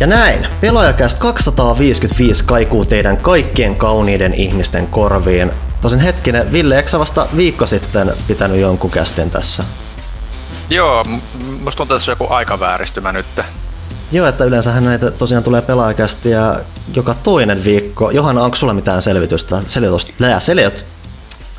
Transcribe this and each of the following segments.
Ja näin, pelaajakäst 255 kaikuu teidän kaikkien kauniiden ihmisten korviin. Tosin hetkinen, Ville, eikö vasta viikko sitten pitänyt jonkun kästen tässä? Joo, musta tuntuu, että se on joku aikavääristymä nyt. Joo, että yleensähän näitä tosiaan tulee pelaajakästi ja joka toinen viikko. Johanna, onko sulla mitään selvitystä, selitystä, selitystä,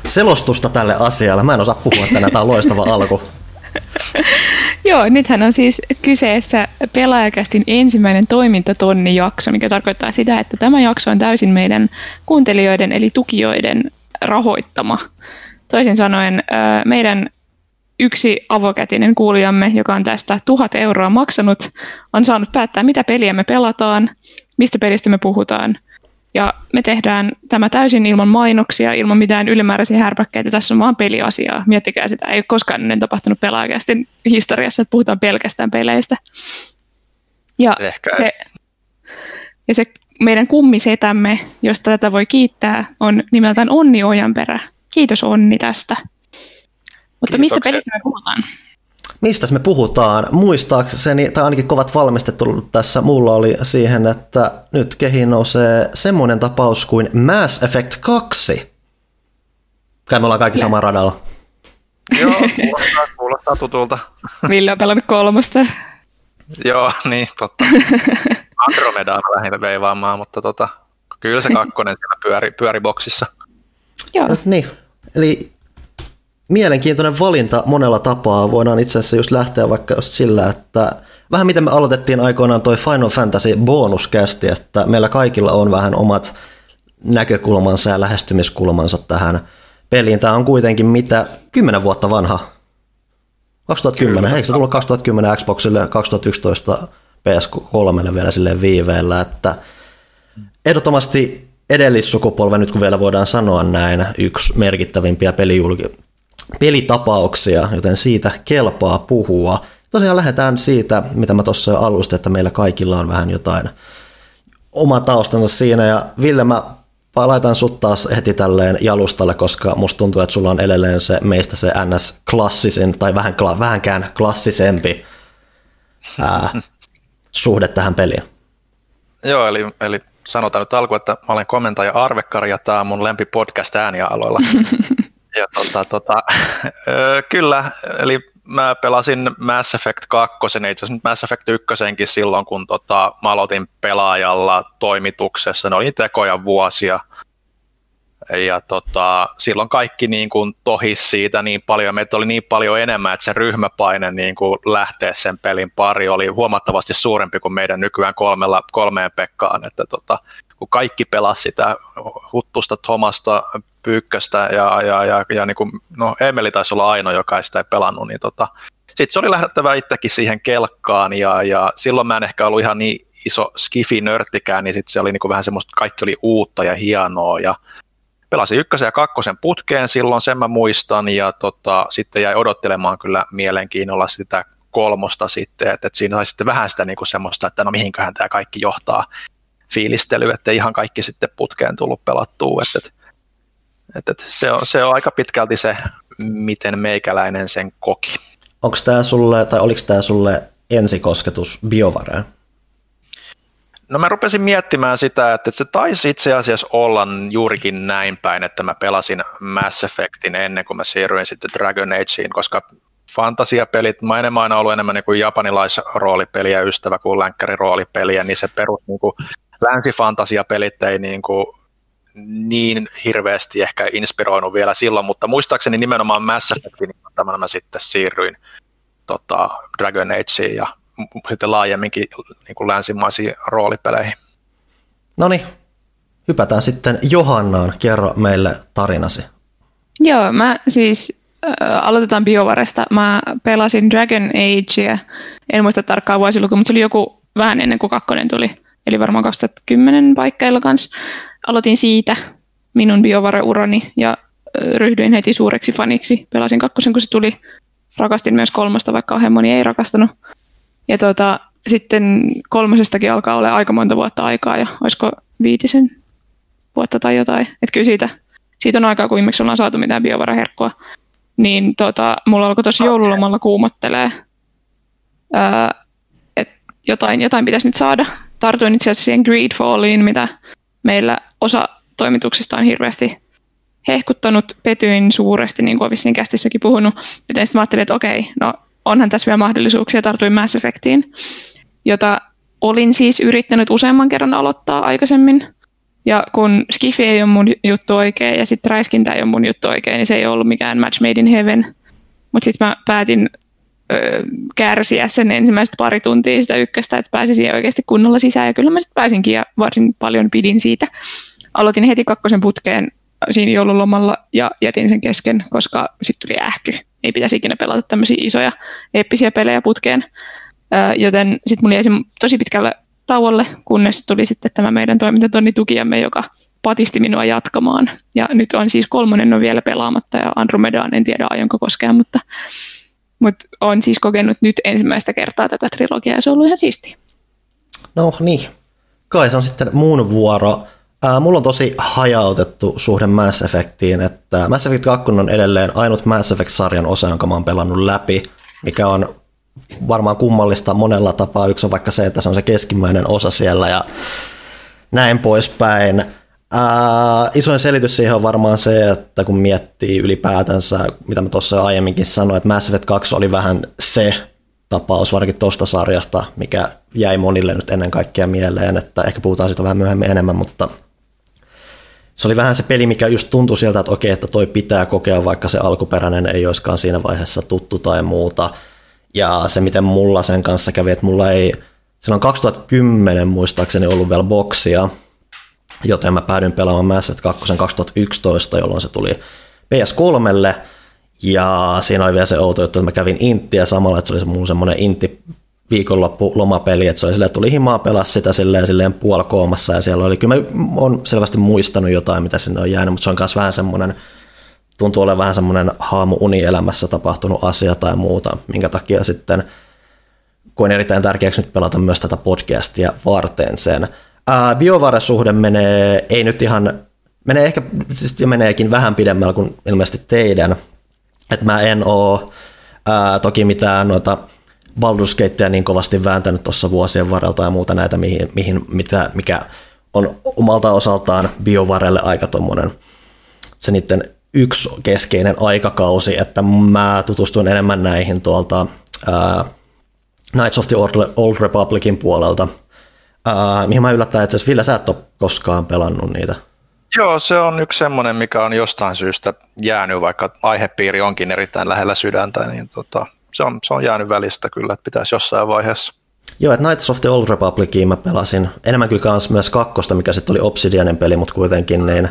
selostusta tälle asialle? Mä en osaa puhua tänään, tämä on loistava alku. Joo, nythän on siis kyseessä pelaajakästin ensimmäinen toimintatonni jakso, mikä tarkoittaa sitä, että tämä jakso on täysin meidän kuuntelijoiden eli tukijoiden rahoittama. Toisin sanoen meidän yksi avokätinen kuulijamme, joka on tästä tuhat euroa maksanut, on saanut päättää, mitä peliä me pelataan, mistä pelistä me puhutaan. Ja me tehdään tämä täysin ilman mainoksia, ilman mitään ylimääräisiä härpäkkeitä. Tässä on vaan peliasiaa. Miettikää sitä. Ei ole koskaan ennen tapahtunut pelaajakästin historiassa, että puhutaan pelkästään peleistä. Ja Ehkä. se, ja se meidän kummisetämme, josta tätä voi kiittää, on nimeltään Onni Ojanperä. Kiitos Onni tästä. Mutta mistä Kiitoksia. pelistä me puhutaan? Mistä me puhutaan? Muistaakseni, tai ainakin kovat valmistettu tässä mulla oli siihen, että nyt kehiin nousee semmoinen tapaus kuin Mass Effect 2. Kai me ollaan kaikki sama radalla. Joo, kuulostaa, kuulostaa tutulta. Ville on pelannut kolmosta. Joo, niin, totta. Andromeda on lähinnä veivaamaan, mutta tota, kyllä se kakkonen siellä pyöri, pyöri boksissa. Joo, Niin, eli mielenkiintoinen valinta monella tapaa. Voidaan itse asiassa just lähteä vaikka just sillä, että vähän miten me aloitettiin aikoinaan toi Final Fantasy bonuskästi, että meillä kaikilla on vähän omat näkökulmansa ja lähestymiskulmansa tähän peliin. Tämä on kuitenkin mitä, 10 vuotta vanha. 2010, eikö se tullut 2010 Xboxille, 2011 PS3 vielä silleen viiveellä, että ehdottomasti edellissukupolven, nyt kun vielä voidaan sanoa näin, yksi merkittävimpiä pelijulki, pelitapauksia, joten siitä kelpaa puhua. Tosiaan lähdetään siitä, mitä mä tuossa jo alustin, että meillä kaikilla on vähän jotain oma taustansa siinä, ja Ville, mä laitan sut taas heti tälleen jalustalle, koska musta tuntuu, että sulla on edelleen se meistä se NS-klassisin, tai vähän, vähänkään klassisempi ää, suhde tähän peliin. Joo, eli, eli sanotaan nyt alkuun, että mä olen komentaja Arvekkari ja tämä on mun lempi podcast äänialoilla. ja tota, tota, kyllä, eli mä pelasin Mass Effect 2, itse asiassa Mass Effect 1 silloin, kun tota, mä aloitin pelaajalla toimituksessa. Ne oli tekoja vuosia. Ja tota, silloin kaikki niin kuin tohis siitä niin paljon, meitä oli niin paljon enemmän, että se ryhmäpaine niin kuin lähteä sen pelin pari oli huomattavasti suurempi kuin meidän nykyään kolmella, kolmeen Pekkaan, että tota, kun kaikki pelasi sitä huttusta Thomasta, Pyykköstä ja, ja, ja, ja niin kuin, no Emeli taisi olla ainoa, joka ei sitä ei pelannut, niin tota, sitten se oli lähdettävä itsekin siihen kelkkaan ja, ja silloin mä en ehkä ollut ihan niin iso skifi-nörttikään, niin sitten se oli niin kuin vähän semmoista, kaikki oli uutta ja hienoa ja pelasin ykkösen ja kakkosen putkeen silloin, sen mä muistan, ja tota, sitten jäi odottelemaan kyllä mielenkiinnolla sitä kolmosta sitten, että, että siinä oli sitten vähän sitä niin kuin semmoista, että no mihinköhän tämä kaikki johtaa fiilistely, että ihan kaikki sitten putkeen tullut pelattua, että, että, että, että se, on, se on aika pitkälti se, miten meikäläinen sen koki. Onko tämä sulle, tai oliko tämä sulle ensikosketus biovareen? No mä rupesin miettimään sitä, että se taisi itse asiassa olla juurikin näin päin, että mä pelasin Mass Effectin ennen kuin mä siirryin sitten Dragon Ageen, koska fantasiapelit, mä enemmän aina ollut enemmän niin kuin japanilaisroolipeliä ystävä kuin länkkäriroolipeliä, niin se perus niin kuin länsifantasiapelit ei niin, kuin niin hirveästi ehkä inspiroinut vielä silloin, mutta muistaakseni nimenomaan Mass Effectin tämä mä sitten siirryin tota, Dragon Ageen ja sitten laajemminkin niin kuin länsimaisiin roolipeleihin. No niin, hypätään sitten Johannaan. Kerro meille tarinasi. Joo, mä siis äh, aloitetaan BioVaresta. Mä pelasin Dragon Agea, en muista tarkkaa vuosilukua, mutta se oli joku vähän ennen kuin kakkonen tuli, eli varmaan 2010 paikkeilla kanssa. Aloitin siitä minun BioVare-urani ja ryhdyin heti suureksi faniksi. Pelasin kakkosen, kun se tuli. Rakastin myös kolmosta, vaikka ohjelma moni ei rakastanut. Ja tota, sitten kolmosestakin alkaa olla aika monta vuotta aikaa ja olisiko viitisen vuotta tai jotain. Että kyllä siitä, siitä on aikaa, kun viimeksi ollaan saatu mitään biovaraherkkua. Niin tota, mulla alkoi tuossa joululomalla kuumottelee, että jotain, jotain pitäisi nyt saada. Tartuin itse asiassa siihen Greedfalliin, mitä meillä osa toimituksista on hirveästi hehkuttanut, petyin suuresti, niin kuin vissiin kästissäkin puhunut. Joten sitten ajattelin, että okei, no onhan tässä vielä mahdollisuuksia, tartuin Mass Effectiin, jota olin siis yrittänyt useamman kerran aloittaa aikaisemmin. Ja kun Skifi ei ole mun juttu oikein ja sitten räiskintä ei ole mun juttu oikein, niin se ei ollut mikään match made in heaven. Mutta sitten mä päätin kärsiä sen ensimmäiset pari tuntia sitä ykköstä, että pääsisin oikeasti kunnolla sisään. Ja kyllä mä sitten pääsinkin ja varsin paljon pidin siitä. Aloitin heti kakkosen putkeen siinä joululomalla ja jätin sen kesken, koska sitten tuli ähky. Ei pitäisi ikinä pelata tämmöisiä isoja eeppisiä pelejä putkeen. Joten sitten mulla jäi tosi pitkälle tauolle, kunnes tuli sitten tämä meidän toimintatonni tukijamme, joka patisti minua jatkamaan. Ja nyt on siis kolmonen on vielä pelaamatta ja Andromedaan en tiedä aionko koskea, mutta, mutta on siis kokenut nyt ensimmäistä kertaa tätä trilogiaa ja se on ollut ihan siistiä. No niin, kai se on sitten muun vuoro. Ää, mulla on tosi hajautettu suhde Mass Effectiin, että Mass Effect 2 on edelleen ainut Mass Effect-sarjan osa, jonka mä oon pelannut läpi, mikä on varmaan kummallista monella tapaa. Yksi on vaikka se, että se on se keskimmäinen osa siellä ja näin poispäin. Ää, isoin selitys siihen on varmaan se, että kun miettii ylipäätänsä, mitä mä tuossa aiemminkin sanoin, että Mass Effect 2 oli vähän se tapaus, varsinkin tuosta sarjasta, mikä jäi monille nyt ennen kaikkea mieleen, että ehkä puhutaan siitä vähän myöhemmin enemmän, mutta se oli vähän se peli, mikä just tuntui sieltä, että okei, että toi pitää kokea, vaikka se alkuperäinen ei olisikaan siinä vaiheessa tuttu tai muuta. Ja se, miten mulla sen kanssa kävi, että mulla ei silloin 2010 muistaakseni ollut vielä boksia, joten mä päädyin pelaamaan Mass Effect 2 2011, jolloin se tuli PS3, ja siinä oli vielä se outo juttu, että mä kävin Inttiä samalla, että se oli mun semmoinen Intti viikonloppu lomapeli, että se oli silleen, tuli himaa pelaa sitä silleen, silleen puolkoomassa ja siellä oli, kyllä mä oon selvästi muistanut jotain, mitä sinne on jäänyt, mutta se on myös vähän semmoinen, tuntuu olevan vähän semmoinen haamu unielämässä tapahtunut asia tai muuta, minkä takia sitten koin erittäin tärkeäksi nyt pelata myös tätä podcastia varten sen. BioVare-suhde menee, ei nyt ihan, menee ehkä, siis meneekin vähän pidemmällä kuin ilmeisesti teidän, että mä en oo ää, toki mitään noita Baldur's niin kovasti vääntänyt tuossa vuosien varrella ja muuta näitä, mihin, mihin, mitä, mikä on omalta osaltaan BioVarelle aika tuommoinen se niiden yksi keskeinen aikakausi, että mä tutustuin enemmän näihin tuolta ää, Knights of the Old Republicin puolelta, ää, mihin mä yllättäen, että Ville sä et ole koskaan pelannut niitä. Joo, se on yksi semmoinen, mikä on jostain syystä jäänyt, vaikka aihepiiri onkin erittäin lähellä sydäntä, niin tota, se, on, se on jäänyt välistä kyllä, että pitäisi jossain vaiheessa. Joo, että Knights of the Old Republiciin mä pelasin enemmän kyllä kans myös kakkosta, mikä sitten oli Obsidianin peli, mutta kuitenkin niin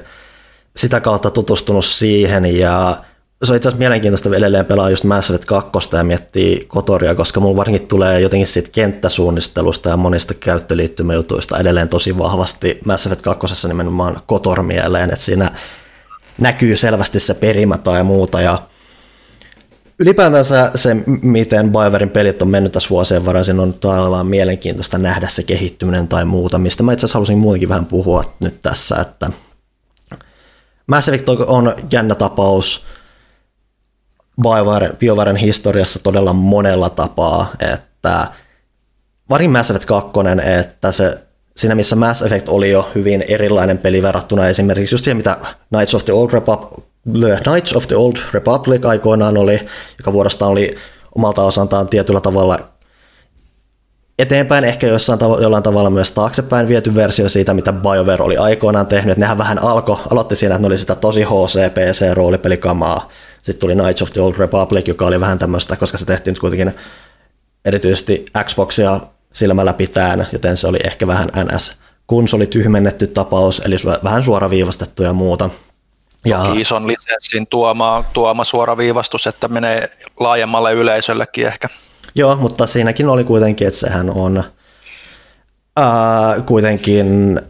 sitä kautta tutustunut siihen ja se on itse asiassa mielenkiintoista edelleen pelaa just Mass Effect 2 ja miettii Kotoria, koska mulla varsinkin tulee jotenkin siitä kenttäsuunnistelusta ja monista käyttöliittymäjutuista edelleen tosi vahvasti Mass Effect 2 nimenomaan Kotor mieleen, että siinä näkyy selvästi se perimä tai muuta. Ja ylipäätänsä se, miten BioWarein pelit on mennyt tässä vuosien varaan, siinä on tavallaan mielenkiintoista nähdä se kehittyminen tai muuta, mistä mä itse asiassa halusin muutenkin vähän puhua nyt tässä, että Mass Effect on jännä tapaus, BioWare, BioWaren historiassa todella monella tapaa, että varin Mass Effect 2, että se siinä missä Mass Effect oli jo hyvin erilainen peli verrattuna esimerkiksi just siihen, mitä Knights of the Old Republic, Knights of the Old Republic aikoinaan oli, joka vuodestaan oli omalta osaltaan tietyllä tavalla eteenpäin, ehkä jossain tav- jollain tavalla myös taaksepäin viety versio siitä, mitä BioWare oli aikoinaan tehnyt. Nehän vähän alkoi, aloitti siinä, että ne oli sitä tosi HC-PC-roolipelikamaa, sitten tuli Knights of the Old Republic, joka oli vähän tämmöistä, koska se tehtiin nyt kuitenkin erityisesti Xboxia silmällä pitäen, joten se oli ehkä vähän NS konsoli tyhmennetty tapaus, eli vähän suoraviivastettu ja muuta. Ja... Toki ison lisenssin tuoma, tuoma suoraviivastus, että menee laajemmalle yleisöllekin ehkä. Joo, mutta siinäkin oli kuitenkin, että sehän on ää, kuitenkin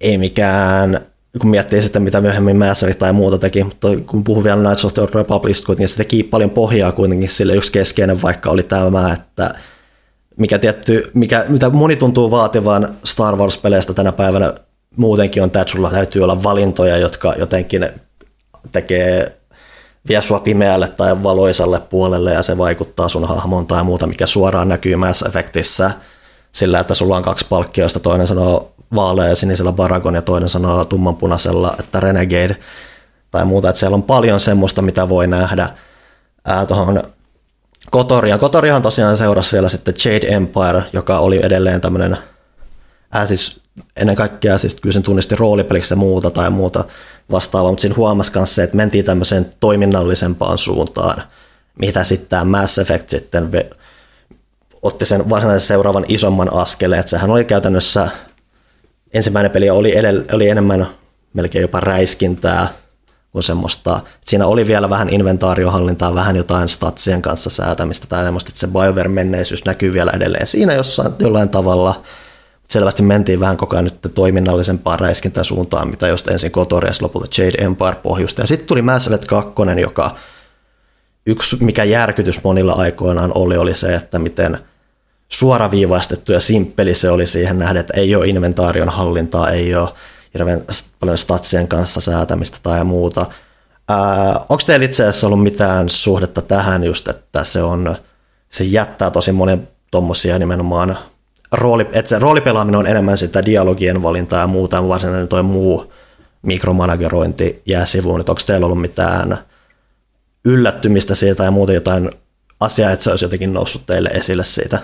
ei mikään kun miettii sitten, mitä myöhemmin Effect tai muuta teki, mutta kun puhuu vielä Knights of the Republic, niin se teki paljon pohjaa kuitenkin sille yksi keskeinen, vaikka oli tämä, että mikä tietty, mikä, mitä moni tuntuu vaativan Star Wars-peleistä tänä päivänä muutenkin on tämä, että sulla täytyy olla valintoja, jotka jotenkin tekee vie sua pimeälle tai valoisalle puolelle ja se vaikuttaa sun hahmoon tai muuta, mikä suoraan näkyy Mass Effectissä. sillä, että sulla on kaksi palkkia, josta toinen sanoo vaalea sinisellä Baragon ja toinen sanoo tummanpunaisella, että Renegade tai muuta, että siellä on paljon semmoista, mitä voi nähdä tuohon Kotorian. Kotoriahan tosiaan seurasi vielä sitten Jade Empire, joka oli edelleen tämmöinen, ää, siis ennen kaikkea siis kyllä sen tunnisti roolipeliksi ja muuta tai muuta vastaavaa, mutta siinä huomasi myös se, että mentiin tämmöiseen toiminnallisempaan suuntaan, mitä sitten tämä Mass Effect sitten otti sen varsinaisen seuraavan isomman askeleen, että sehän oli käytännössä, ensimmäinen peli oli, oli enemmän melkein jopa räiskintää kuin semmoista, siinä oli vielä vähän inventaariohallintaa, vähän jotain statsien kanssa säätämistä tai semmoista, että se BioWare-menneisyys näkyy vielä edelleen siinä jossain jollain tavalla, selvästi mentiin vähän koko ajan nyt toiminnallisempaan räiskintäsuuntaan, mitä just ensin Kotorias lopulta Jade Empire pohjusta. Ja sitten tuli Mass Effect 2, joka yksi mikä järkytys monilla aikoinaan oli, oli se, että miten suoraviivaistettu ja simppeli se oli siihen nähden, että ei ole inventaarion hallintaa, ei ole hirveän paljon statsien kanssa säätämistä tai muuta. Onko teillä itse asiassa ollut mitään suhdetta tähän just, että se, on, se jättää tosi monen tuommoisia nimenomaan rooli, että se roolipelaaminen on enemmän sitä dialogien valintaa ja muuta, varsinainen toi muu mikromanagerointi jää sivuun. Onko teillä ollut mitään yllättymistä siitä ja muuta jotain asiaa, että se olisi jotenkin noussut teille esille siitä?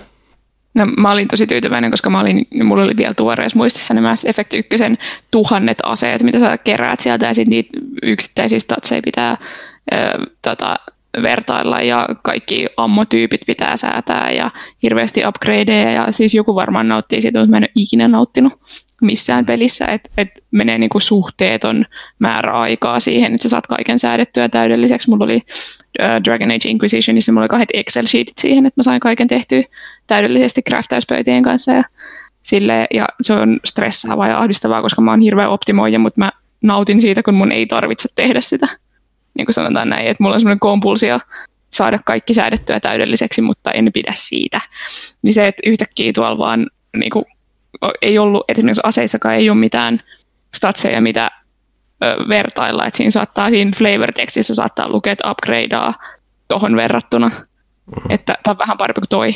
No, mä olin tosi tyytyväinen, koska mä olin, mulla oli vielä tuoreessa muistissa nämä Effect 1 tuhannet aseet, mitä sä keräät sieltä, ja sitten niitä yksittäisiä statseja pitää ö, tota, vertailla, ja kaikki ammotyypit pitää säätää, ja hirveästi upgradeja, ja siis joku varmaan nauttii siitä, mutta mä en ole ikinä nauttinut missään pelissä, että et menee niinku suhteeton määrä aikaa siihen, että sä saat kaiken säädettyä täydelliseksi. Mulla oli Dragon Age Inquisitionissa mulla oli kahdet Excel-sheetit siihen, että mä sain kaiken tehtyä täydellisesti craftäyspöytien kanssa ja, sille, ja se on stressaavaa ja ahdistavaa, koska mä oon hirveä optimoija, mutta mä nautin siitä, kun mun ei tarvitse tehdä sitä. Niin kuin sanotaan näin, että mulla on semmoinen kompulsio saada kaikki säädettyä täydelliseksi, mutta en pidä siitä. Niin se, että yhtäkkiä tuolla vaan niin kuin, ei ollut, esimerkiksi aseissakaan ei ole mitään statseja, mitä vertailla, että siinä saattaa siinä flavor-tekstissä saattaa lukea, että upgradea tuohon verrattuna, mm-hmm. että tämä on vähän parempi kuin toi,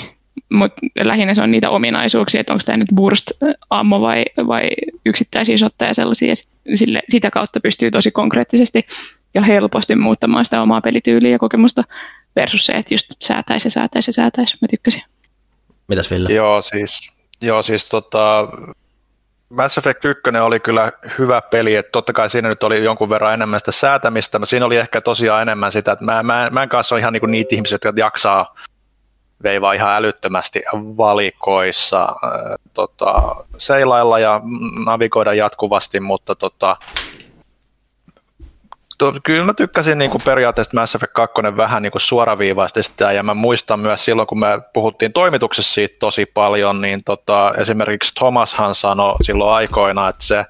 mutta lähinnä se on niitä ominaisuuksia, että onko tämä nyt burst-ammo vai, vai yksittäisiä shotteja sellaisia, ja sille, sitä kautta pystyy tosi konkreettisesti ja helposti muuttamaan sitä omaa pelityyliä ja kokemusta versus se, että just säätäisi ja säätäisi ja säätäisi. Mä tykkäsin. Mitäs Ville? Joo, siis, joo, siis tota, Mass Effect 1 oli kyllä hyvä peli, että totta kai siinä nyt oli jonkun verran enemmän sitä säätämistä, mutta siinä oli ehkä tosiaan enemmän sitä, että mä, mä, mä en kanssa ole ihan niin niitä ihmisiä, jotka jaksaa veivaa ihan älyttömästi valikoissa äh, tota, seilailla ja navigoida jatkuvasti, mutta tota, to, kyllä mä tykkäsin niin kuin periaatteessa Mass Effect 2 vähän niin kuin suoraviivaisesti sitä, ja mä muistan myös silloin, kun me puhuttiin toimituksessa siitä tosi paljon, niin tota, esimerkiksi Thomashan sanoi silloin aikoina, että se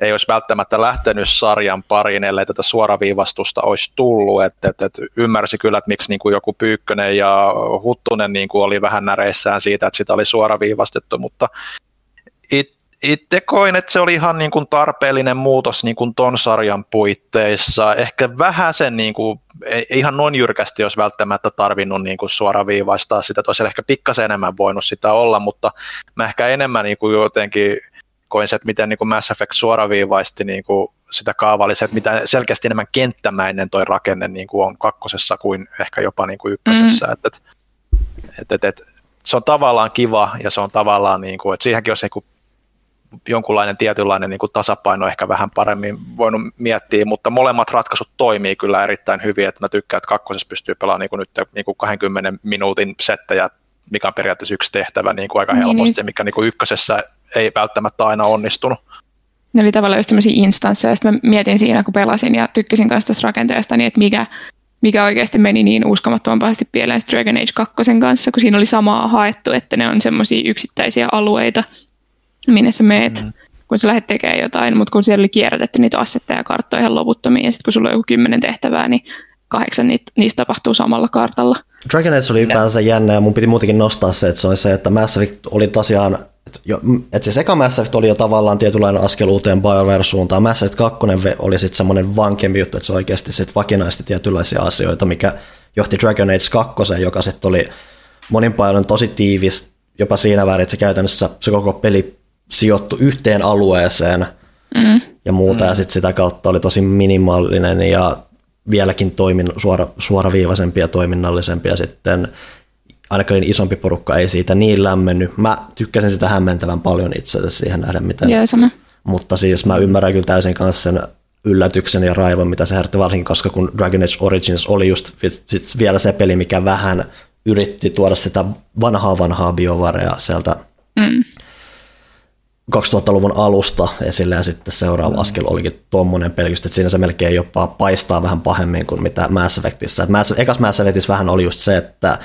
ei olisi välttämättä lähtenyt sarjan pariin, ellei tätä suoraviivastusta olisi tullut, että et, et ymmärsi kyllä, että miksi niin kuin joku Pyykkönen ja Huttunen niin kuin oli vähän näreissään siitä, että sitä oli suoraviivastettu, mutta it, itse koin, että se oli ihan niin kuin tarpeellinen muutos niin kuin ton sarjan puitteissa. Ehkä vähän sen, niin kuin, ei ihan noin jyrkästi jos välttämättä tarvinnut niin kuin suoraviivaistaa sitä, että olisi ehkä pikkasen enemmän voinut sitä olla, mutta mä ehkä enemmän niin kuin jotenkin koin se, että miten niin kuin Mass Effect suoraviivaisti niin kuin sitä kaavallisia, että mitä selkeästi enemmän kenttämäinen toi rakenne niin kuin on kakkosessa kuin ehkä jopa niin kuin ykkösessä. Mm. Että, että, että, että, se on tavallaan kiva ja se on tavallaan, niin kuin, että siihenkin olisi niin kuin jonkunlainen tietynlainen niin kuin tasapaino ehkä vähän paremmin voinut miettiä, mutta molemmat ratkaisut toimii kyllä erittäin hyvin, että mä tykkään, että kakkosessa pystyy pelaamaan niin kuin nyt niin kuin 20 minuutin settejä, mikä on periaatteessa yksi tehtävä niin kuin aika helposti, niin. mikä niin kuin ykkösessä ei välttämättä aina onnistunut. Ne oli tavallaan just sellaisia instansseja, ja mä mietin siinä, kun pelasin ja tykkäsin kanssa tästä rakenteesta, niin että mikä, mikä oikeasti meni niin uskomattoman pahasti pieleen Dragon Age 2 kanssa, kun siinä oli samaa haettu, että ne on semmoisia yksittäisiä alueita, minne sä meet, mm. kun sä lähdet tekemään jotain, mutta kun siellä oli kierrätetty niitä assetteja ja karttoja ihan loputtomiin, ja sitten kun sulla on joku kymmenen tehtävää, niin kahdeksan niitä, niistä tapahtuu samalla kartalla. Dragon Age oli ylipäänsä jännä, ja mun piti muutenkin nostaa se, että se oli se, että Mass Effect oli tosiaan, että, jo, että se seka Mass Effect oli jo tavallaan tietynlainen askel uuteen BioWare-suuntaan. Mass Effect 2 oli sitten semmoinen vankempi juttu, että se oikeasti sit vakinaisti tietynlaisia asioita, mikä johti Dragon Age 2, joka sitten oli monin paljon tosi tiivis jopa siinä väärin, että se käytännössä se koko peli sijoittu yhteen alueeseen Mm. ja muuta, mm. ja sitten sitä kautta oli tosi minimaalinen ja vieläkin toimin, suora, suoraviivaisempi ja toiminnallisempi, ja sitten ainakin isompi porukka ei siitä niin lämmennyt. Mä tykkäsin sitä hämmentävän paljon itse asiassa siihen nähden, miten, Joo, sama. mutta siis mä ymmärrän kyllä täysin kanssa sen yllätyksen ja raivon, mitä se herätti, varsinkin koska kun Dragon Age Origins oli just sit vielä se peli, mikä vähän yritti tuoda sitä vanhaa vanhaa biovarea sieltä Mm. 2000-luvun alusta esille ja sitten seuraava askel olikin tuommoinen peli, just, että siinä se melkein jopa paistaa vähän pahemmin kuin mitä Mass Effectissä. Et Mass, ekas Mass Effectissä vähän oli just se, että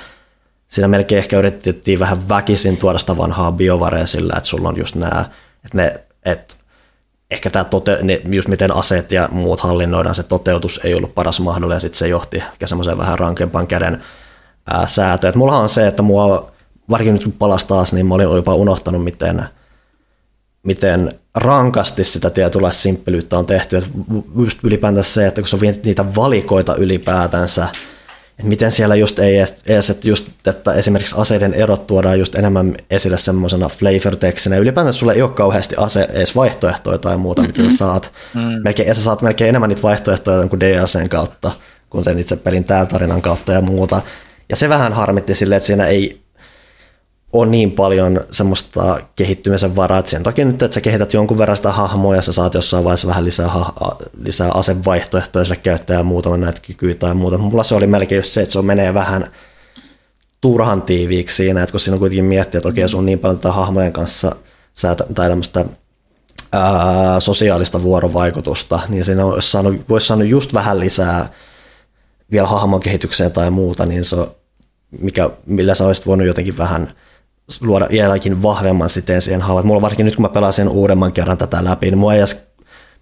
siinä melkein ehkä yritettiin vähän väkisin tuoda sitä vanhaa biovarea sillä, että sulla on just nämä, että ne, että ehkä tämä tote, ne, just miten aseet ja muut hallinnoidaan, se toteutus ei ollut paras mahdollinen, ja sitten se johti ehkä semmoiseen vähän rankempaan käden ää, säätöön. Et mullahan on se, että mua, varsinkin nyt kun palas taas, niin mä olin jopa unohtanut, miten, miten rankasti sitä tietynlaista simppelyyttä on tehty. Et just ylipäätänsä se, että kun se vie niitä valikoita ylipäätänsä, että miten siellä just ei edes, että, just, että esimerkiksi aseiden erot tuodaan just enemmän esille semmoisena flavor tekstinä. Ylipäätään sulle ei ole kauheasti ase, edes vaihtoehtoja tai muuta, mm-hmm. mitä sä saat. Mm. Melkein, ja sä saat melkein enemmän niitä vaihtoehtoja kuin DLCn kautta, kuin sen itse pelin täällä tarinan kautta ja muuta. Ja se vähän harmitti silleen, että siinä ei on niin paljon semmoista kehittymisen varaa, että sen takia nyt, että sä kehität jonkun verran sitä hahmoa ja sä saat jossain vaiheessa vähän lisää, ha- lisää asevaihtoehtoja sille käyttäjää muutaman näitä kykyjä tai muuta. Mulla se oli melkein just se, että se menee vähän turhan tiiviiksi siinä, että kun siinä on kuitenkin miettiä, että okei, sun on niin paljon tätä hahmojen kanssa tai tämmöistä ää, sosiaalista vuorovaikutusta, niin siinä olisi saanut, voisi saanut just vähän lisää vielä hahmon kehitykseen tai muuta, niin se on, mikä, millä sä olisit voinut jotenkin vähän luoda vieläkin vahvemman siteen siihen hahmoon. Mulla varsinkin nyt, kun mä pelasin uudemman kerran tätä läpi, niin mua ei edes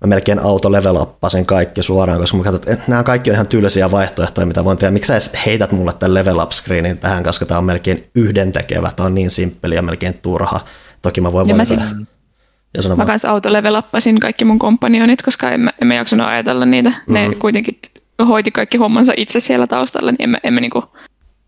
mä melkein auto level sen kaikki suoraan, koska mä katson, että nämä kaikki on ihan tylsiä vaihtoehtoja, mitä voin tehdä. Miksi sä edes heität mulle tämän level up screenin tähän, koska tämä on melkein yhdentekevä, tämä on niin simppeli ja melkein turha. Toki mä voin Ja mä valita. siis- ja Mä vaan, kanssa kaikki mun kompanionit, koska en mä, en mä jaksanut ajatella niitä. Mm-hmm. Ne kuitenkin hoiti kaikki hommansa itse siellä taustalla, niin en mä, en mä, niinku,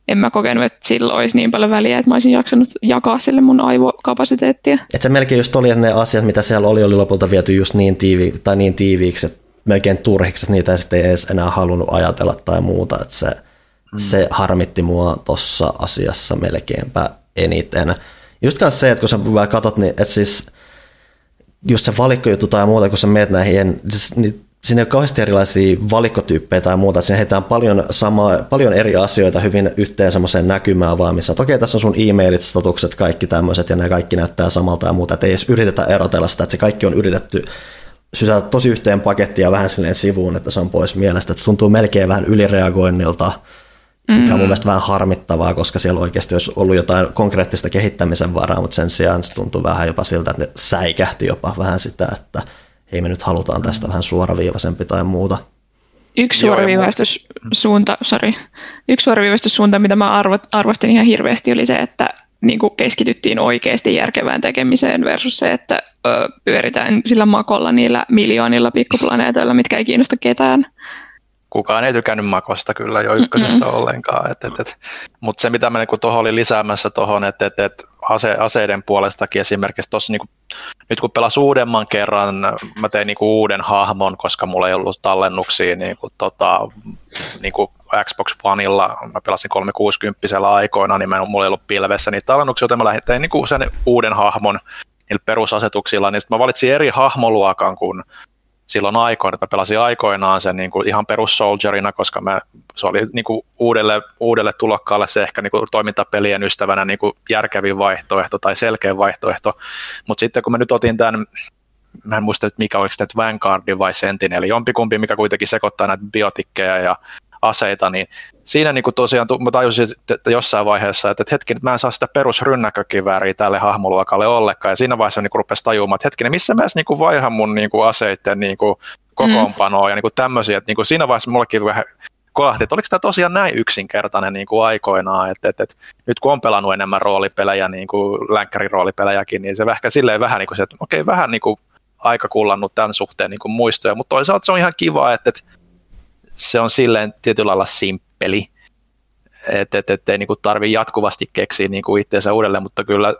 en mä kokenut, että sillä olisi niin paljon väliä, että mä olisin jaksanut jakaa sille mun aivokapasiteettia. että se melkein just oli, että ne asiat, mitä siellä oli, oli lopulta viety just niin, tiivi, tai niin tiiviiksi, että melkein turhiksi, että niitä ei sitten edes enää halunnut ajatella tai muuta, että se, mm. se harmitti mua tuossa asiassa melkeinpä eniten. Just kanssa se, että kun sä vähän katot, niin että siis just se valikkojuttu tai muuta, kun sä meet näihin, siis, niin siinä ei ole kauheasti erilaisia valikkotyyppejä tai muuta, siinä heitetään paljon, sama, paljon eri asioita hyvin yhteen semmoiseen näkymään vaan, missä että okei, tässä on sun e-mailit, statukset, kaikki tämmöiset, ja ne kaikki näyttää samalta ja muuta, että ei edes yritetä erotella sitä, että se kaikki on yritetty sysätä tosi yhteen pakettiin ja vähän silleen sivuun, että se on pois mielestä, että se tuntuu melkein vähän ylireagoinnilta, mikä on mun mielestä vähän harmittavaa, koska siellä oikeasti olisi ollut jotain konkreettista kehittämisen varaa, mutta sen sijaan se tuntuu vähän jopa siltä, että ne säikähti jopa vähän sitä, että hei me nyt halutaan tästä vähän suoraviivaisempi tai muuta. Yksi suoraviivaistussuunta, sorry, yksi suoraviivaistussuunta, mitä mä arvo, arvostin ihan hirveästi, oli se, että niin kuin keskityttiin oikeasti järkevään tekemiseen versus se, että ö, pyöritään sillä makolla niillä miljoonilla pikkuplaneetoilla, mitkä ei kiinnosta ketään. kukaan ei tykännyt makosta kyllä jo ykkösessä Mm-mm. ollenkaan. Et, et, et. Mutta se, mitä mä niinku tuohon oli lisäämässä tuohon, että et, et ase, aseiden puolestakin esimerkiksi. Tuossa niinku, nyt kun pelas uudemman kerran, mä tein niinku uuden hahmon, koska mulla ei ollut tallennuksia niinku, tota, niinku Xbox Oneilla, mä pelasin 360 aikoina, niin mä, mulla ei ollut pilvessä niitä tallennuksia, joten mä lähdin tein niinku sen uuden hahmon niillä perusasetuksilla, niin sit mä valitsin eri hahmoluokan kuin silloin aikoina, että mä pelasin aikoinaan sen niin kuin ihan perussoldierina, koska mä, se oli niin kuin uudelle, uudelle tulokkaalle se ehkä niin kuin toimintapelien ystävänä niin kuin järkevin vaihtoehto tai selkeä vaihtoehto. Mutta sitten kun mä nyt otin tämän, mä en muista, että mikä oliko nyt Vanguard vai Sentinel, jompikumpi, mikä kuitenkin sekoittaa näitä biotikkeja ja aseita, niin siinä niin kuin tosiaan mä tajusin että jossain vaiheessa, että hetki, mä en saa sitä perusrynnäkökivääriä tälle hahmoluokalle ollenkaan, ja siinä vaiheessa niin rupesi tajumaan, että hetkinen, missä mä edes niin vaihan mun niin kuin aseiden niin kuin kokoonpanoa mm. ja niin kuin tämmöisiä, että niin kuin siinä vaiheessa mullekin vähän kolahti, että oliko tämä tosiaan näin yksinkertainen niin kuin aikoinaan, että, että, että nyt kun on pelannut enemmän roolipelejä, niin kuin länkkäriroolipelejäkin, niin se ehkä silleen vähän niin kuin se, että okei, vähän niin kuin aika kullannut tämän suhteen niin kuin muistoja, mutta toisaalta se on ihan kiva, että, että se on silleen tietyllä lailla simppeli. että et, et ei niin kuin tarvi jatkuvasti keksiä niin kuin itseensä uudelleen, mutta kyllä,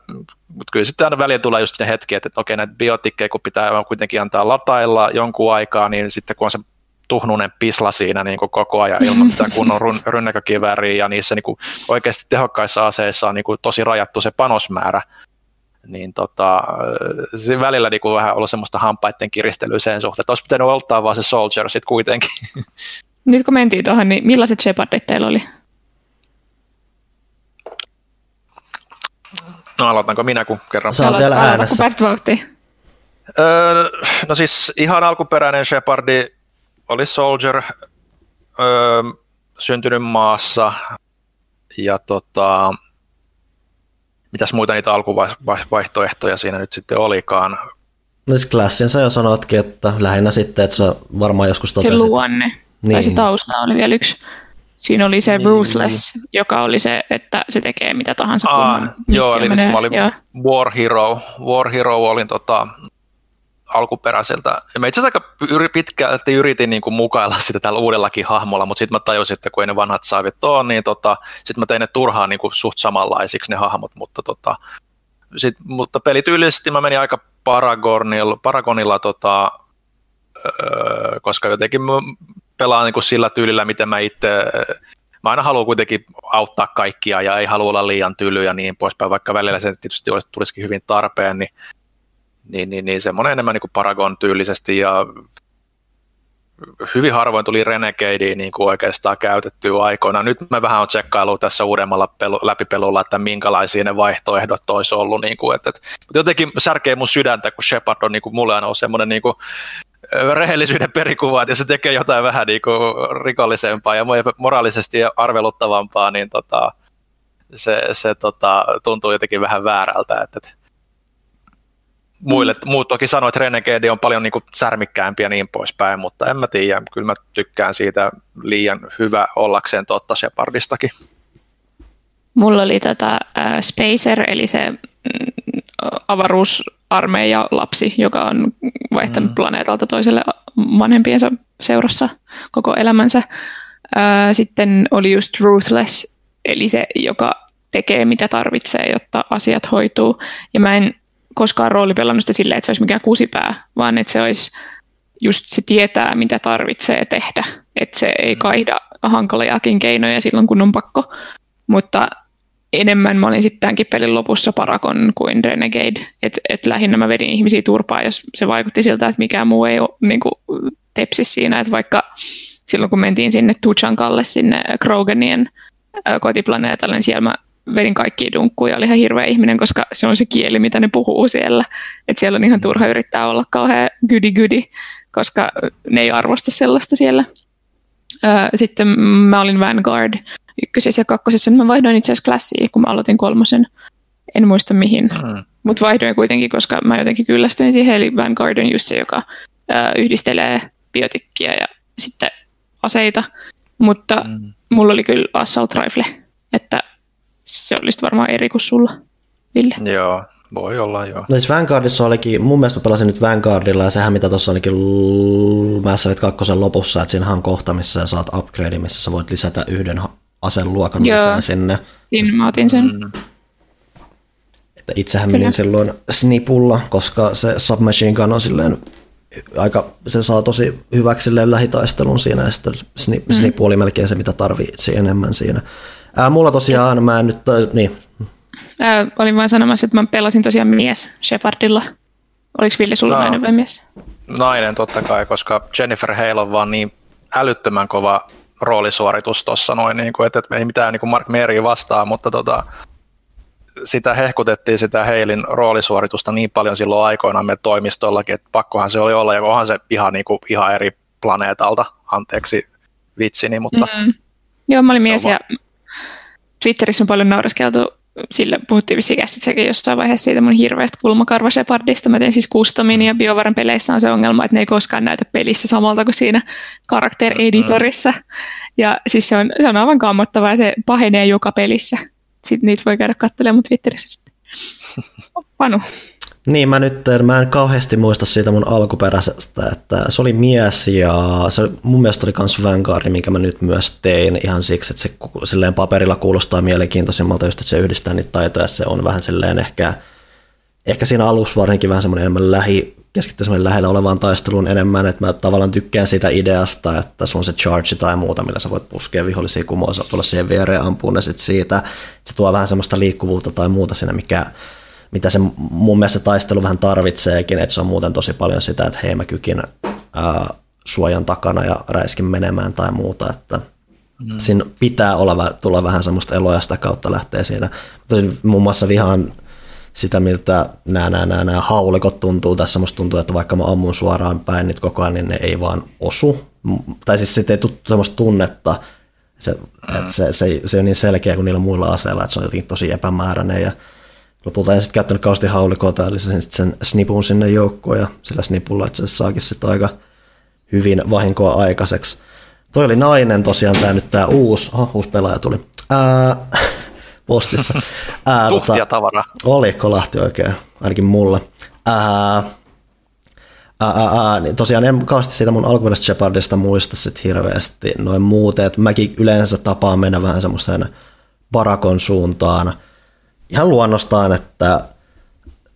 mutta kyllä sitten aina väliin tulee just ne hetki, että, että okei näitä biotikkeja, kun pitää kuitenkin antaa latailla jonkun aikaa, niin sitten kun on se tuhnunen pisla siinä niin kuin koko ajan ilman mitään kunnon run, rynnäkökivääriä ja niissä niin kuin oikeasti tehokkaissa aseissa on niin kuin tosi rajattu se panosmäärä, niin tota, se välillä niin kuin vähän ollut semmoista hampaiden kiristelyä sen suhteen, että olisi pitänyt oltaa vaan se Soldier sitten kuitenkin. Nyt kun mentiin tuohon, niin millaiset Shepardit teillä oli? No aloitanko minä, kun kerran... Sä vielä äänessä. Öö, no siis ihan alkuperäinen Shepardi oli Soldier, öö, syntynyt maassa, ja tota, mitäs muita niitä alkuvaihtoehtoja siinä nyt sitten olikaan. No siis klassin sä jo sanoitkin, että lähinnä sitten, että se varmaan joskus totesit. Se luonne, niin. tai se tausta oli vielä yksi. Siinä oli se niin. Ruthless, joka oli se, että se tekee mitä tahansa. Aa, joo, eli menee. mä olin joo. War Hero. War Hero olin tota, alkuperäiseltä. Ja mä itse asiassa aika pitkälti yritin niin kuin mukailla sitä tällä uudellakin hahmolla, mutta sitten mä tajusin, että kun ei ne vanhat saavit ole, niin tota, sitten mä tein ne turhaan niin kuin suht samanlaisiksi ne hahmot, mutta, tota, sit, mutta pelityylisesti mä menin aika Paragonilla, Paragonilla tota, öö, koska jotenkin pelaan niin kuin sillä tyylillä, miten mä itse mä aina haluan kuitenkin auttaa kaikkia ja ei halua olla liian tyly ja niin poispäin, vaikka välillä se tietysti olisi, tulisikin hyvin tarpeen, niin niin, niin, niin semmoinen enemmän niin kuin Paragon tyylisesti ja hyvin harvoin tuli Renegadea niin kuin oikeastaan käytettyä aikoina. Nyt mä vähän on tsekkailu tässä uudemmalla pelu, läpipelulla, että minkälaisia ne vaihtoehdot olisi ollut. Niin kuin, että, että, mutta jotenkin särkee mun sydäntä, kun Shepard on niin kuin, mulle aina on semmoinen niin kuin, rehellisyyden perikuva, että jos se tekee jotain vähän niin kuin rikollisempaa ja moraalisesti arveluttavampaa, niin tota, se, se tota, tuntuu jotenkin vähän väärältä. Että, että muille, mm. muut toki sanoivat, että Renegade on paljon niin kuin särmikkäämpi ja niin poispäin, mutta en mä tiedä, kyllä mä tykkään siitä liian hyvä ollakseen totta Shepardistakin. Mulla oli tätä äh, Spacer, eli se mm, avaruusarmeija lapsi, joka on vaihtanut mm. planeetalta toiselle vanhempiensa seurassa koko elämänsä. Sitten oli just Ruthless, eli se, joka tekee mitä tarvitsee, jotta asiat hoituu. Ja mä en koskaan roolipelannut sitä silleen, että se olisi mikään kusipää, vaan että se olisi just se tietää, mitä tarvitsee tehdä. Että se ei mm. kaihda hankalajakin keinoja silloin, kun on pakko. Mutta enemmän mä olin sitten tämänkin pelin lopussa Parakon kuin Renegade. Että et lähinnä mä vedin ihmisiä turpaa, jos se vaikutti siltä, että mikään muu ei ole niin kuin, tepsi siinä. Että vaikka silloin, kun mentiin sinne Tuchankalle, sinne Kroganien kotiplaneetalle, niin siellä mä vedin kaikki dunkkuja, oli ihan hirveä ihminen, koska se on se kieli, mitä ne puhuu siellä. että siellä on ihan turha yrittää olla kauhean gydi gydi, koska ne ei arvosta sellaista siellä. Sitten mä olin Vanguard ykkösessä ja kakkosessa, niin mä vaihdoin itse asiassa klassiin, kun mä aloitin kolmosen. En muista mihin, mm. mutta vaihdoin kuitenkin, koska mä jotenkin kyllästyin siihen, eli Vanguard on just se, joka yhdistelee biotikkia ja sitten aseita, mutta mm. mulla oli kyllä assault rifle, että se olisi varmaan eri kuin sulla, Ville. Joo, voi olla, joo. No siis Vanguardissa olikin, mun mielestä mä pelasin nyt Vanguardilla ja sehän mitä tuossa olikin Mass Effect 2 lopussa, että siinä on kohta, missä sä saat upgrade, missä sä voit lisätä yhden aseluokan joo. lisää sinne. Siinä mä otin sen. Mm. Että itsehän menin silloin snipulla, koska se submachine gun on silleen aika, se saa tosi hyväksi lähitaistelun siinä ja sitten snip, mm. snipu oli melkein se, mitä tarvitsi enemmän siinä. Ää, mulla tosiaan, mä en nyt, niin. Ää, olin vain sanomassa, että mä pelasin tosiaan mies Shepardilla. Oliko Ville sulla no, nainen vai mies? Nainen totta kai, koska Jennifer Hale on vaan niin älyttömän kova roolisuoritus tuossa noin, niin kuin, että ei mitään niin kuin Mark Mary vastaa, mutta tota, sitä hehkutettiin sitä Heilin roolisuoritusta niin paljon silloin aikoinaan me toimistollakin, että pakkohan se oli olla, ja onhan se ihan, niin kuin, ihan eri planeetalta, anteeksi vitsini, mutta... Mm. Joo, mä olin mies ja Twitterissä on paljon naureskeltu sillä puhuttiin sekin jossain vaiheessa siitä mun hirveästä kulmakarva Shepardista. Mä teen siis customin ja BioVaran peleissä on se ongelma, että ne ei koskaan näytä pelissä samalta kuin siinä character editorissa. Ja siis se on, se on aivan kammottavaa ja se pahenee joka pelissä. Sitten niitä voi käydä katselemaan mun Twitterissä sitten. Panu. Niin, mä nyt mä en kauheasti muista siitä mun alkuperäisestä, että se oli mies ja se mun mielestä oli kans Vanguard, minkä mä nyt myös tein ihan siksi, että se silleen paperilla kuulostaa mielenkiintoisemmalta, just että se yhdistää niitä taitoja, se on vähän silleen ehkä, ehkä siinä alussa varsinkin vähän semmoinen enemmän lähi, keskittyy semmoinen lähellä olevaan taisteluun enemmän, että mä tavallaan tykkään siitä ideasta, että sun on se charge tai muuta, millä sä voit puskea vihollisia kumoon, tulla siihen viereen ampuun ja sit siitä. Se tuo vähän semmoista liikkuvuutta tai muuta siinä, mikä mitä se mun mielestä taistelu vähän tarvitseekin, että se on muuten tosi paljon sitä, että hei mä kykin ää, suojan takana ja räiskin menemään tai muuta, että mm. siinä pitää olla, tulla vähän semmoista eloa sitä kautta lähtee siinä. Tosin muun muassa vihaan sitä, miltä nämä, nämä, nämä, nämä haulikot tuntuu. Tässä musta tuntuu, että vaikka mä ammun suoraan päin niitä koko ajan, niin ne ei vaan osu. Tai siis sitten ei tule semmoista tunnetta, se, mm. että se, se, se, on niin selkeä kuin niillä muilla aseilla, että se on jotenkin tosi epämääräinen ja lopulta en sitten käyttänyt kauheasti haulikoita, eli sen, sen snipun sinne joukkoon ja sillä snipulla itse asiassa saakin sitten aika hyvin vahinkoa aikaiseksi. Toi oli nainen tosiaan, tämä nyt tämä uusi, oh, uusi pelaaja tuli. Ää, postissa. Ää, Tuhtia tota, tavara. Oli, kolahti oikein, ainakin mulle. Ää, Ää, ää, niin tosiaan en kauheasti siitä mun alkuperäisestä Shepardista muista sit hirveästi noin muuten, että mäkin yleensä tapaan mennä vähän semmoiseen parakon suuntaan, ihan luonnostaan, että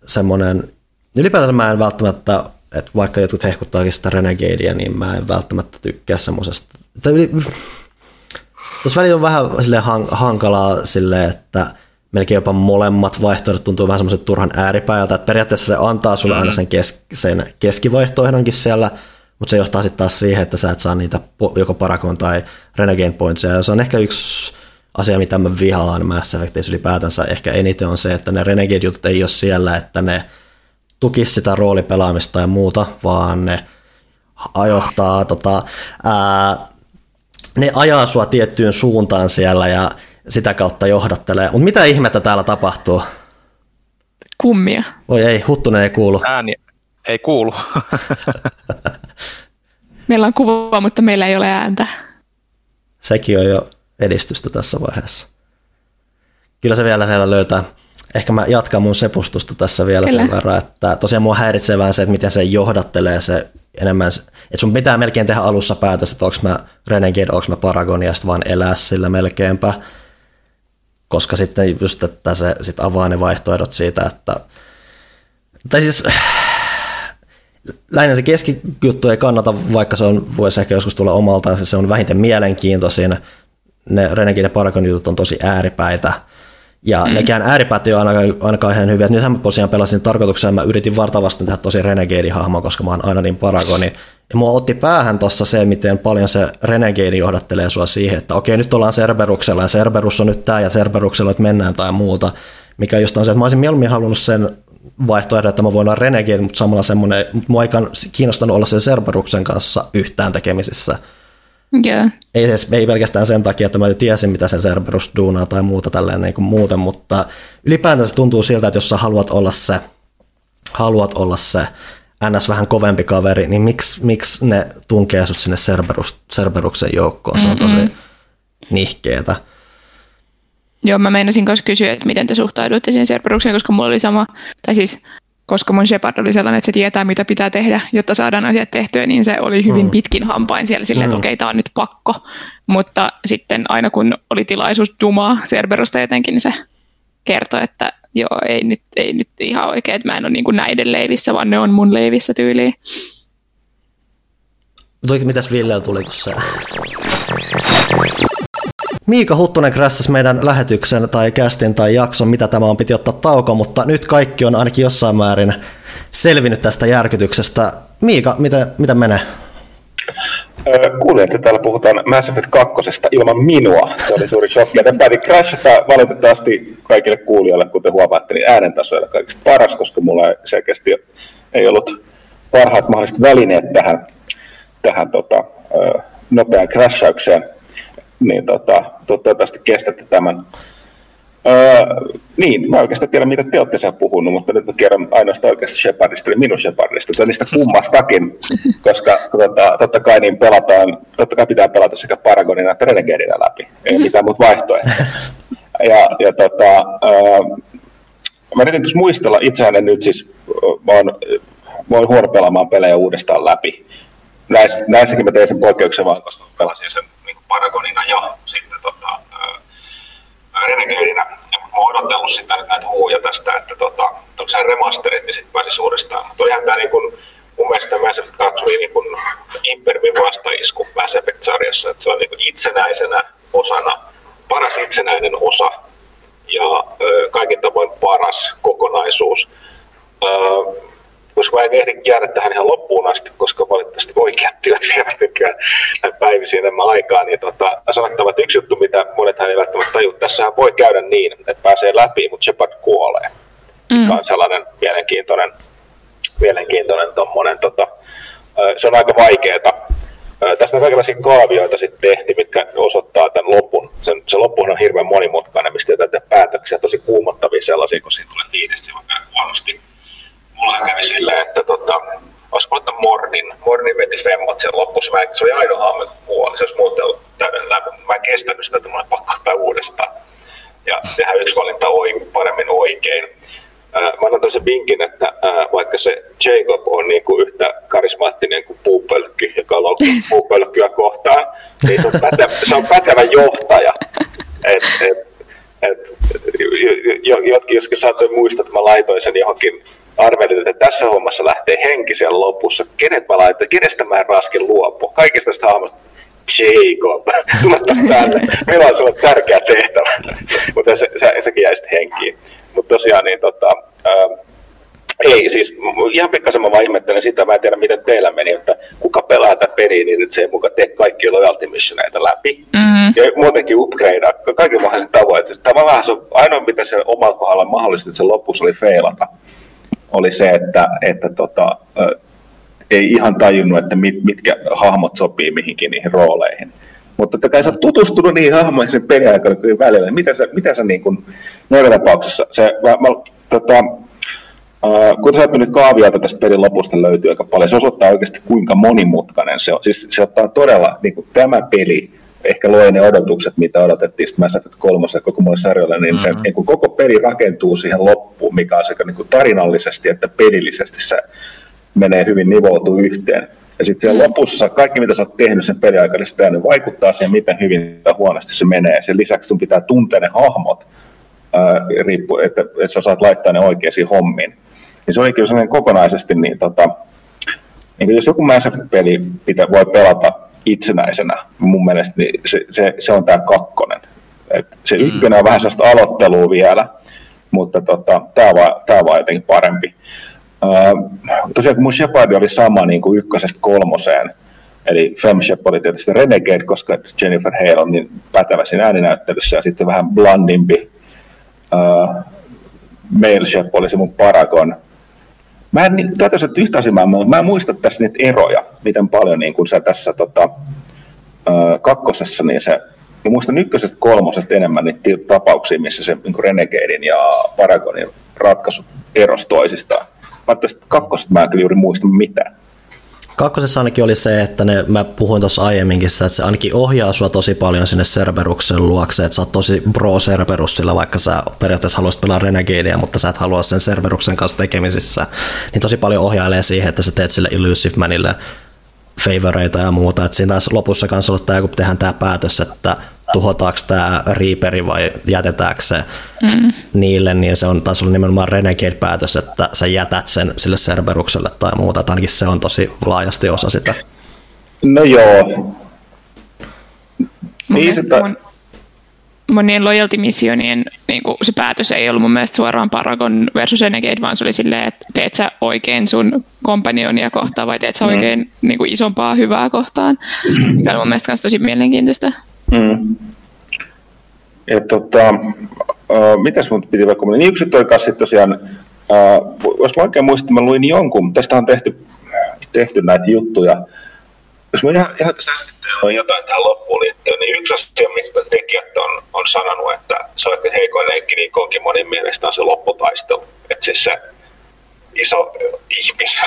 semmoinen, ylipäätään mä en välttämättä, että vaikka jotkut hehkuttaakin sitä Renegadea, niin mä en välttämättä tykkää semmoisesta, tuossa välillä on vähän sille hankalaa sille, että melkein jopa molemmat vaihtoehdot tuntuu vähän semmoiset turhan ääripäältä, että periaatteessa se antaa sulle aina sen, kes, sen keskivaihtoehdonkin siellä, mutta se johtaa sitten taas siihen, että sä et saa niitä joko Paragon tai Renegade Pointsia, ja se on ehkä yksi asia, mitä mä vihaan Mass Effectissä ylipäätänsä ehkä eniten on se, että ne Renegade-jutut ei ole siellä, että ne tukis sitä roolipelaamista ja muuta, vaan ne ajoittaa, tota, ää, ne ajaa sua tiettyyn suuntaan siellä ja sitä kautta johdattelee. Mutta mitä ihmettä täällä tapahtuu? Kummia. Oi ei, Huttunen ei kuulu. Ääni ei kuulu. meillä on kuva, mutta meillä ei ole ääntä. Sekin on jo edistystä tässä vaiheessa. Kyllä se vielä siellä löytää. Ehkä mä jatkan mun sepustusta tässä vielä Kyllä. sen verran, että tosiaan mua häiritsee vähän se, että miten se johdattelee se enemmän, että sun pitää melkein tehdä alussa päätös, että onko mä Renegade, onko mä Paragon ja sitten vaan elää sillä melkeinpä, koska sitten just, että se sit avaa ne vaihtoehdot siitä, että tai siis lähinnä se keskijuttu ei kannata, vaikka se on, voisi ehkä joskus tulla omalta, se on vähintään mielenkiintoisin, ne Renegade ja Paragon jutut on tosi ääripäitä. Ja mm. nekään ääripäät ei ole ainakaan, ainakaan ihan hyviä. Nythän mä tosiaan pelasin tarkoituksena, mä yritin vartavasti tehdä tosi Renegade-hahmo, koska mä oon aina niin Paragoni. Ja mua otti päähän tuossa se, miten paljon se Renegade johdattelee sua siihen, että okei, nyt ollaan Cerberuksella ja Cerberus on nyt tää ja Cerberuksella nyt mennään tai muuta. Mikä just on se, että mä olisin mieluummin halunnut sen vaihtoehdon, että mä voin olla Renegade, mutta samalla semmoinen, mua ei kiinnostanut olla sen Cerberuksen kanssa yhtään tekemisissä Yeah. Ei, edes, ei pelkästään sen takia, että mä tiesin, mitä sen Cerberus duunaa tai muuta tälleen niin kuin muuten, mutta ylipäätään se tuntuu siltä, että jos sä haluat olla se, haluat olla se ns. vähän kovempi kaveri, niin miksi, miksi ne tunkee sut sinne Cerberus, Cerberuksen joukkoon? Se on tosi nihkeetä. Joo, mä meinasin myös kysyä, että miten te suhtauduitte siihen Cerberukseen, koska mulla oli sama, tai siis koska mun Shepard oli sellainen, että se tietää, mitä pitää tehdä, jotta saadaan asiat tehtyä, niin se oli hyvin mm. pitkin hampain siellä silleen, että mm. okei, okay, tämä on nyt pakko. Mutta sitten aina kun oli tilaisuus dumaa Cerberusta jotenkin, niin se kertoi, että joo, ei nyt, ei nyt ihan oikein, että mä en ole niin näiden leivissä, vaan ne on mun leivissä tyyliin. Mitäs Ville tuli, kun se Miika Huttunen krässäsi meidän lähetyksen tai kästin tai jakson, mitä tämä on, piti ottaa tauko, mutta nyt kaikki on ainakin jossain määrin selvinnyt tästä järkytyksestä. Miika, mitä, mitä menee? Kuulin, että täällä puhutaan Mass Effect 2 ilman minua. Se oli suuri shokki. Ja päätin crashata valitettavasti kaikille kuulijoille, kuten huomaatte, niin äänentasoilla kaikista paras, koska mulla selkeästi ei ollut parhaat mahdolliset välineet tähän, tähän tota, nopeaan crashaukseen niin tota, toivottavasti kestätte tämän. Öö, niin, mä oikeastaan tiedän, mitä te olette siellä puhunut, mutta nyt mä kerron ainoastaan oikeasta Shepardista, eli minun Shepardista, tai niistä kummastakin, koska tota, totta kai niin pelataan, totta kai pitää pelata sekä Paragonina että Renegadina läpi, ei mitään muuta vaihtoehtoja. Ja, ja tota, öö, mä yritin muistella, itsehän en nyt siis mä oon, mä oon huono pelaamaan pelejä uudestaan läpi. Näissä, näissäkin mä tein sen poikkeuksen vaan, koska pelasin sen niin Paragonina ja sitten tota, Renegadeina. Ja mä oon odotellut sitä näitä huuja tästä, että tota, onko se remasterit, niin sitten pääsisi uudestaan. Mutta olihan tämä niin kuin, mun mielestä Mass Effect 2 oli niin kuin Impermin vastaisku Mass Effect-sarjassa, että se on niin itsenäisenä osana, paras itsenäinen osa ja ö, kaikin tavoin paras kokonaisuus. Ö, koska mä en ehdi jäädä tähän ihan loppuun asti, koska valitettavasti oikeat työt vievät nykyään päivisin enemmän aikaa, niin tota, sanottava, että yksi juttu, mitä monethan ei välttämättä tajua, tässä voi käydä niin, että pääsee läpi, mutta Shepard kuolee, mm. mikä on sellainen mielenkiintoinen, mielenkiintoinen tommonen, tota, se on aika vaikeeta. Tästä on kaikenlaisia kaavioita sitten tehty, mitkä osoittaa tämän lopun. Sen, se loppuhan on hirveän monimutkainen, mistä tehdään päätöksiä, tosi kuumottavia sellaisia, kun siinä tulee fiilisti vaikka huonosti mulla kävi silleen, että tota, olisi että Mornin, Mornin veti femmot sen lopussa. Mä, se oli ainoa kun kuoli. Se olisi muuten täyden läpi. Mä en kestänyt sitä, että mä pakko ottaa uudestaan. Ja tehdä yksi valinta oi, paremmin oikein. Mä annan toisen vinkin, että vaikka se Jacob on niin kuin yhtä karismaattinen kuin puupölkky, joka on puupölkkyä kohtaan, niin se on pätevä, se on pätevä johtaja. Et, et, et, jotkin joskus saattoi muistaa, että mä laitoin sen johonkin arvelin, että tässä hommassa lähtee henki siellä lopussa. Kenet mä laitan, kenestä mä en raskin luopua? Kaikista tästä hahmosta. Jacob, tule tänne. Meillä on sulle tärkeä tehtävä. Mutta se, se, sekin jäi sitten henkiin. Mutta tosiaan niin tota, ää, ei, siis ihan pikkasen mä vaan ihmettelen sitä, mä en tiedä miten teillä meni, että kuka pelaa tätä peliä niin, että se ei muka tee kaikki loyalty missioneita läpi. Mm-hmm. Ja muutenkin upgradea kaikki mahdolliset tavoitteet. Tämä on vähän se, ainoa mitä se omalla kohdalla mahdollisesti, että se lopussa oli feilata oli se, että, että tota, ei ihan tajunnut, että mit, mitkä hahmot sopii mihinkin niihin rooleihin. Mutta totta kai sä oot tutustunut niihin hahmoihin sen peliaikana välillä. Mitä sä, mitä sä niin kuin, noilla tapauksessa, se, mä, mä, tota, Uh, kun sä nyt kaavioita tästä pelin lopusta löytyy aika paljon, se osoittaa oikeasti kuinka monimutkainen se on. Siis se ottaa todella, niin kuin tämä peli ehkä loi ne odotukset, mitä odotettiin sitten Mass Effect 3 koko mulle sarjalle, niin se mm-hmm. niin kuin koko peli rakentuu siihen loppuun, mikä on sekä niin kuin tarinallisesti että pelillisesti se menee hyvin nivoutuu yhteen. Ja sitten siellä mm. lopussa kaikki, mitä sä oot tehnyt sen peliaikana, sitä niin vaikuttaa siihen, miten hyvin tai huonosti se menee. Sen lisäksi sun pitää tuntea ne hahmot, ää, riippu, että, että sä saat laittaa ne oikeisiin hommiin. Niin se on kyllä sellainen kokonaisesti, niin, tota, niin jos joku Mass Effect-peli pitää, voi pelata itsenäisenä. Mun mielestä niin se, se, se on tämä kakkonen. Et se mm. ykkönen on vähän sellaista aloittelua vielä, mutta tota, tämä on, vaan, tää on vaan jotenkin parempi. Uh, tosiaan kun mun Shepard oli sama niin kuin ykkösestä kolmoseen, eli Fem Shepard oli tietysti Renegade, koska Jennifer Hale on niin pätevä siinä ääninäyttelyssä, ja sitten vähän blandimpi uh, Male Shep oli se mun Paragon, Mä en, niin, tätä yhtä asiaa, mä, mä en muista tässä niitä eroja, miten paljon niin kun sä tässä tota, kakkosessa, niin se, mä muistan ykkösestä kolmosesta enemmän niitä tapauksia, missä se niin Renegadein ja Paragonin ratkaisut erosi toisistaan. Mä tästä kakkosesta mä en kyllä juuri muista mitään. Kakkosessa ainakin oli se, että ne, mä puhuin tuossa aiemminkin sitä, että se ainakin ohjaa sua tosi paljon sinne Cerberuksen luokse, että sä oot tosi pro Cerberus sillä, vaikka sä periaatteessa haluaisit pelaa Renegadea, mutta sä et halua sen Cerberuksen kanssa tekemisissä, niin tosi paljon ohjailee siihen, että sä teet sille Illusive Manille favoreita ja muuta, että siinä taas lopussa kanssa ollut tämä, kun tehdään tämä päätös, että tuhotaanko tämä Reaperi vai jätetäänkö se mm. niille, niin se on taas ollut nimenomaan Renegade-päätös, että sä jätät sen sille Cerberukselle tai muuta, että ainakin se on tosi laajasti osa sitä. No joo. Niin, sitä... mun, monien loyalty-missionien niin se päätös ei ollut mun mielestä suoraan Paragon versus Renegade, vaan se oli silleen, että teet sä oikein sun kompanionia kohtaan vai teet sä mm. oikein mm. niin kuin isompaa hyvää kohtaan, mikä on mun mielestä myös tosi mielenkiintoista. Mm. Tota, uh, mitäs mun piti vaikka, niin yksi toi kanssa tosiaan, uh, jos oikein muistan, mä luin jonkun, tästä on tehty, tehty näitä juttuja, jos mä ihan, ihan tässä äsken on jotain tähän loppuun liittyen, niin yksi asia, mistä tekijät on, on sanonut, että se on ehkä heikoin leikki, niin konkin monin mielestä on se lopputaistelu. Että siis se iso ihmis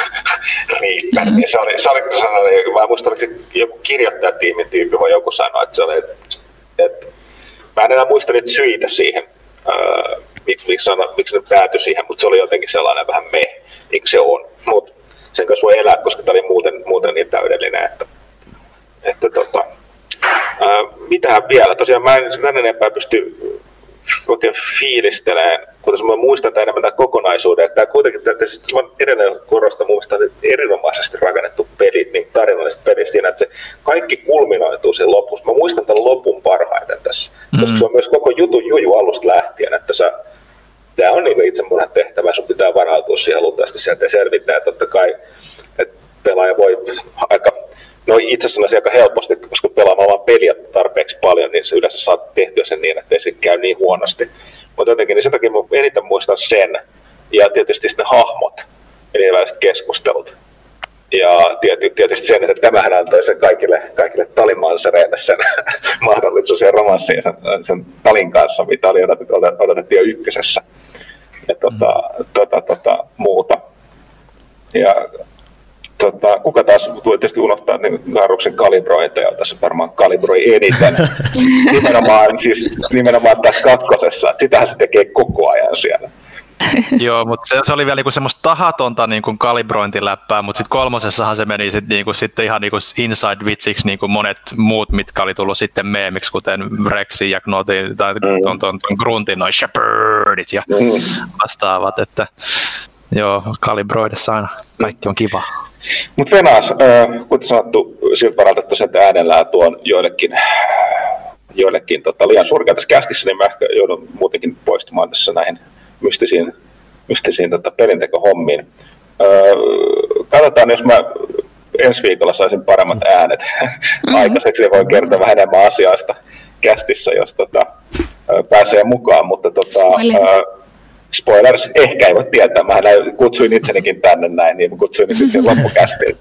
riippää. Mm-hmm. Ja se oli, se oli sellainen, mä muistan, että joku kirjoittajatiimin tyyppi vai joku sanoi, että se oli, että, että mä en enää muista nyt syitä siihen, äh, miksi, miksi, sano, miksi ne päätyi siihen, mutta se oli jotenkin sellainen vähän me. niin kuin se on. Mutta sen kanssa voi elää, koska tämä oli muuten, muuten niin täydellinen, että, että tota, ää, mitä vielä? Tosiaan mä en tänne enempää pysty oikein fiilistelemään, kun mä muistan tämän enemmän tämän kokonaisuuden, että tämä kuitenkin, että siis mä edelleen korostan mun mielestä erinomaisesti rakennettu peli, niin tarinallisesti peli siinä, että se kaikki kulminoituu sen lopussa. Mä muistan tämän lopun parhaiten tässä, mm-hmm. koska se on myös koko jutun juju alusta lähtien, että sä tämä on niin itse mun tehtävä, sun pitää varautua siihen luultavasti sieltä ja selvittää, totta kai, että pelaaja voi aika No itse asiassa aika helposti, koska pelaamaan vaan peliä tarpeeksi paljon, niin se yleensä saa tehtyä sen niin, että ei se käy niin huonosti. Mutta jotenkin, niin sen takia mä eniten muistan sen, ja tietysti ne hahmot, eli erilaiset keskustelut. Ja tietysti sen, että tämähän antoi sen kaikille, kaikille talimansereille sen mahdollisuus ja romanssiin sen, sen talin kanssa, mitä oli odotettu, odotettiin jo ykkösessä. Ja tota, mm. tota, tota, muuta. Ja tota, kuka taas tulee tietysti unohtaa niin Garruksen kalibrointeja, tässä varmaan kalibroi eniten. nimenomaan, siis, nimenomaan tässä kakkosessa, sitähän se tekee koko ajan siellä. Joo, mutta se, se, oli vielä niinku semmoista tahatonta niinku kalibrointiläppää, mutta sitten kolmosessahan se meni sit niinku, sitten ihan niinku inside-vitsiksi niinku monet muut, mitkä oli tullut sitten meemiksi, kuten Rexi ja Knoti tai mm. ton, ton, ton Gruntin, noin Shepardit ja mm. vastaavat, että joo, kalibroidessa aina kaikki on kiva. Mutta Venas, kuten sanottu, siltä varalta, että tosiaan äänellä tuon joillekin, joillekin tota, liian surkea tässä kästissä, niin mä ehkä joudun muutenkin poistumaan tässä näihin mystisiin, mystisiin tota, perintekohommiin. Katsotaan, jos mä ensi viikolla saisin paremmat äänet mm-hmm. aikaiseksi, niin voin kertoa vähän enemmän asioista kästissä, jos tota, pääsee mukaan, mutta tota, spoilers, ehkä ei voi tietää. Mä kutsuin itsenikin tänne näin, niin kutsuin nyt sen loppukästiin.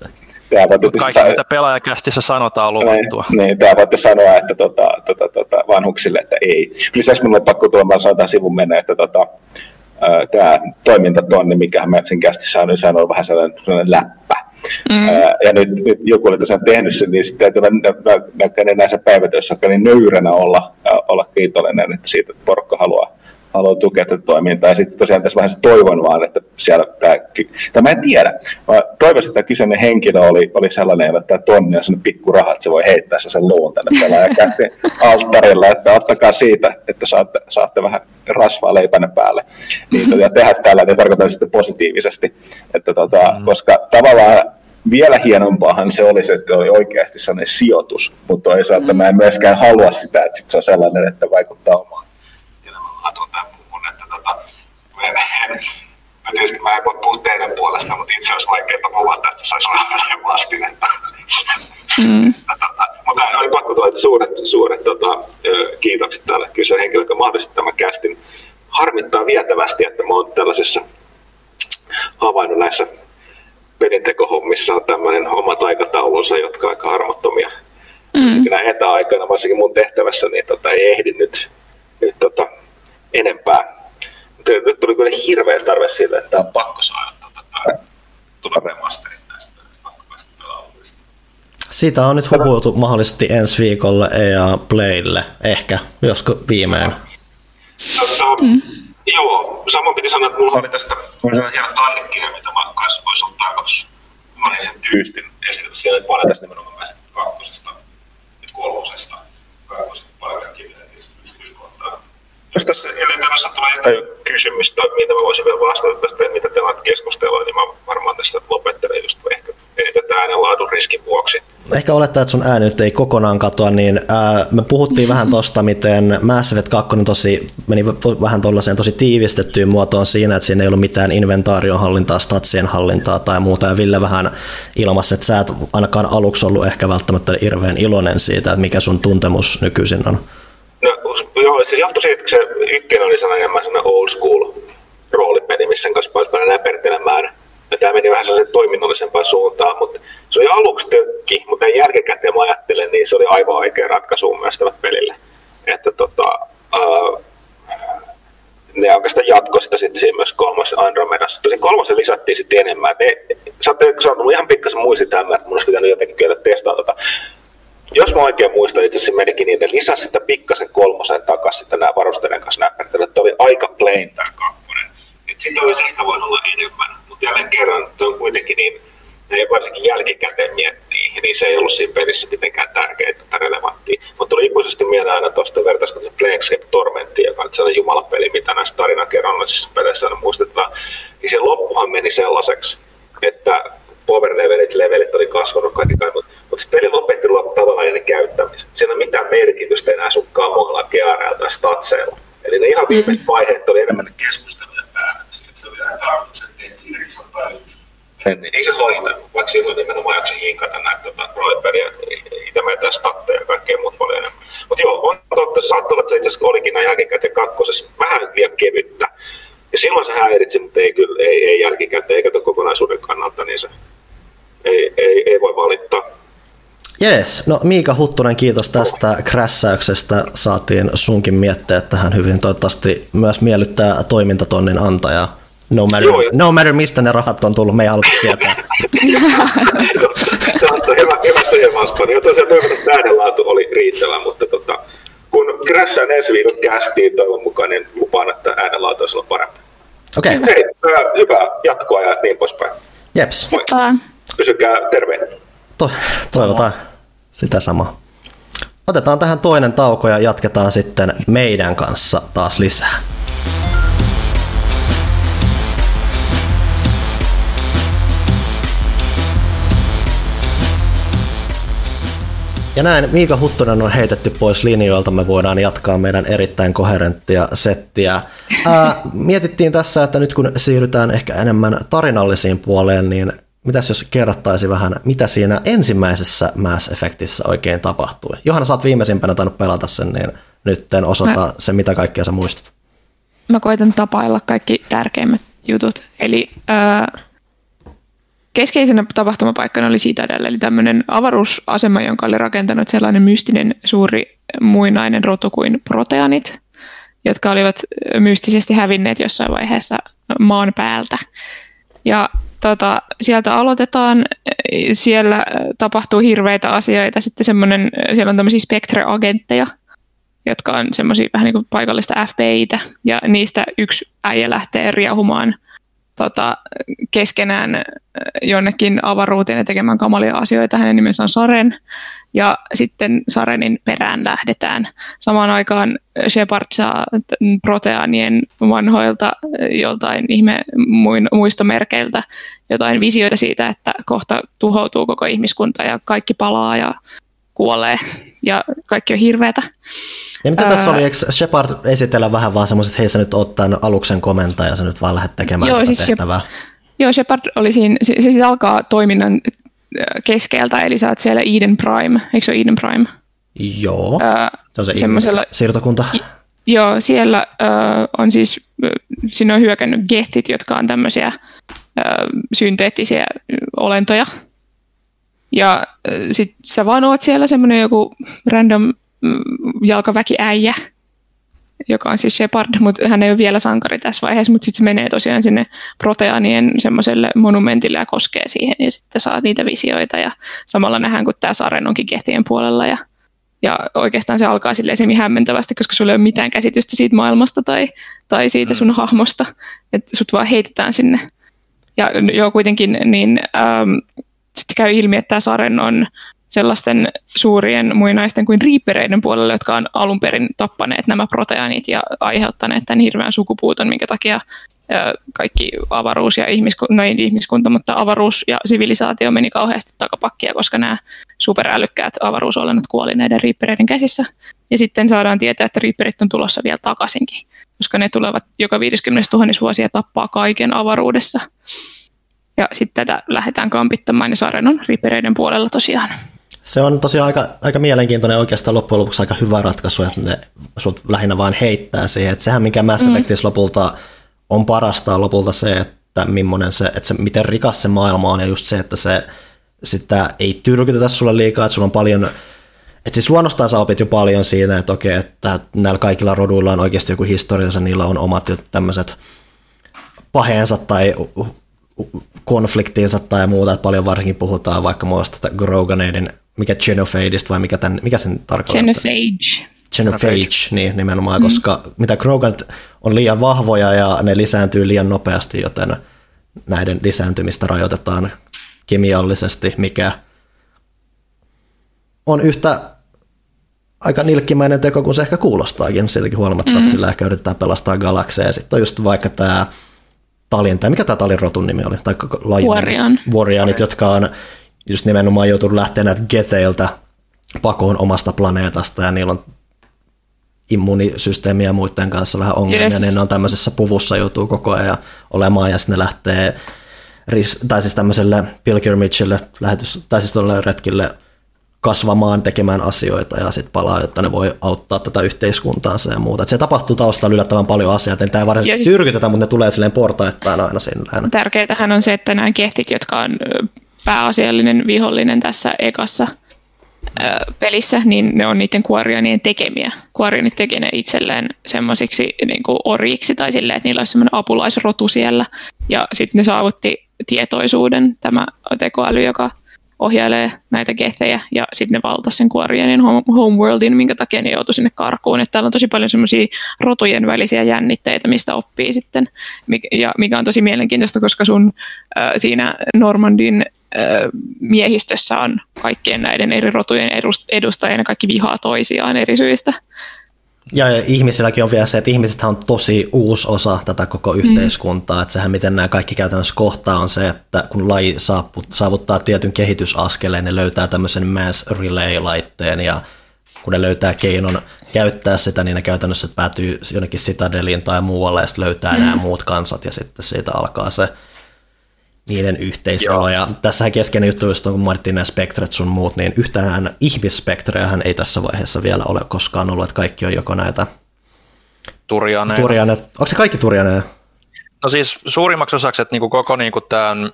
Mutta kaikki, sa- mitä pelaajakästissä sanotaan, on luvattua. Niin, niin tämä voitte sanoa että tota, tota, tota, vanhuksille, että ei. Lisäksi minulle on pakko tulla, mä sanotaan sivun mennä, että tota, tämä toimintatonni, mikä mä sen kästissä on, niin se on vähän sellainen, sellainen läppä. Mm. ja nyt, nyt, joku oli tosiaan tehnyt sen, niin sitten täytyy nä- näissä päivätöissä niin nöyränä olla, olla kiitollinen, että siitä porukka haluaa haluaa tukea tätä toimintaa. Ja sitten tosiaan tässä vähän toivon vaan, että siellä tämä, tai mä en tiedä, mä toivoisin, että tämä kyseinen henkilö oli, oli sellainen, että tämä tonni on sellainen pikku raha, että se voi heittää sen luun tänne pelaajakästin alttarilla, että ottakaa siitä, että saatte, saatte vähän rasvaa leipänä päälle. Niin, ja tehdä tällä, niin tarkoitan sitten positiivisesti, että tota, mm. koska tavallaan vielä hienompaahan se olisi, että oli oikeasti sellainen sijoitus, mutta toisaalta mä en myöskään halua sitä, että sit se on sellainen, että vaikuttaa omaan No tietysti mä en voi puhua teidän puolesta, mutta itse olisi vaikeaa puhua, että saisi olla jotain vastinetta. Mm. Tota, mutta oli pakko tulla suuret, suuret tota, kiitokset tälle kyseiselle henkilölle, joka mahdollisti tämän kästin. Harmittaa vietävästi, että mä oon tällaisessa havainnut näissä pelintekohommissa on tämmöinen omat aikataulunsa, jotka on aika armottomia. Mm. Näin etäaikana, varsinkin mun tehtävässä, niin tota, ei ehdi nyt, nyt tota, enempää nyt tuli kyllä hirveä tarve sille, että on pakko saada tuota, tulla remasterit näistä, Siitä on nyt huhuiltu mahdollisesti ensi viikolle EA Playlle, ehkä, josko viimein. Tota, mm. Joo, sama piti sanoa, että mulla oli tästä sellainen hieno taidekirja, mitä mä kanssa olisi ollut tarkoitus. Mä olin sen tyystin esitys. Siellä oli paljon tästä nimenomaan kakkosesta ja kolmosesta. Kakkosesta paljon yksityiskohtaa. Jos tässä eletään tulee jotain kysymystä, mitä mä voisin vielä vastata tästä, mitä te olette keskustelua, niin mä varmaan tästä lopettelen just ehkä tätä äänenlaadun riskin vuoksi. Ehkä olettaa, että sun ääni nyt ei kokonaan katoa, niin ää, me puhuttiin vähän tosta, miten Mass Effect 2 tosi, meni vähän tuollaiseen tosi tiivistettyyn muotoon siinä, että siinä ei ollut mitään inventaarion hallintaa, statsien hallintaa tai muuta, ja Ville vähän ilmasi, että sä et ainakaan aluksi ollut ehkä välttämättä hirveän iloinen siitä, että mikä sun tuntemus nykyisin on. Joo, se johtui siitä, että se ykkönen oli sellainen enemmän sellainen old school roolipeli, missä kanssa pääsi paljon näpertelemään. Ja tämä meni vähän sellaisen toiminnallisempaan suuntaan, mutta se oli aluksi tökki, mutta jälkikäteen mä ajattelen, niin se oli aivan oikea ratkaisu mun mielestä pelille. Että tota, uh, ne oikeastaan jatkoi sitä sitten siinä myös kolmas Andromedassa. Tosin kolmosen lisättiin sitten enemmän. Ne, saatte, saanut ihan pikkasen muistaa, että mun olisi pitänyt jotenkin kyllä testata tota jos mä oikein muistan, itse asiassa menikin niin, ne lisäsi sitä pikkasen kolmosen takaisin sitten nämä varusteiden kanssa näpärtelyt, että oli aika plain tämä kakkonen. Että sitä olisi ehkä voinut olla enemmän, mutta jälleen kerran tuo on kuitenkin niin, ne varsinkin jälkikäteen miettii, niin se ei ollut siinä pelissä mitenkään tärkeää tai relevanttia. Mutta tuli ikuisesti mieleen aina tuosta vertaisko Planescape Tormentti, joka on sellainen jumalapeli, mitä näissä tarinakerronnallisissa peleissä aina muistetaan. Niin se loppuhan meni sellaiseksi, että power levelit, levelit oli kasvanut kaikki kai, mutta, mutta se peli lopetti tavallaan ne käyttämisen. Siinä ei ole mitään merkitystä enää sun kamoilla, geareilla tai statseilla. Eli ne ihan viimeiset mm. vaiheet oli enemmän keskusteluja päätöksiä. Se oli ihan tarkoitus, että niin ei se hoita, vaikka silloin nimenomaan jaksin hinkata näitä tota, roolipeliä, itse meitä statteja ja kaikkea muut paljon enemmän. Mutta joo, on totta, saattoi olla, että se itse asiassa olikin näin jälkikäteen kakkosessa vähän liian kevyttä. Ja silloin se häiritsi, mutta ei, kyllä, ei, ei jälkikäteen eikä kokonaisuuden kannalta, niin se ei, ei, ei voi valittaa. Jees, no Miika Huttunen, kiitos tästä krässäyksestä. Saatiin sunkin miettiä tähän hyvin. Toivottavasti myös miellyttää toimintatonnin antajaa. No matter, Joo, no matter mistä ne rahat on tullut, me ei haluta tietää. hyvä, hyvä siihen vastaan. Ja tosiaan toivon, että äänenlaatu oli riittävä, mutta tota, kun crashaan ensi viikon kästiin toivon mukaan, niin lupaan, että äänenlaatu olisi ollut parempi. Okei. Okay. Hei, hyvää jatkoa ja niin poispäin. Jeps. Moi. Pysykää terveen. To- toivotaan sitä samaa. Otetaan tähän toinen tauko ja jatketaan sitten meidän kanssa taas lisää. Ja näin Miika Huttunen on heitetty pois linjoilta, me voidaan jatkaa meidän erittäin koherenttia settiä. Ää, mietittiin tässä, että nyt kun siirrytään ehkä enemmän tarinallisiin puoleen, niin mitäs jos kerrottaisi vähän, mitä siinä ensimmäisessä Mass Effectissä oikein tapahtui? Johanna, sä oot viimeisimpänä tainnut pelata sen, niin nyt osoita mä, se, mitä kaikkea sä muistat. Mä koitan tapailla kaikki tärkeimmät jutut. Eli äh, Keskeisenä tapahtumapaikkana oli Citadel, eli tämmöinen avaruusasema, jonka oli rakentanut sellainen mystinen suuri muinainen rotu kuin proteanit, jotka olivat mystisesti hävinneet jossain vaiheessa maan päältä. Ja tota, sieltä aloitetaan, siellä tapahtuu hirveitä asioita, sitten semmoinen, siellä on tämmöisiä Spectre-agentteja, jotka on semmoisia vähän niin kuin paikallista FBItä, ja niistä yksi äijä lähtee riahumaan tota, keskenään jonnekin avaruuteen ja tekemään kamalia asioita. Hänen nimensä on Saren ja sitten Sarenin perään lähdetään. Samaan aikaan Shepard saa proteanien vanhoilta joltain ihme muistomerkeiltä jotain visioita siitä, että kohta tuhoutuu koko ihmiskunta ja kaikki palaa ja kuolee ja kaikki on hirveätä. Ja mitä tässä oli, eikö Shepard esitellä vähän vaan semmoiset, että hei sä nyt oot tämän aluksen komentaja ja sä nyt vaan lähdet tekemään Joo, siis tehtävää? Joo, Shepard oli siinä, se, se siis alkaa toiminnan keskeltä, eli sä oot siellä Eden Prime, eikö se ole Eden Prime? Joo, se on se siirtokunta. Joo, siellä ö, on siis, sinne on hyökännyt gethit, jotka on tämmöisiä ö, synteettisiä olentoja, ja sit sä vaan oot siellä semmoinen joku random mm, jalkaväkiäijä, joka on siis Shepard, mutta hän ei ole vielä sankari tässä vaiheessa, mutta sitten se menee tosiaan sinne proteanien semmoiselle monumentille ja koskee siihen ja sitten saa niitä visioita ja samalla nähdään, kun tämä Saren onkin kehtien puolella ja, ja oikeastaan se alkaa silleen semmin hämmentävästi, koska sulla ei ole mitään käsitystä siitä maailmasta tai, tai siitä sun mm. hahmosta, että sut vaan heitetään sinne. Ja joo, kuitenkin niin ähm, sitten käy ilmi, että tämä Saren on sellaisten suurien muinaisten kuin riippereiden puolella, jotka on alun perin tappaneet nämä proteiinit ja aiheuttaneet tämän hirveän sukupuuton, minkä takia kaikki avaruus ja ihmiskunta, no ihmiskunta, mutta avaruus ja sivilisaatio meni kauheasti takapakkia, koska nämä superälykkäät avaruusolennot kuoli näiden riippereiden käsissä. Ja sitten saadaan tietää, että riipperit on tulossa vielä takaisinkin, koska ne tulevat joka 50 000 vuosia tappaa kaiken avaruudessa. Ja sitten tätä lähdetään kampittamaan, niin Saren on ripereiden puolella tosiaan. Se on tosiaan aika, aika mielenkiintoinen oikeastaan loppujen lopuksi aika hyvä ratkaisu, että ne sut lähinnä vain heittää siihen. Että sehän mikä Mass mm. lopulta on parasta on lopulta se, että, se, että se, miten rikas se maailma on ja just se, että se sitä ei tyrkytetä sulle liikaa, että sulla on paljon että siis luonnostaan sä opit jo paljon siinä, että okei, että näillä kaikilla roduilla on oikeasti joku historiansa, niillä on omat tämmöiset paheensa tai konfliktiinsa tai muuta, että paljon varsinkin puhutaan vaikka muista Groganeiden, mikä Genophagista vai mikä, tämän, mikä sen tarkoittaa? Genophage. Genophage, niin nimenomaan, mm. koska mitä Grogan on liian vahvoja ja ne lisääntyy liian nopeasti, joten näiden lisääntymistä rajoitetaan kemiallisesti, mikä on yhtä aika nilkkimäinen teko, kun se ehkä kuulostaakin siltäkin huolimatta, mm-hmm. että sillä ehkä yritetään pelastaa galakseja. Sitten on just vaikka tämä Talin, tai mikä tämä Talin rotun nimi oli? Tai lajin Warrian. Warrianit, jotka on just nimenomaan joutunut lähteä näitä geteiltä pakoon omasta planeetasta, ja niillä on immunisysteemiä muiden kanssa vähän ongelmia, yes. niin ne on tämmöisessä puvussa joutuu koko ajan olemaan, ja sitten ne lähtee, tai siis tämmöiselle pilgrimageille, lähetys, tai siis tuolle retkille kasvamaan, tekemään asioita ja sitten palaa, jotta ne voi auttaa tätä yhteiskuntaansa ja muuta. Et se tapahtuu taustalla yllättävän paljon asioita, niin tämä ei varsinaisesti siis, tyrkytetä, mutta ne tulee silleen portaittain aina sinne. Tärkeintähän on se, että nämä kehtit, jotka on pääasiallinen vihollinen tässä ekassa pelissä, niin ne on niiden kuorianien tekemiä. Kuorianit teki ne itselleen semmoisiksi niin orjiksi tai silleen, että niillä olisi semmoinen apulaisrotu siellä. Ja sitten ne saavutti tietoisuuden, tämä tekoäly, joka ohjailee näitä kehejä ja sitten ne valtasi sen kuorianien homeworldin, minkä takia ne joutui sinne karkuun. Että täällä on tosi paljon semmoisia rotujen välisiä jännitteitä, mistä oppii sitten, ja mikä on tosi mielenkiintoista, koska sun äh, siinä Normandin miehistössä on kaikkien näiden eri rotujen edustajia ja kaikki vihaa toisiaan eri syistä. Ja, ja ihmisilläkin on vielä se, että ihmiset on tosi uusi osa tätä koko mm. yhteiskuntaa. Mm. Että sehän, miten nämä kaikki käytännössä kohtaa, on se, että kun laji saavuttaa tietyn kehitysaskeleen, ne löytää tämmöisen mass relay-laitteen ja kun ne löytää keinon käyttää sitä, niin ne käytännössä päätyy jonnekin Citadeliin tai muualle ja sitten löytää mm. nämä muut kansat ja sitten siitä alkaa se niiden yhteiselo. Ja tässähän keskeinen juttu, just on, kun mainittiin nämä spektret sun muut, niin yhtään ihmisspektrejähän ei tässä vaiheessa vielä ole koskaan ollut, että kaikki on joko näitä Turjaneja. Turjane. Onko se kaikki turjaneja? No siis suurimmaksi osaksi, että niinku koko niinku tämän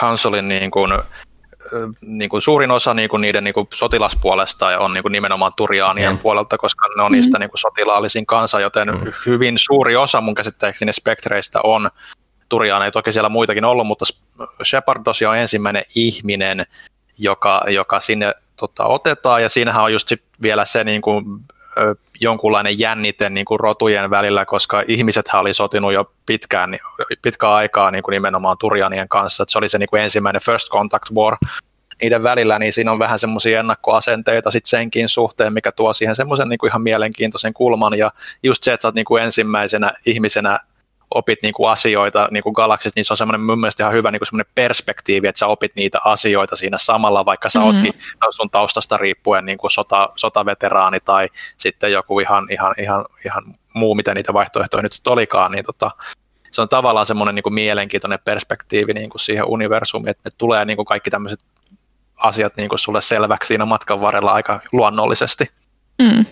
konsolin niinku, niinku suurin osa niinku niiden niinku sotilaspuolesta on niinku nimenomaan Turjaanien mm. puolelta, koska ne on niistä mm. niinku sotilaallisin kansa, joten mm. hyvin suuri osa mun käsittääkseni spektreistä on Turiaan ei toki siellä muitakin ollut, mutta Shepard tosiaan on ensimmäinen ihminen, joka, joka sinne tota, otetaan, ja siinähän on just sit vielä se niin kuin, ö, jonkunlainen jännite niin kuin rotujen välillä, koska ihmiset oli sotinut jo pitkään, pitkään aikaa niin kuin nimenomaan Turianien kanssa, että se oli se niin kuin ensimmäinen First Contact War niiden välillä, niin siinä on vähän semmoisia ennakkoasenteita sit senkin suhteen, mikä tuo siihen semmoisen niin ihan mielenkiintoisen kulman, ja just se, että sä oot niin kuin ensimmäisenä ihmisenä opit niin kuin asioita niin kuin niin se on semmoinen mun mielestä ihan hyvä niin kuin semmoinen perspektiivi, että sä opit niitä asioita siinä samalla, vaikka sä mm-hmm. ootkin sun taustasta riippuen niin kuin sota, sotaveteraani tai sitten joku ihan, ihan, ihan, ihan muu, mitä niitä vaihtoehtoja nyt olikaan, niin tota, se on tavallaan semmoinen niin kuin mielenkiintoinen perspektiivi niin kuin siihen universumiin, että, että tulee niin kuin kaikki tämmöiset asiat niin kuin sulle selväksi siinä matkan varrella aika luonnollisesti. Mm.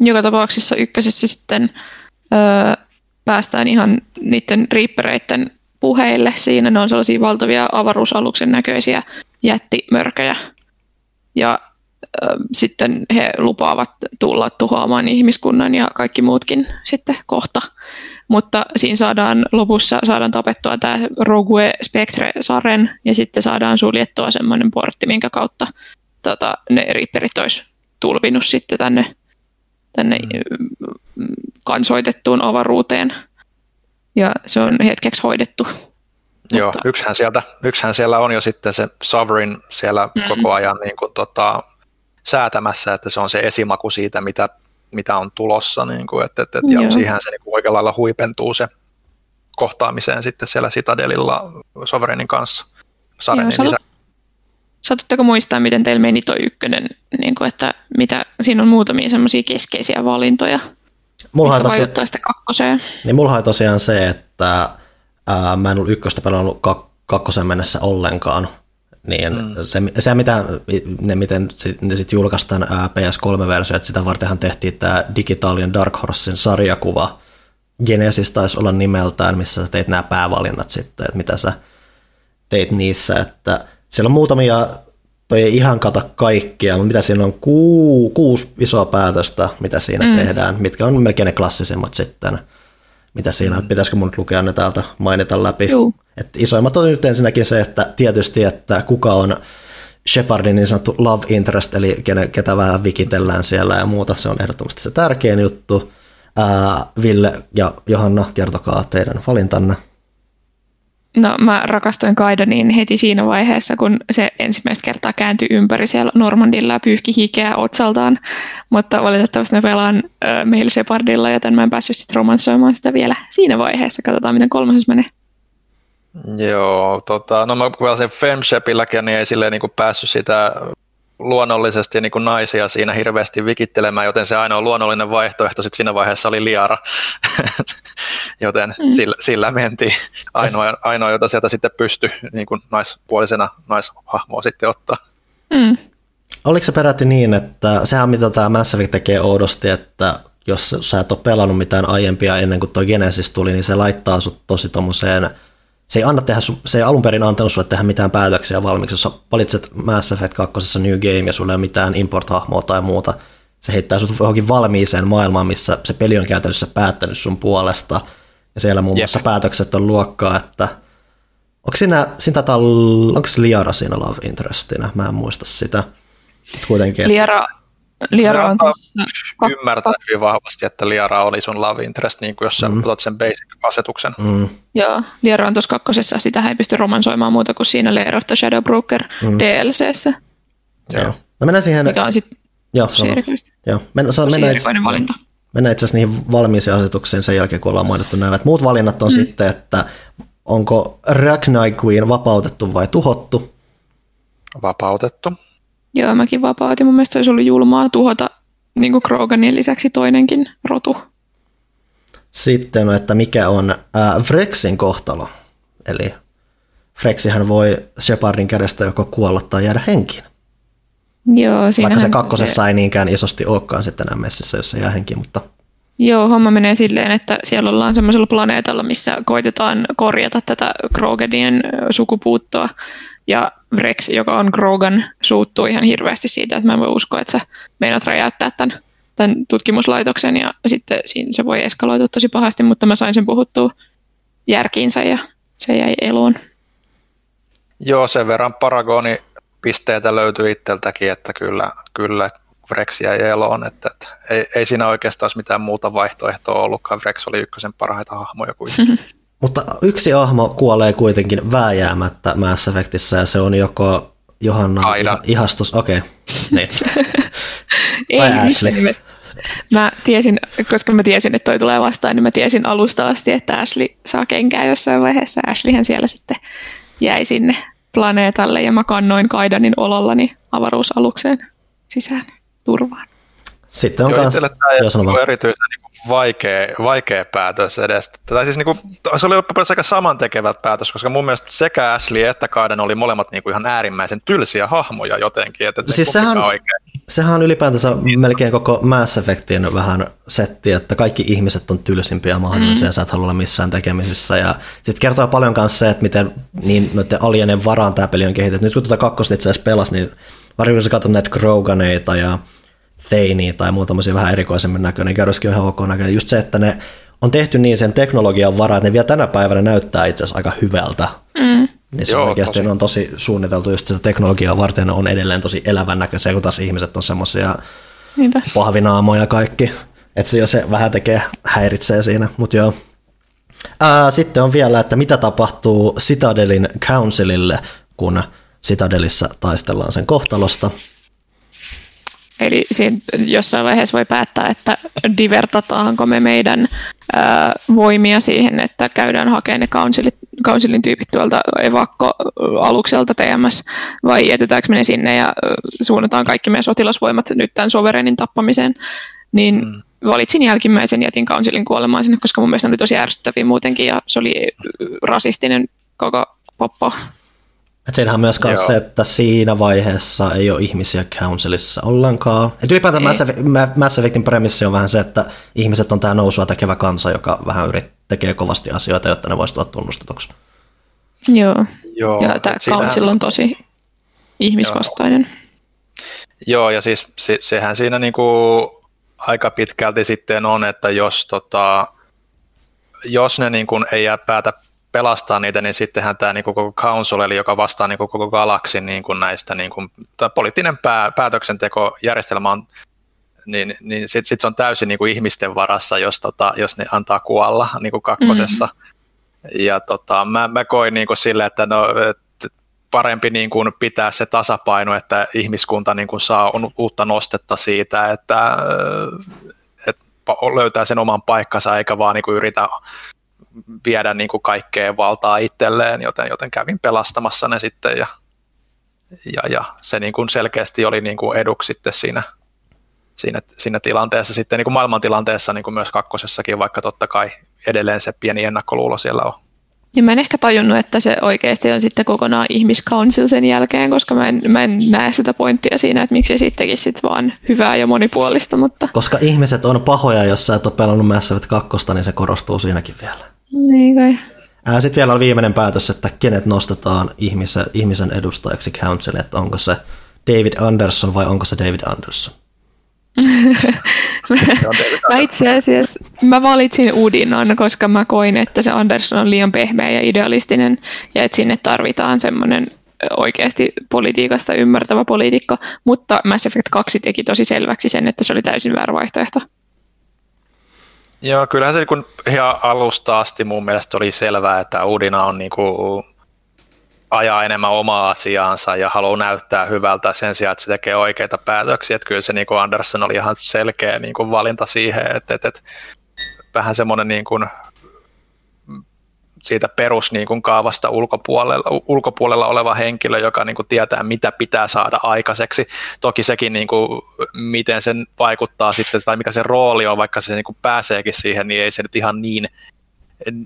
Joka tapauksessa ykkösessä sitten öö, päästään ihan niiden riippereiden puheille. Siinä ne on sellaisia valtavia avaruusaluksen näköisiä jättimörköjä. Ja äh, sitten he lupaavat tulla tuhoamaan ihmiskunnan ja kaikki muutkin sitten kohta. Mutta siinä saadaan lopussa saadaan tapettua tämä Rogue Spectre Saren ja sitten saadaan suljettua semmoinen portti, minkä kautta tota, ne riipperit olisi tulvinut sitten tänne, tänne mm. Kansoitettuun avaruuteen. Ja se on hetkeksi hoidettu. Joo, Mutta... yksihän, sieltä, yksihän siellä on jo sitten se Sovereign siellä mm-hmm. koko ajan niin kuin, tota, säätämässä, että se on se esimaku siitä, mitä, mitä on tulossa. Niin kuin, että, että, ja siihen se niin kuin oikealla lailla huipentuu se kohtaamiseen sitten siellä Citadelilla Sovereignin kanssa. Sarenin Joo, lisä. Saatatteko muistaa, miten teillä meni tuo ykkönen, niin kuin, että mitä, siinä on muutamia semmoisia keskeisiä valintoja, mulla mitkä vaikuttaa sitten kakkoseen? Niin mulla on tosiaan se, että ää, mä en ollut ykköstä pelannut kak- kakkosen mennessä ollenkaan, niin mm. se, se, mitä, ne, miten ne sitten julkaistaan PS3-versio, että sitä vartenhan tehtiin tämä digitaalinen Dark Horsein sarjakuva, Genesis taisi olla nimeltään, missä sä teit nämä päävalinnat sitten, että mitä sä teit niissä, että siellä on muutamia, toi ei ihan kata kaikkia, mutta mitä siinä on, ku, kuusi isoa päätöstä, mitä siinä mm. tehdään, mitkä on melkein ne klassisimmat sitten, mitä siinä, että pitäisikö mun nyt lukea ne täältä mainita läpi. Juu. Et isoimmat on nyt ensinnäkin se, että tietysti, että kuka on Shepardin niin sanottu love interest, eli ketä vähän vikitellään siellä ja muuta, se on ehdottomasti se tärkein juttu. Ää, Ville ja Johanna, kertokaa teidän valintanne. No mä rakastuin Kaidaniin heti siinä vaiheessa, kun se ensimmäistä kertaa kääntyi ympäri siellä Normandilla ja pyyhki hikeä otsaltaan, mutta valitettavasti mä pelaan äh, Mail Shepardilla, joten mä en päässyt sitten romanssoimaan sitä vielä siinä vaiheessa. Katsotaan, miten kolmasessa menee. Joo, tota, no mä pelasin Femshepilläkin, niin ei silleen niin päässyt sitä luonnollisesti niin kuin naisia siinä hirveästi vikittelemään, joten se ainoa luonnollinen vaihtoehto sitten siinä vaiheessa oli Liara, joten mm. sillä, sillä mentiin. Ainoa, ainoa, jota sieltä sitten pystyi niin kuin naispuolisena naishahmoa sitten ottaa. Mm. Oliko se peräti niin, että sehän mitä tämä Mass Effect tekee oudosti, että jos sä et ole pelannut mitään aiempia ennen kuin tuo Genesis tuli, niin se laittaa sut tosi tommoseen se ei, anna tehdä, se ei alun perin antanut sulle tehdä mitään päätöksiä valmiiksi. Jos sä valitset Mass Effect 2. New Game ja sulla ei ole mitään import-hahmoa tai muuta, se heittää sut johonkin valmiiseen maailmaan, missä se peli on käytännössä päättänyt sun puolesta. Ja siellä muun muassa yep. päätökset on luokkaa, että onko siinä, siinä taitaa, onko Liara siinä Love Interestina? Mä en muista sitä. Kuitenkin. Liara, Liara on tuossa... Ymmärtää hyvin vahvasti, että Liara oli sun love interest, niin kuin jos sä mm. otat sen basic-asetuksen. Mm. Joo, Liara on tuossa kakkosessa, sitä ei pysty romansoimaan muuta kuin siinä Lair of the Shadow Broker mm. DLCssä. Joo. No mennään siihen... Mikä on sitten Joo, Joo. Men, se on, mennään itse, valinta. Mennään itse asiassa niihin valmiisiin asetuksiin sen jälkeen, kun ollaan mainittu nämä. Muut valinnat on mm. sitten, että onko Ragnar Queen vapautettu vai tuhottu? Vapautettu. Joo, mäkin vapautin. Mun mielestä se olisi ollut julmaa tuhota niin kuin Kroganin lisäksi toinenkin rotu. Sitten, että mikä on äh, Vrexin kohtalo. Eli Frexihän voi Shepardin kädestä joko kuolla tai jäädä henkiin. Joo, Vaikka se kakkosessa se... ei niinkään isosti olekaan sitten enää messissä, jos se jää henkiin, mutta... Joo, homma menee silleen, että siellä ollaan semmoisella planeetalla, missä koitetaan korjata tätä Krogadien sukupuuttoa. Ja Rex, joka on Grogan, suuttuu ihan hirveästi siitä, että mä en voi uskoa, että sä meinaat räjäyttää tämän, tämän tutkimuslaitoksen ja sitten siinä se voi eskaloitua tosi pahasti, mutta mä sain sen puhuttua järkiinsä ja se jäi eloon. Joo, sen verran paragoni pisteitä löytyy itseltäkin, että kyllä, kyllä Vrex jäi eloon, että, että ei, ei siinä oikeastaan mitään muuta vaihtoehtoa ollutkaan. Vrex oli ykkösen parhaita hahmoja kuitenkin. Mutta yksi ahmo kuolee kuitenkin vääjäämättä Mass Effectissä ja se on joko Johanna iha, ihastus, okei. Okay. Niin. Ei Ashley. Mä tiesin, koska mä tiesin, että toi tulee vastaan, niin mä tiesin alusta asti, että Ashley saa kenkää jossain vaiheessa. Ashleyhän siellä sitten jäi sinne planeetalle ja mä kannoin Kaidanin olollani avaruusalukseen sisään turvaan. Sitten on Joo, kanssa, tämä erityisen niin vaikea, vaikea päätös edes. Tai siis niin kuin, se oli loppujen aika samantekevä päätös, koska mun mielestä sekä Ashley että Kaiden oli molemmat niin kuin ihan äärimmäisen tylsiä hahmoja jotenkin. Että siis sehän, sehän on ylipäätänsä melkein koko Mass Effectin vähän setti, että kaikki ihmiset on tylsimpiä mahdollisia, mm. sä et halua olla missään tekemisissä. Ja sitten kertoo paljon kanssa se, että miten niin noiden alienen varaan tämä peli on kehitetty. Nyt kun tuota kakkosta itse asiassa pelasi, niin varsinkin kun sä katsot näitä Kroganeita ja Theinia tai muuta tämmöisiä vähän erikoisemmin näköinen, Garruskin on ihan ok näköinen. Just se, että ne on tehty niin sen teknologian varaa, että ne vielä tänä päivänä näyttää itse asiassa aika hyvältä. Mm. Niin se Joo, oikeasti tosi. on tosi suunniteltu just sitä teknologiaa varten, on edelleen tosi elävän näköisiä, kun taas ihmiset on semmoisia pahvinaamoja kaikki. Että se jo se vähän tekee, häiritsee siinä, mutta joo. Ää, sitten on vielä, että mitä tapahtuu Citadelin Councilille, kun Citadelissa taistellaan sen kohtalosta. Eli siinä jossain vaiheessa voi päättää, että divertataanko me meidän ää, voimia siihen, että käydään hakemaan ne counsilit, counsilin tyypit tuolta evakko-alukselta TMS, vai jätetäänkö me ne sinne ja suunnataan kaikki meidän sotilasvoimat nyt tämän sovereinin tappamiseen. Niin mm. valitsin jälkimmäisen, jätin counsilin kuolemaan sinne, koska mun mielestä ne oli tosi ärsyttäviä muutenkin, ja se oli rasistinen koko poppo et siinähän on myös Joo. se, että siinä vaiheessa ei ole ihmisiä Councilissa ollenkaan. Et ylipäätään Mass, Mass Effectin premissi on vähän se, että ihmiset on tämä nousua tekevä kansa, joka vähän yrit, tekee kovasti asioita, jotta ne voisivat tulla tunnustetuksi. Joo, Joo ja tämä Council on tosi ihmisvastainen. Joo, Joo ja siis se, sehän siinä niinku aika pitkälti sitten on, että jos, tota, jos ne niinku ei jää päätä pelastaa niitä, niin sittenhän tämä niin koko council, eli joka vastaa niin koko galaksin niin kuin näistä, niin kuin, poliittinen pää, päätöksentekojärjestelmä on, niin, niin sitten sit se on täysin niin kuin ihmisten varassa, jos, tota, jos ne antaa kuolla niin kuin kakkosessa. Mm-hmm. ja tota, mä, mä koin niin kuin sille, että no, et parempi niin kuin pitää se tasapaino, että ihmiskunta niin kuin saa uutta nostetta siitä, että, että löytää sen oman paikkansa eikä vaan niin kuin yritä viedä niin kuin kaikkea valtaa itselleen, joten, joten kävin pelastamassa ne sitten ja, ja, ja se niin kuin selkeästi oli niin kuin eduksi sitten siinä, siinä, siinä tilanteessa, sitten niin kuin maailmantilanteessa niin kuin myös kakkosessakin, vaikka totta kai edelleen se pieni ennakkoluulo siellä on. Ja mä en ehkä tajunnut, että se oikeasti on sitten kokonaan ihmiscouncil sen jälkeen, koska mä en, mä en näe sitä pointtia siinä, että miksi se sittenkin sit vaan hyvää ja monipuolista. Mutta... Koska ihmiset on pahoja, jos sä et ole pelannut Mass Effect 2, niin se korostuu siinäkin vielä. Niin kai. Sitten vielä on viimeinen päätös, että kenet nostetaan ihmisen, ihmisen edustajaksi council, että onko se David Anderson vai onko se David Anderson. mä itse asiassa mä valitsin Udinan, koska mä koin, että se Anderson on liian pehmeä ja idealistinen ja että sinne tarvitaan semmoinen oikeasti politiikasta ymmärtävä poliitikko, mutta Mass Effect 2 teki tosi selväksi sen, että se oli täysin väärä vaihtoehto. Joo, kyllähän se kun ihan alusta asti mun mielestä oli selvää, että Udina on niinku ajaa enemmän omaa asiaansa ja haluaa näyttää hyvältä sen sijaan, että se tekee oikeita päätöksiä. Että kyllä se niin kuin Anderson oli ihan selkeä niin kuin valinta siihen, että, että, että vähän semmoinen niin kuin siitä perus niin kuin kaavasta ulkopuolella, ulkopuolella oleva henkilö, joka niin kuin tietää, mitä pitää saada aikaiseksi. Toki sekin, niin kuin, miten sen vaikuttaa sitten, tai mikä se rooli on, vaikka se niin kuin pääseekin siihen, niin ei se nyt ihan niin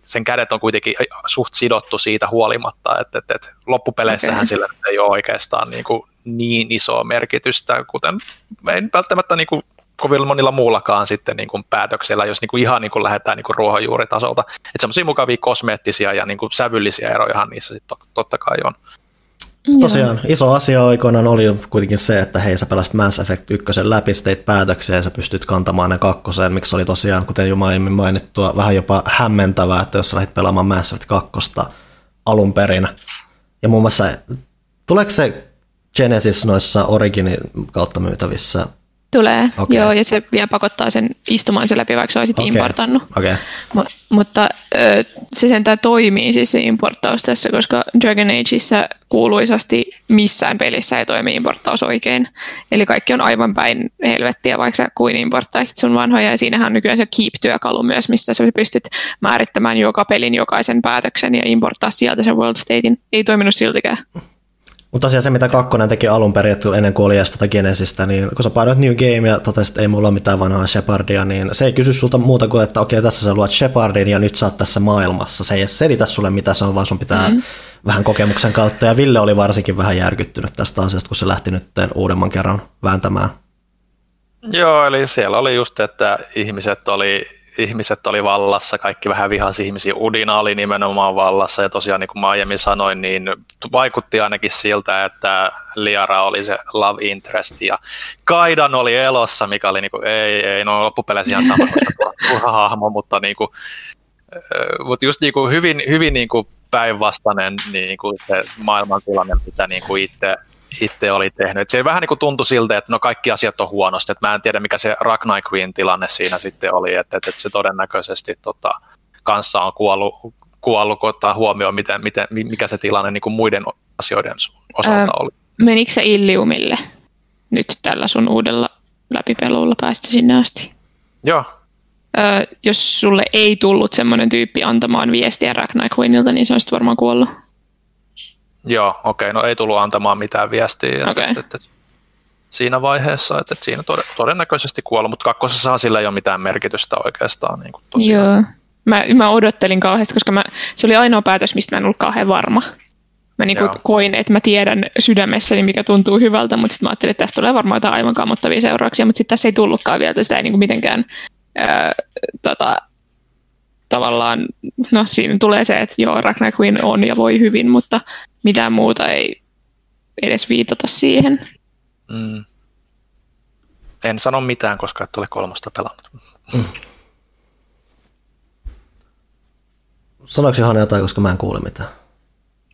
sen kädet on kuitenkin suht sidottu siitä huolimatta, että, että, että loppupeleissähän okay. sillä ei ole oikeastaan niin, kuin niin isoa merkitystä, kuten ei välttämättä niin kuin kovin monilla muullakaan sitten niin kuin päätöksellä, jos niin kuin ihan niin kuin lähdetään niin kuin ruohonjuuritasolta. Että semmoisia mukavia kosmeettisia ja niin kuin sävyllisiä erojahan niissä sitten totta kai on. Tosiaan, iso asia aikoinaan oli kuitenkin se, että hei sä pelasit Mass Effect 1 läpi, sä teit päätöksiä ja sä pystyt kantamaan ne kakkoseen, miksi oli tosiaan, kuten jo aiemmin mainittua, vähän jopa hämmentävää, että jos sä lähdit pelaamaan Mass Effect 2 alun perin. Ja muun muassa, tuleeko se Genesis noissa Originin kautta myytävissä Tulee, okay. joo, ja se vielä pakottaa sen istumaan se läpi, vaikka se olisit okay. importannut. Okay. M- mutta ö, se sentään toimii siis se importtaus tässä, koska Dragon Ageissa kuuluisasti missään pelissä ei toimi importtaus oikein. Eli kaikki on aivan päin helvettiä, vaikka sä kuin importtaisit sun vanhoja, ja siinähän on nykyään se Keep-työkalu myös, missä sä pystyt määrittämään joka pelin jokaisen päätöksen ja importtaa sieltä sen World Statein. Ei toiminut siltikään. Mutta tosiaan se, mitä kakkonen teki alun perin, ennen kuin oli edes tuota Genesistä, niin kun sä painoit New Game ja totesit, että ei mulla ole mitään vanhaa Shepardia, niin se ei kysy sulta muuta kuin, että okei, tässä sä luot Shepardin ja nyt sä oot tässä maailmassa. Se ei selitä sulle, mitä se on, vaan sun pitää mm. vähän kokemuksen kautta. Ja Ville oli varsinkin vähän järkyttynyt tästä asiasta, kun se lähti nyt uudemman kerran vääntämään. Joo, eli siellä oli just, että ihmiset oli ihmiset oli vallassa, kaikki vähän vihasi ihmisiä. Udina oli nimenomaan vallassa ja tosiaan niin kuin mä aiemmin sanoin, niin vaikutti ainakin siltä, että Liara oli se love interest ja Kaidan oli elossa, mikä oli niin kuin, ei, ei, no loppupeleissä ihan sama, koska hahmo, mutta niin kuin, mutta just niin kuin hyvin, hyvin niin kuin päinvastainen niin kuin se maailmantilanne, mitä niin kuin itse itse oli tehnyt. Et se vähän niin kuin tuntui siltä, että no kaikki asiat on huonosti. Et mä en tiedä, mikä se Ragnar Queen tilanne siinä sitten oli, että, että se todennäköisesti tota, kanssa on kuollut, kuollut kun ottaa huomioon, miten, miten, mikä se tilanne niin kuin muiden asioiden osalta Ää, oli. Menikö se Illiumille nyt tällä sun uudella läpipelulla päästä sinne asti? Joo. Öö, jos sulle ei tullut semmoinen tyyppi antamaan viestiä Ragnar Queenilta, niin se olisi varmaan kuollut. Joo, okei, okay, no ei tullut antamaan mitään viestiä. Okay. Et, et, et, siinä vaiheessa, että et siinä todennäköisesti kuollut, mutta kakkosessa sillä ei ole mitään merkitystä oikeastaan. Niin kuin Joo. Mä, mä odottelin kauheasti, koska mä, se oli ainoa päätös, mistä mä en ollut kauhean varma. Mä niin kuin koin, että mä tiedän sydämessäni, mikä tuntuu hyvältä, mutta sitten mä ajattelin, että tästä tulee varmaan jotain aivan kammottavia seurauksia, mutta sitten tässä ei tullutkaan vielä, sitä ei niin kuin mitenkään ää, tota, tavallaan, no siinä tulee se, että joo, Ragnar Queen on ja voi hyvin, mutta mitään muuta ei edes viitata siihen. Mm. En sano mitään, koska et ole kolmosta pelannut. Mm. Sanoiko Johanna jotain, koska mä en kuule mitään?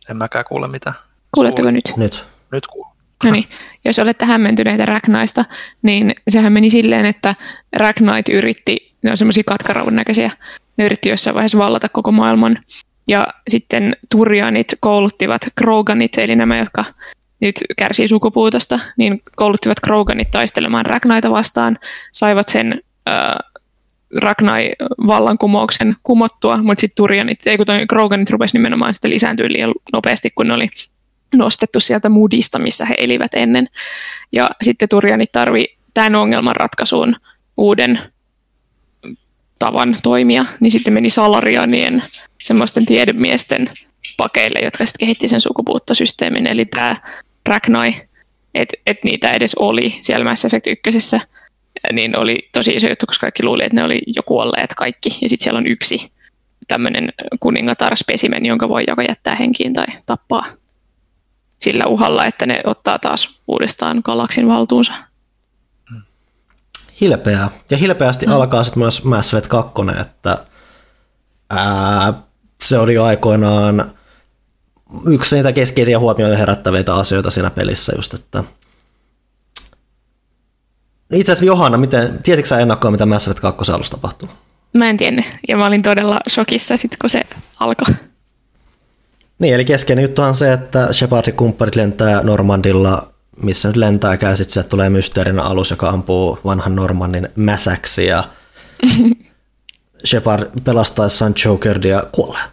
En mäkään kuule mitään. Kuuletteko nyt? Nyt. Nyt kuuluu. No niin, jos olette hämmentyneitä Ragnaista, niin sehän meni silleen, että Ragnait yritti, ne on semmoisia katkaravun näköisiä, ne yritti jossain vaiheessa vallata koko maailman Ja sitten Turjanit kouluttivat Kroganit, eli nämä, jotka nyt kärsii sukupuutosta, niin kouluttivat Kroganit taistelemaan Ragnaita vastaan, saivat sen äh, Ragnai-vallankumouksen kumottua, mutta sitten Turjanit, ei kun Kroganit rupesi nimenomaan sitten lisääntyä liian nopeasti, kun ne oli nostettu sieltä mudista, missä he elivät ennen. Ja sitten Turjanit tarvi tämän ongelman ratkaisuun uuden tavan toimia, niin sitten meni Salarianien semmoisten tiedemiesten pakeille, jotka sitten kehitti sen sukupuuttosysteemin, eli tämä Ragnai, että et niitä edes oli siellä Mass Effect 1, niin oli tosi iso juttu, koska kaikki luuli, että ne oli jo kuolleet kaikki, ja sitten siellä on yksi tämmöinen kuningatar spesimen, jonka voi joko jättää henkiin tai tappaa sillä uhalla, että ne ottaa taas uudestaan galaksin valtuunsa. Hilpeää. Ja hilpeästi mm. alkaa sitten myös Mass Effect 2, että ää, se oli aikoinaan yksi niitä keskeisiä huomioita herättäviä asioita siinä pelissä just, että itse asiassa Johanna, miten, tiesitkö sä ennakkoa, mitä Mass Effect 2 alussa tapahtuu? Mä en tiennyt, ja mä olin todella shokissa sitten, kun se alkoi. Niin, eli keskeinen juttu on se, että Shepardin kumppanit lentää Normandilla, missä nyt lentääkään, sitten sieltä tulee mysteerinen alus, joka ampuu vanhan Normannin mäsäksi, ja Shepard pelastaessaan Jokerdia kuolee.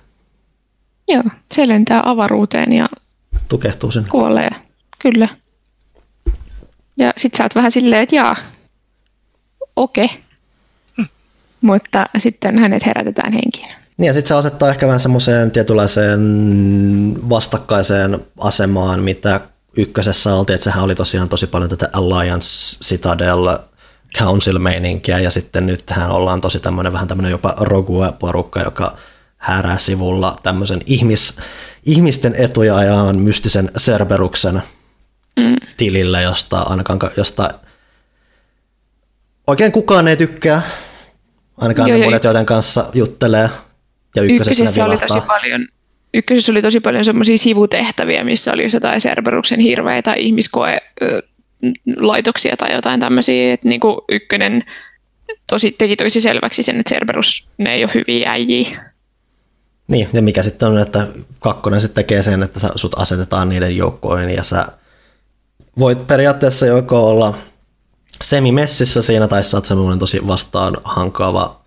Joo, se lentää avaruuteen ja tukehtuu sinne. Kuolee, kyllä. Ja sit sä oot vähän silleen, että jaa, okei. Okay. Mm. Mutta sitten hänet herätetään henkiin. Niin ja sitten se asettaa ehkä vähän semmoiseen tietynlaiseen vastakkaiseen asemaan, mitä ykkösessä oltiin, että sehän oli tosiaan tosi paljon tätä Alliance Citadel Council-meininkiä, ja sitten nyt tähän ollaan tosi tämmöinen vähän tämmöinen jopa rogue-porukka, joka häärää sivulla tämmöisen ihmis, ihmisten etuja ajan mystisen Cerberuksen mm. tilille, josta ainakaan josta oikein kukaan ei tykkää, ainakaan joo, ne monet, joiden kanssa juttelee. Ja ykkösessä, ykkösessä oli tosi paljon Ykkösessä oli tosi paljon semmoisia sivutehtäviä, missä oli jotain Cerberuksen hirveitä ihmiskoe laitoksia tai jotain tämmöisiä, että niinku ykkönen tosi, teki tosi selväksi sen, että Cerberus, ne ei ole hyviä äijiä. Niin, ja mikä sitten on, että kakkonen sitten tekee sen, että sut asetetaan niiden joukkoihin ja sä voit periaatteessa joko olla semimessissä siinä tai sä oot semmoinen tosi vastaan hankaava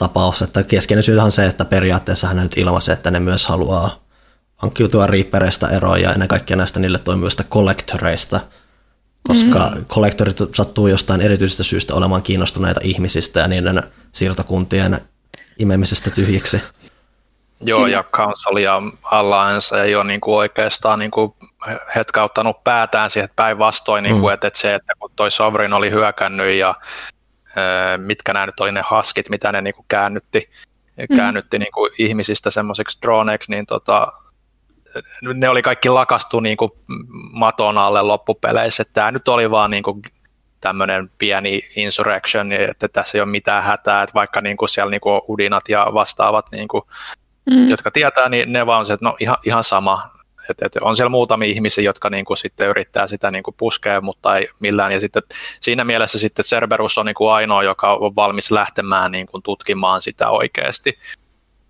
tapaus, että keskeinen syy on se, että periaatteessa hän nyt ilmaisee, että ne myös haluaa hankkiutua riippereistä eroon ja ennen kaikkea näistä niille toimivista kollektoreista, koska mm-hmm. kollektorit sattuu jostain erityisestä syystä olemaan kiinnostuneita ihmisistä ja niiden siirtokuntien imemisestä tyhjiksi. Joo, ja Council ja Alliance ei ole niin kuin oikeastaan niin kuin hetkauttanut päätään siihen päinvastoin, niin kuin, mm. että, että se, että kun toi Sovereign oli hyökännyt ja mitkä nämä nyt oli ne haskit, mitä ne niin kuin käännytti, mm. käännytti niin kuin ihmisistä semmoiseksi droneiksi, niin tota, ne oli kaikki lakastu niin kuin maton alle loppupeleissä. Tämä nyt oli vaan niin kuin tämmöinen pieni insurrection, että tässä ei ole mitään hätää, että vaikka niin kuin siellä niin kuin udinat ja vastaavat niin kuin mm. jotka tietää, niin ne vaan on se, että no ihan, ihan sama. Et, et on siellä muutamia ihmisiä, jotka niinku sitten yrittää sitä niinku puskea, mutta ei millään. Ja sitten siinä mielessä sitten Cerberus on niinku ainoa, joka on valmis lähtemään niinku tutkimaan sitä oikeasti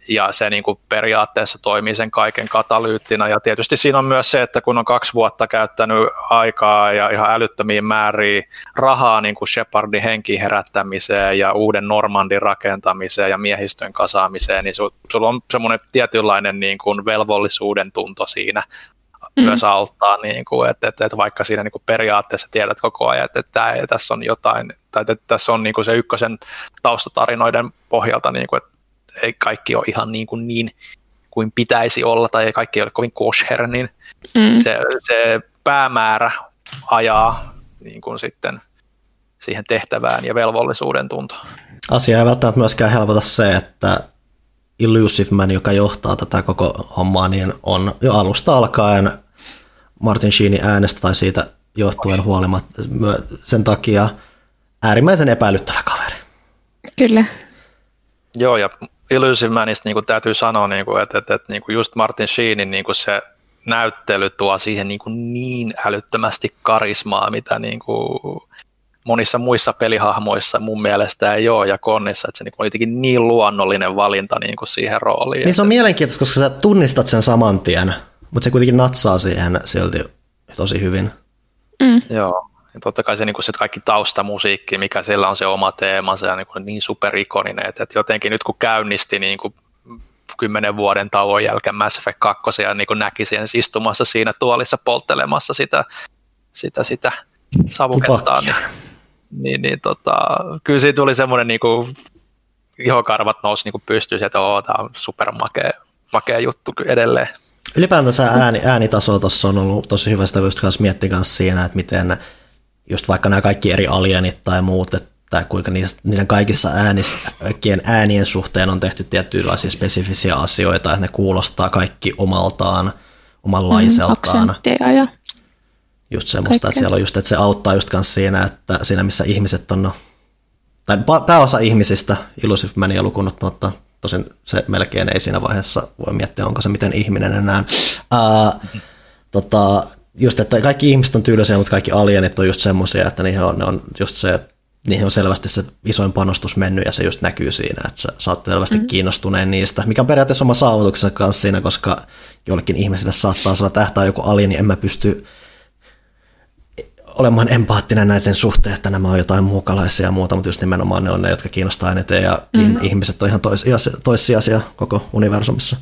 ja se niin kuin periaatteessa toimii sen kaiken katalyyttinä. Ja tietysti siinä on myös se, että kun on kaksi vuotta käyttänyt aikaa ja ihan älyttömiä määriä rahaa niin kuin Shepardin henki herättämiseen ja uuden Normandin rakentamiseen ja miehistön kasaamiseen, niin sulla on semmoinen tietynlainen niin kuin velvollisuuden tunto siinä mm. myös auttaa, niin kuin, että, että, että vaikka siinä niin kuin periaatteessa tiedät koko ajan, että, että, että tässä on jotain, tai että tässä on niin kuin se ykkösen taustatarinoiden pohjalta, niin kuin, että ei kaikki ole ihan niin kuin, niin kuin pitäisi olla tai kaikki ei ole kovin kosher, niin mm. se, se päämäärä ajaa niin kuin sitten siihen tehtävään ja velvollisuuden tuntoon. Asia ei välttämättä myöskään helpota se, että Illusive Man, joka johtaa tätä koko hommaa, niin on jo alusta alkaen Martin Sheenin äänestä tai siitä johtuen huolimatta sen takia äärimmäisen epäilyttävä kaveri. Kyllä. Joo, ja Illusive Manista niin kuin täytyy sanoa, niin kuin, että, että, että niin kuin just Martin Sheenin niin kuin se näyttely tuo siihen niin, kuin niin älyttömästi karismaa, mitä niin kuin monissa muissa pelihahmoissa mun mielestä ei ole, ja Konnissa, että se niin on jotenkin niin luonnollinen valinta niin kuin siihen rooliin. Niin se on mielenkiintoista, koska sä tunnistat sen saman tien, mutta se kuitenkin natsaa siihen silti tosi hyvin. Mm. Joo, ja totta kai se, niin se kaikki taustamusiikki, mikä siellä on se oma teema, se on niin, niin superikoninen, että, että jotenkin nyt kun käynnisti niin kuin kymmenen vuoden tauon jälkeen Mass Effect 2 ja niin kuin näki sen istumassa siinä tuolissa polttelemassa sitä, sitä, sitä savukettaan, niin, niin, niin tota, kyllä siitä tuli semmoinen niin kuin, ihokarvat nousi niin pystyyn, että oo, tämä on supermakea makea juttu edelleen. Ylipäätänsä ääni, äänitaso tuossa on ollut tosi hyvä, sitä just kanssa miettiä kanssa siinä, että miten just vaikka nämä kaikki eri alienit tai muut, että kuinka niiden kaikissa äänis, kaikkien äänien suhteen on tehty tiettyjä spesifisiä asioita, että ne kuulostaa kaikki omaltaan, omanlaiseltaan. Mm, ja just semmoista, Kaikkea. että siellä on just, että se auttaa just kanssa siinä, että siinä missä ihmiset on, tai pääosa ihmisistä, Illusive Mania lukuun ottamatta, tosin se melkein ei siinä vaiheessa voi miettiä, onko se miten ihminen enää. Ää, tota, just, että kaikki ihmiset on tyylisiä, mutta kaikki alienit on just semmoisia, että niihin on, ne on just se, että niihin on selvästi se isoin panostus mennyt ja se just näkyy siinä, että sä, sä oot selvästi mm-hmm. kiinnostuneen niistä, mikä on periaatteessa oma saavutuksensa kanssa siinä, koska jollekin ihmiselle saattaa olla tähtää joku alieni, niin en mä pysty olemaan empaattinen näiden suhteen, että nämä on jotain muukalaisia ja muuta, mutta just nimenomaan ne on ne, jotka kiinnostaa eniten ja mm-hmm. ihmiset on ihan toissijaisia koko universumissa.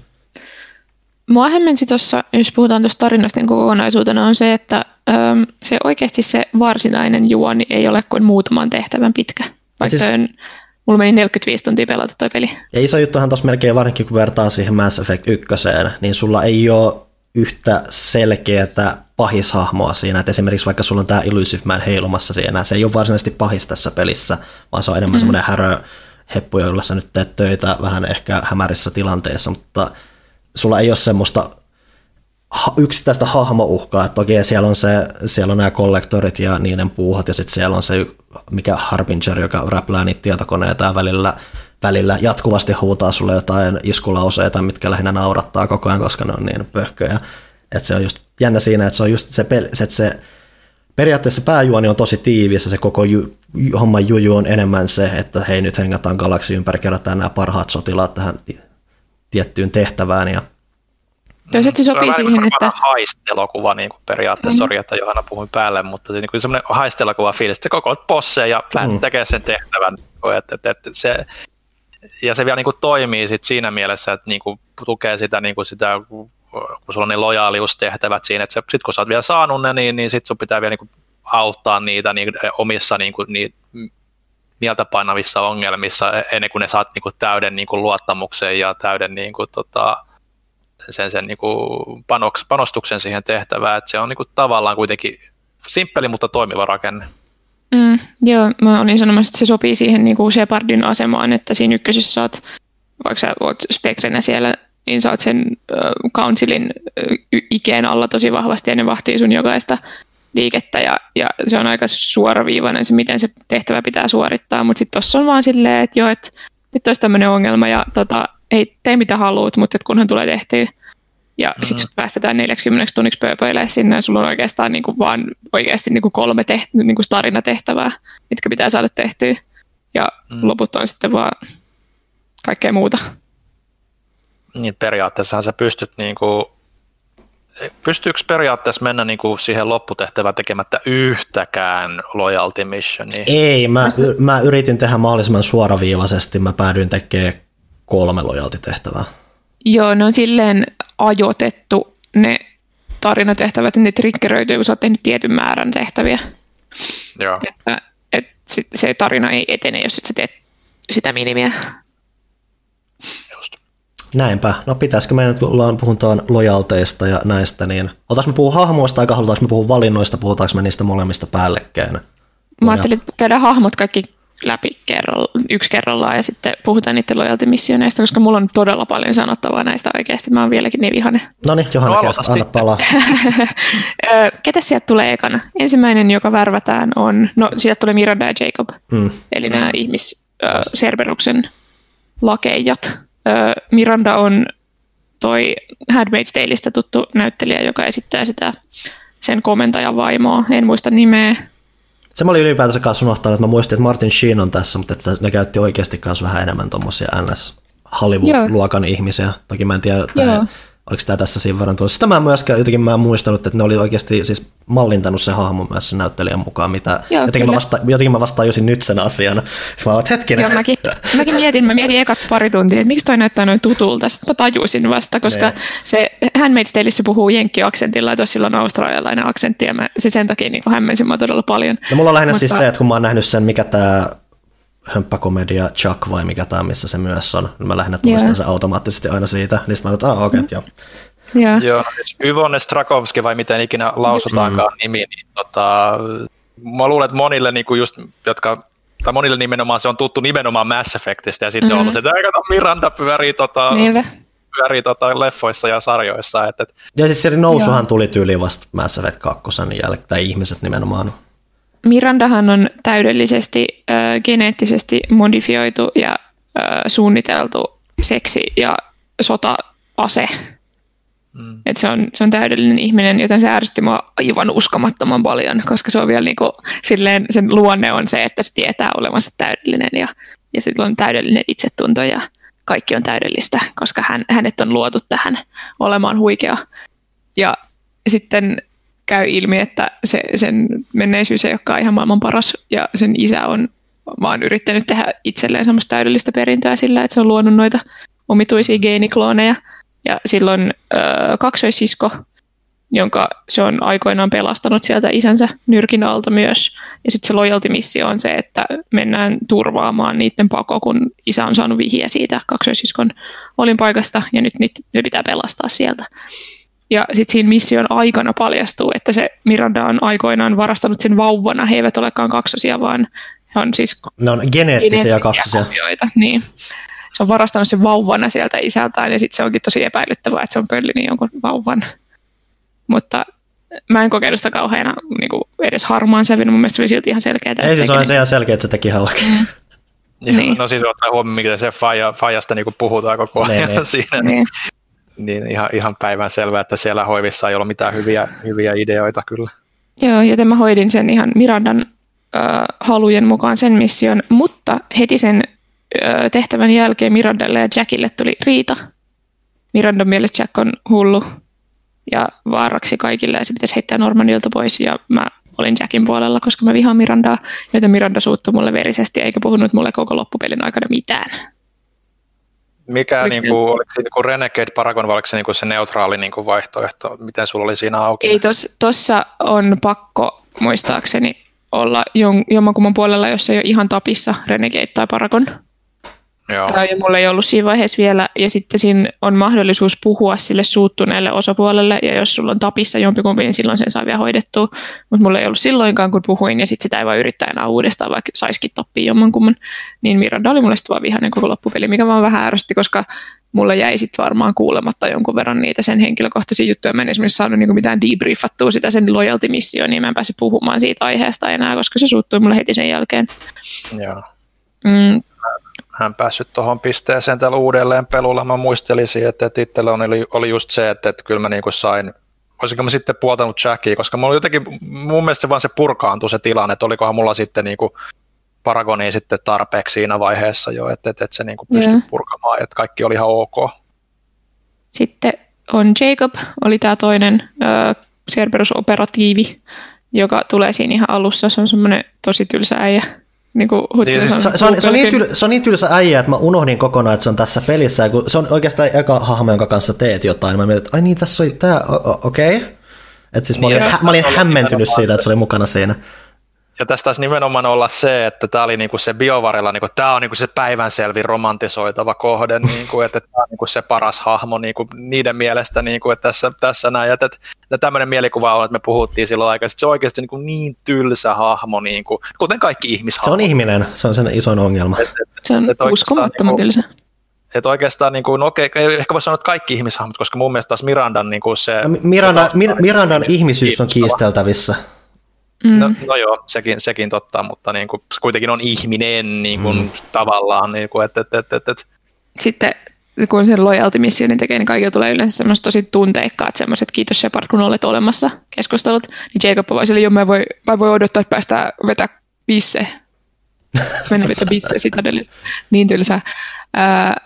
Mua hämmensi tuossa, jos puhutaan tuosta tarinasta niin kokonaisuutena, on se, että äm, se oikeasti se varsinainen juoni ei ole kuin muutaman tehtävän pitkä. Vaikka siis, on, mulla meni 45 tuntia pelata toi peli. Ja iso juttuhan tuossa melkein varsinkin, kun vertaa siihen Mass Effect 1, niin sulla ei ole yhtä selkeää pahishahmoa siinä, että esimerkiksi vaikka sulla on tämä Illusive Man heilumassa siinä, se ei ole varsinaisesti pahis tässä pelissä, vaan se on enemmän mm. semmoinen härö heppu, jolla sä nyt teet töitä vähän ehkä hämärissä tilanteessa, mutta sulla ei ole semmoista yksittäistä hahmouhkaa, että toki siellä on, se, siellä on nämä kollektorit ja niiden puuhat ja sitten siellä on se mikä Harbinger, joka räplää niitä tietokoneita ja välillä, välillä jatkuvasti huutaa sulle jotain iskulauseita, mitkä lähinnä naurattaa koko ajan, koska ne on niin pöhköjä. Että se on just jännä siinä, että se on just se, peli, että se periaatteessa pääjuoni on tosi tiivis ja se koko ju, homman juju on enemmän se, että hei nyt hengataan galaksi ympäri, kerätään nämä parhaat sotilaat tähän tiettyyn tehtävään ja Toisaalta se sopii siihen, että... haistelokuva niin kuin periaatteessa, mm. sori, että Johanna puhui päälle, mutta se, niin kuin semmoinen haistelokuva fiilis, että se koko posseja ja lähtee mm. tekemään sen tehtävän. Että, että, että se, ja se vielä niin kuin toimii sit siinä mielessä, että niin kuin tukee sitä, niin kuin sitä, kun sulla on ne lojaaliustehtävät siinä, että sitten kun sä oot vielä saanut ne, niin, niin sitten sun pitää vielä niin kuin auttaa niitä niin, omissa niin kuin, niin, mieltä painavissa ongelmissa ennen kuin ne saat niin kuin, täyden niin kuin, luottamuksen ja täyden niin kuin, tota, sen, sen niin kuin panoks, panostuksen siihen tehtävään, että se on niin kuin tavallaan kuitenkin simppeli, mutta toimiva rakenne. Mm, joo, mä olin sanomassa, että se sopii siihen niin kuin Shepardin asemaan, että siinä ykkösessä saat, vaikka sä oot Spectrenä siellä, niin saat sen äh, Councilin äh, ikeen alla tosi vahvasti ja ne vahtii sun jokaista liikettä ja, ja se on aika suoraviivainen se, miten se tehtävä pitää suorittaa, mutta sitten tuossa on vaan silleen, että joo, että nyt olisi tämmöinen ongelma ja tota, ei tee mitä haluat, mutta et kunhan tulee tehtyä. Ja mm-hmm. sitten päästetään 40 tunniksi pööpöilee sinne ja sulla on oikeastaan niin kuin vaan oikeasti niin kuin kolme teht- niin kuin tarinatehtävää, mitkä pitää saada tehtyä. Ja mm. loput on sitten vaan kaikkea muuta. Niin periaatteessa sä pystyt niin kuin pystyykö periaatteessa mennä niin kuin siihen lopputehtävään tekemättä yhtäkään loyalty missionia? Ei, mä, y- mä yritin tehdä mahdollisimman suoraviivaisesti, mä päädyin tekemään kolme lojaltitehtävää. Joo, ne on silleen ajoitettu ne tarinatehtävät, ne triggeröityy, kun sä oot tehnyt tietyn määrän tehtäviä. Joo. Että, et sit se tarina ei etene, jos et sä teet sitä minimiä. Näinpä. No pitäisikö meidän nyt puhutaan lojalteista ja näistä, niin otas me puhua hahmoista, aika halutaanko me puhua valinnoista, puhutaanko me niistä molemmista päällekkäin? Mä ajattelin, että käydään hahmot kaikki läpi kerralla, yksi kerrallaan ja sitten puhutaan niiden lojaltimissioneista, koska mulla on todella paljon sanottavaa näistä oikeasti. Mä oon vieläkin niin vihainen. No niin, Johanna, no, kästä, anna palaa. Ketä sieltä tulee ekana? Ensimmäinen, joka värvätään on, no sieltä tulee Miranda ja Jacob, mm. eli nämä mm. ihmis Cerberuksen lakeijat. Miranda on toi Handmaid's Taleista tuttu näyttelijä, joka esittää sitä sen komentajan vaimoa. En muista nimeä. Se mä olin ylipäätänsä kanssa unohtanut, että mä muistin, että Martin Sheen on tässä, mutta että ne käytti oikeasti kanssa vähän enemmän tuommoisia NS Hollywood-luokan ihmisiä. Toki mä en tiedä, että he, oliko tämä tässä siinä verran tullut. Sitä mä myöskään jotenkin mä en muistanut, että ne oli oikeasti siis mallintanut se hahmo myös sen näyttelijän mukaan, mitä Joo, jotenkin, mä vasta, jotenkin mä vastaan josin nyt sen asian. Sitten mä olet hetkinen. Joo, mäkin, mäkin mietin, mä mietin ekat pari tuntia, että miksi toi näyttää noin tutulta. Sitten mä tajusin vasta, koska ne. se Handmaid's Taleissa puhuu jenkki-aksentilla, tuossa silloin australialainen aksentti, ja mä, se sen takia niin hämmensin mä todella paljon. No mulla on lähinnä siis Mutta... siis se, että kun mä oon nähnyt sen, mikä tämä hömppäkomedia Chuck vai mikä tämä, missä se myös on. Mä lähinnä tunnistan yeah. se automaattisesti aina siitä. Niin mä että ah, okei, okay, joo. Yeah. Joo, siis Yvonne Strakovski vai miten ikinä lausutaankaan mm. nimi, niin tota, mä luulen, että monille niin kuin just, jotka tai monille nimenomaan se on tuttu nimenomaan Mass Effectistä ja sitten mm-hmm. on ollut se, että Miranda pyörii, tota, pyörii tota, leffoissa ja sarjoissa. Et, et. Ja siis se nousuhan Joo. tuli tyyli vasta Mass Effect 2 jälkeen, tai ihmiset nimenomaan. Mirandahan on täydellisesti äh, geneettisesti modifioitu ja äh, suunniteltu seksi- ja sota-ase Mm. Et se, on, se on täydellinen ihminen, joten se ärsytti mua aivan uskomattoman paljon, koska se on vielä niinku, silleen, sen luonne on se, että se tietää olevansa täydellinen ja, ja sillä on täydellinen itsetunto ja kaikki on täydellistä, koska hän, hänet on luotu tähän olemaan huikea. Ja sitten käy ilmi, että se, sen menneisyys ei olekaan ihan maailman paras ja sen isä on vaan yrittänyt tehdä itselleen semmoista täydellistä perintöä sillä, että se on luonut noita omituisia geeniklooneja ja silloin ö, kaksoissisko, jonka se on aikoinaan pelastanut sieltä isänsä nyrkin alta myös. Ja sitten se loyalty-missio on se, että mennään turvaamaan niiden pako, kun isä on saanut vihiä siitä kaksoissiskon olinpaikasta, ja nyt niitä, ne pitää pelastaa sieltä. Ja sitten siinä mission aikana paljastuu, että se Miranda on aikoinaan varastanut sen vauvana. He eivät olekaan kaksosia, vaan he on siis... Ne on geneettisiä, geneettisiä kaksosia. Kopioita. Niin se on varastanut sen vauvana sieltä isältään ja sitten se onkin tosi epäilyttävää, että se on pöllinyt jonkun vauvan. Mutta mä en kokenut sitä kauheana niin kuin edes harmaan sävyn, mun mielestä se oli silti ihan selkeää. Ei siis on se ihan selkeä, että se teki hallakin. Mm. Niin. niin. No siis ottaa huomioon, miten se faja, fajasta niin puhutaan koko ajan niin, niin. siinä. Niin. niin ihan, ihan päivän selvää, että siellä hoivissa ei ole mitään hyviä, hyviä ideoita kyllä. Joo, joten mä hoidin sen ihan Mirandan äh, halujen mukaan sen mission, mutta heti sen tehtävän jälkeen Mirandalle ja Jackille tuli riita. Mirandan mielestä Jack on hullu ja vaaraksi kaikille ja se pitäisi heittää Normandilta pois ja mä olin Jackin puolella, koska mä vihaan Mirandaa, joten Miranda suuttui mulle verisesti eikä puhunut mulle koko loppupelin aikana mitään. Mikä oliko, niin kuin, oliko se niin kuin Renegade Paragon vai oliko se, niin kuin se neutraali niin kuin vaihtoehto? Miten sulla oli siinä auki? Ei, tuossa on pakko muistaakseni olla jommankumman puolella, jos ei ole ihan tapissa Renegade tai Paragon. Joo. Ja mulla ei ollut siinä vaiheessa vielä, ja sitten siinä on mahdollisuus puhua sille suuttuneelle osapuolelle, ja jos sulla on tapissa jompikumpi, niin silloin sen saa vielä hoidettua. Mutta mulla ei ollut silloinkaan, kun puhuin, ja sitten sitä ei voi yrittää enää uudestaan, vaikka saisikin toppia jommankumman. Niin Miranda oli mulle sitten vaan vihainen koko loppupeli, mikä vaan vähän ärsytti, koska mulla jäi sitten varmaan kuulematta jonkun verran niitä sen henkilökohtaisia juttuja. Mä en esimerkiksi saanut niinku mitään debriefattua sitä sen loyalty missioon, niin mä en pääse puhumaan siitä aiheesta enää, koska se suuttui mulle heti sen jälkeen. Joo. Mm, hän päässyt tuohon pisteeseen tällä uudelleen pelulla. Mä muistelisin, että, että itsellä oli, oli just se, että, että kyllä mä niin kuin sain, olisinko mä sitten puoltanut Jackia, koska mulla jotenkin, mun mielestä vaan se purkaantui se tilanne, että olikohan mulla sitten niin kuin Paragoni sitten tarpeeksi siinä vaiheessa jo, että, että, että se niin kuin pystyi yeah. purkamaan, että kaikki oli ihan ok. Sitten on Jacob, oli tämä toinen äh, Cerberus-operatiivi, joka tulee siinä ihan alussa. Se on semmoinen tosi tylsä äijä niin kuin niin, se, se, on, se, on niin tyl, se on niin tylsä äijä, että mä unohdin kokonaan, että se on tässä pelissä. Ja kun se on oikeastaan eka hahmo, jonka kanssa teet jotain. Niin mä mietin, että ai niin, tässä oli tämä, okei. Okay. Että siis mä olin, niin, mä olin hämmentynyt siitä, että se oli mukana siinä. Ja tästä taisi nimenomaan olla se, että tämä oli niinku se biovarilla, niinku, tämä on niinku se päivänselvin romantisoitava kohde, niinku, että tämä on niinku se paras hahmo niinku, niiden mielestä, niinku, että tässä, tässä näin. Että, että tämmöinen mielikuva on, että me puhuttiin silloin aikaisemmin, että se on oikeasti niinku niin tylsä hahmo, niinku, kuten kaikki ihmishahmot. Se on ihminen, se on sen isoin ongelma. Et, et, se on uskomattoman niinku, tylsä. Että oikeastaan, niin kuin, no okei, ehkä voisi sanoa, että kaikki ihmishahmot, koska mun mielestä taas Mirandan niin kuin se... Miranda, se Mirandan ihmisyys on kiisteltävissä. Mm. No, no joo, sekin, sekin totta, mutta niin kuin, kuitenkin on ihminen niin kuin, mm. tavallaan. Niin kuin, et, et, et, et, et. Sitten kun sen loyalty missionin tekee, niin kaikilla tulee yleensä semmoiset tosi tunteikkaat semmoiset kiitos Shepard, kun olet olemassa keskustelut. Niin Jacob vai sille, mä voi, mä voi odottaa, että päästään vetää bisse. Mennä vetää bisse Citadelille. Niin tylsää. Ää,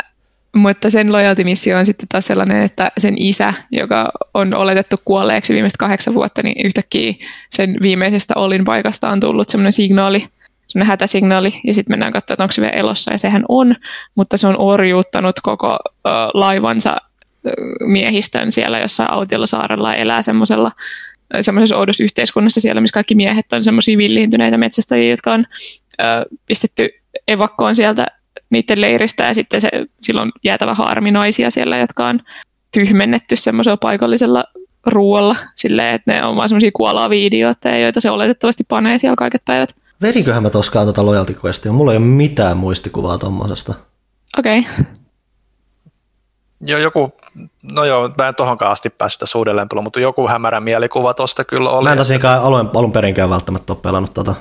mutta sen loyalty-missio on sitten taas sellainen, että sen isä, joka on oletettu kuolleeksi viimeiset kahdeksan vuotta, niin yhtäkkiä sen viimeisestä Olin paikasta on tullut semmoinen signaali, semmoinen hätäsignaali, ja sitten mennään katsomaan, että onko se vielä elossa, ja sehän on, mutta se on orjuuttanut koko uh, laivansa uh, miehistön siellä jossain autiolla saarella ja elää semmoisella semmoisessa oudossa yhteiskunnassa siellä, missä kaikki miehet on semmoisia villiintyneitä metsästäjiä, jotka on uh, pistetty evakkoon sieltä niiden leiristä ja sitten se, silloin jäätävä harminaisia siellä, jotka on tyhmennetty semmoisella paikallisella ruoalla silleen, että ne on vaan semmoisia kuolaavia idiootteja, joita se oletettavasti panee siellä kaiket päivät. Vedinköhän mä toskaan tota loyalty questia? Mulla ei ole mitään muistikuvaa tommosesta. Okei. Okay. Jo, joku, no joo, mä en tohonkaan asti päässyt suudelleen mutta joku hämärä mielikuva tosta kyllä oli. Mä en tosiaan alun, alun perinkään välttämättä ole pelannut tota.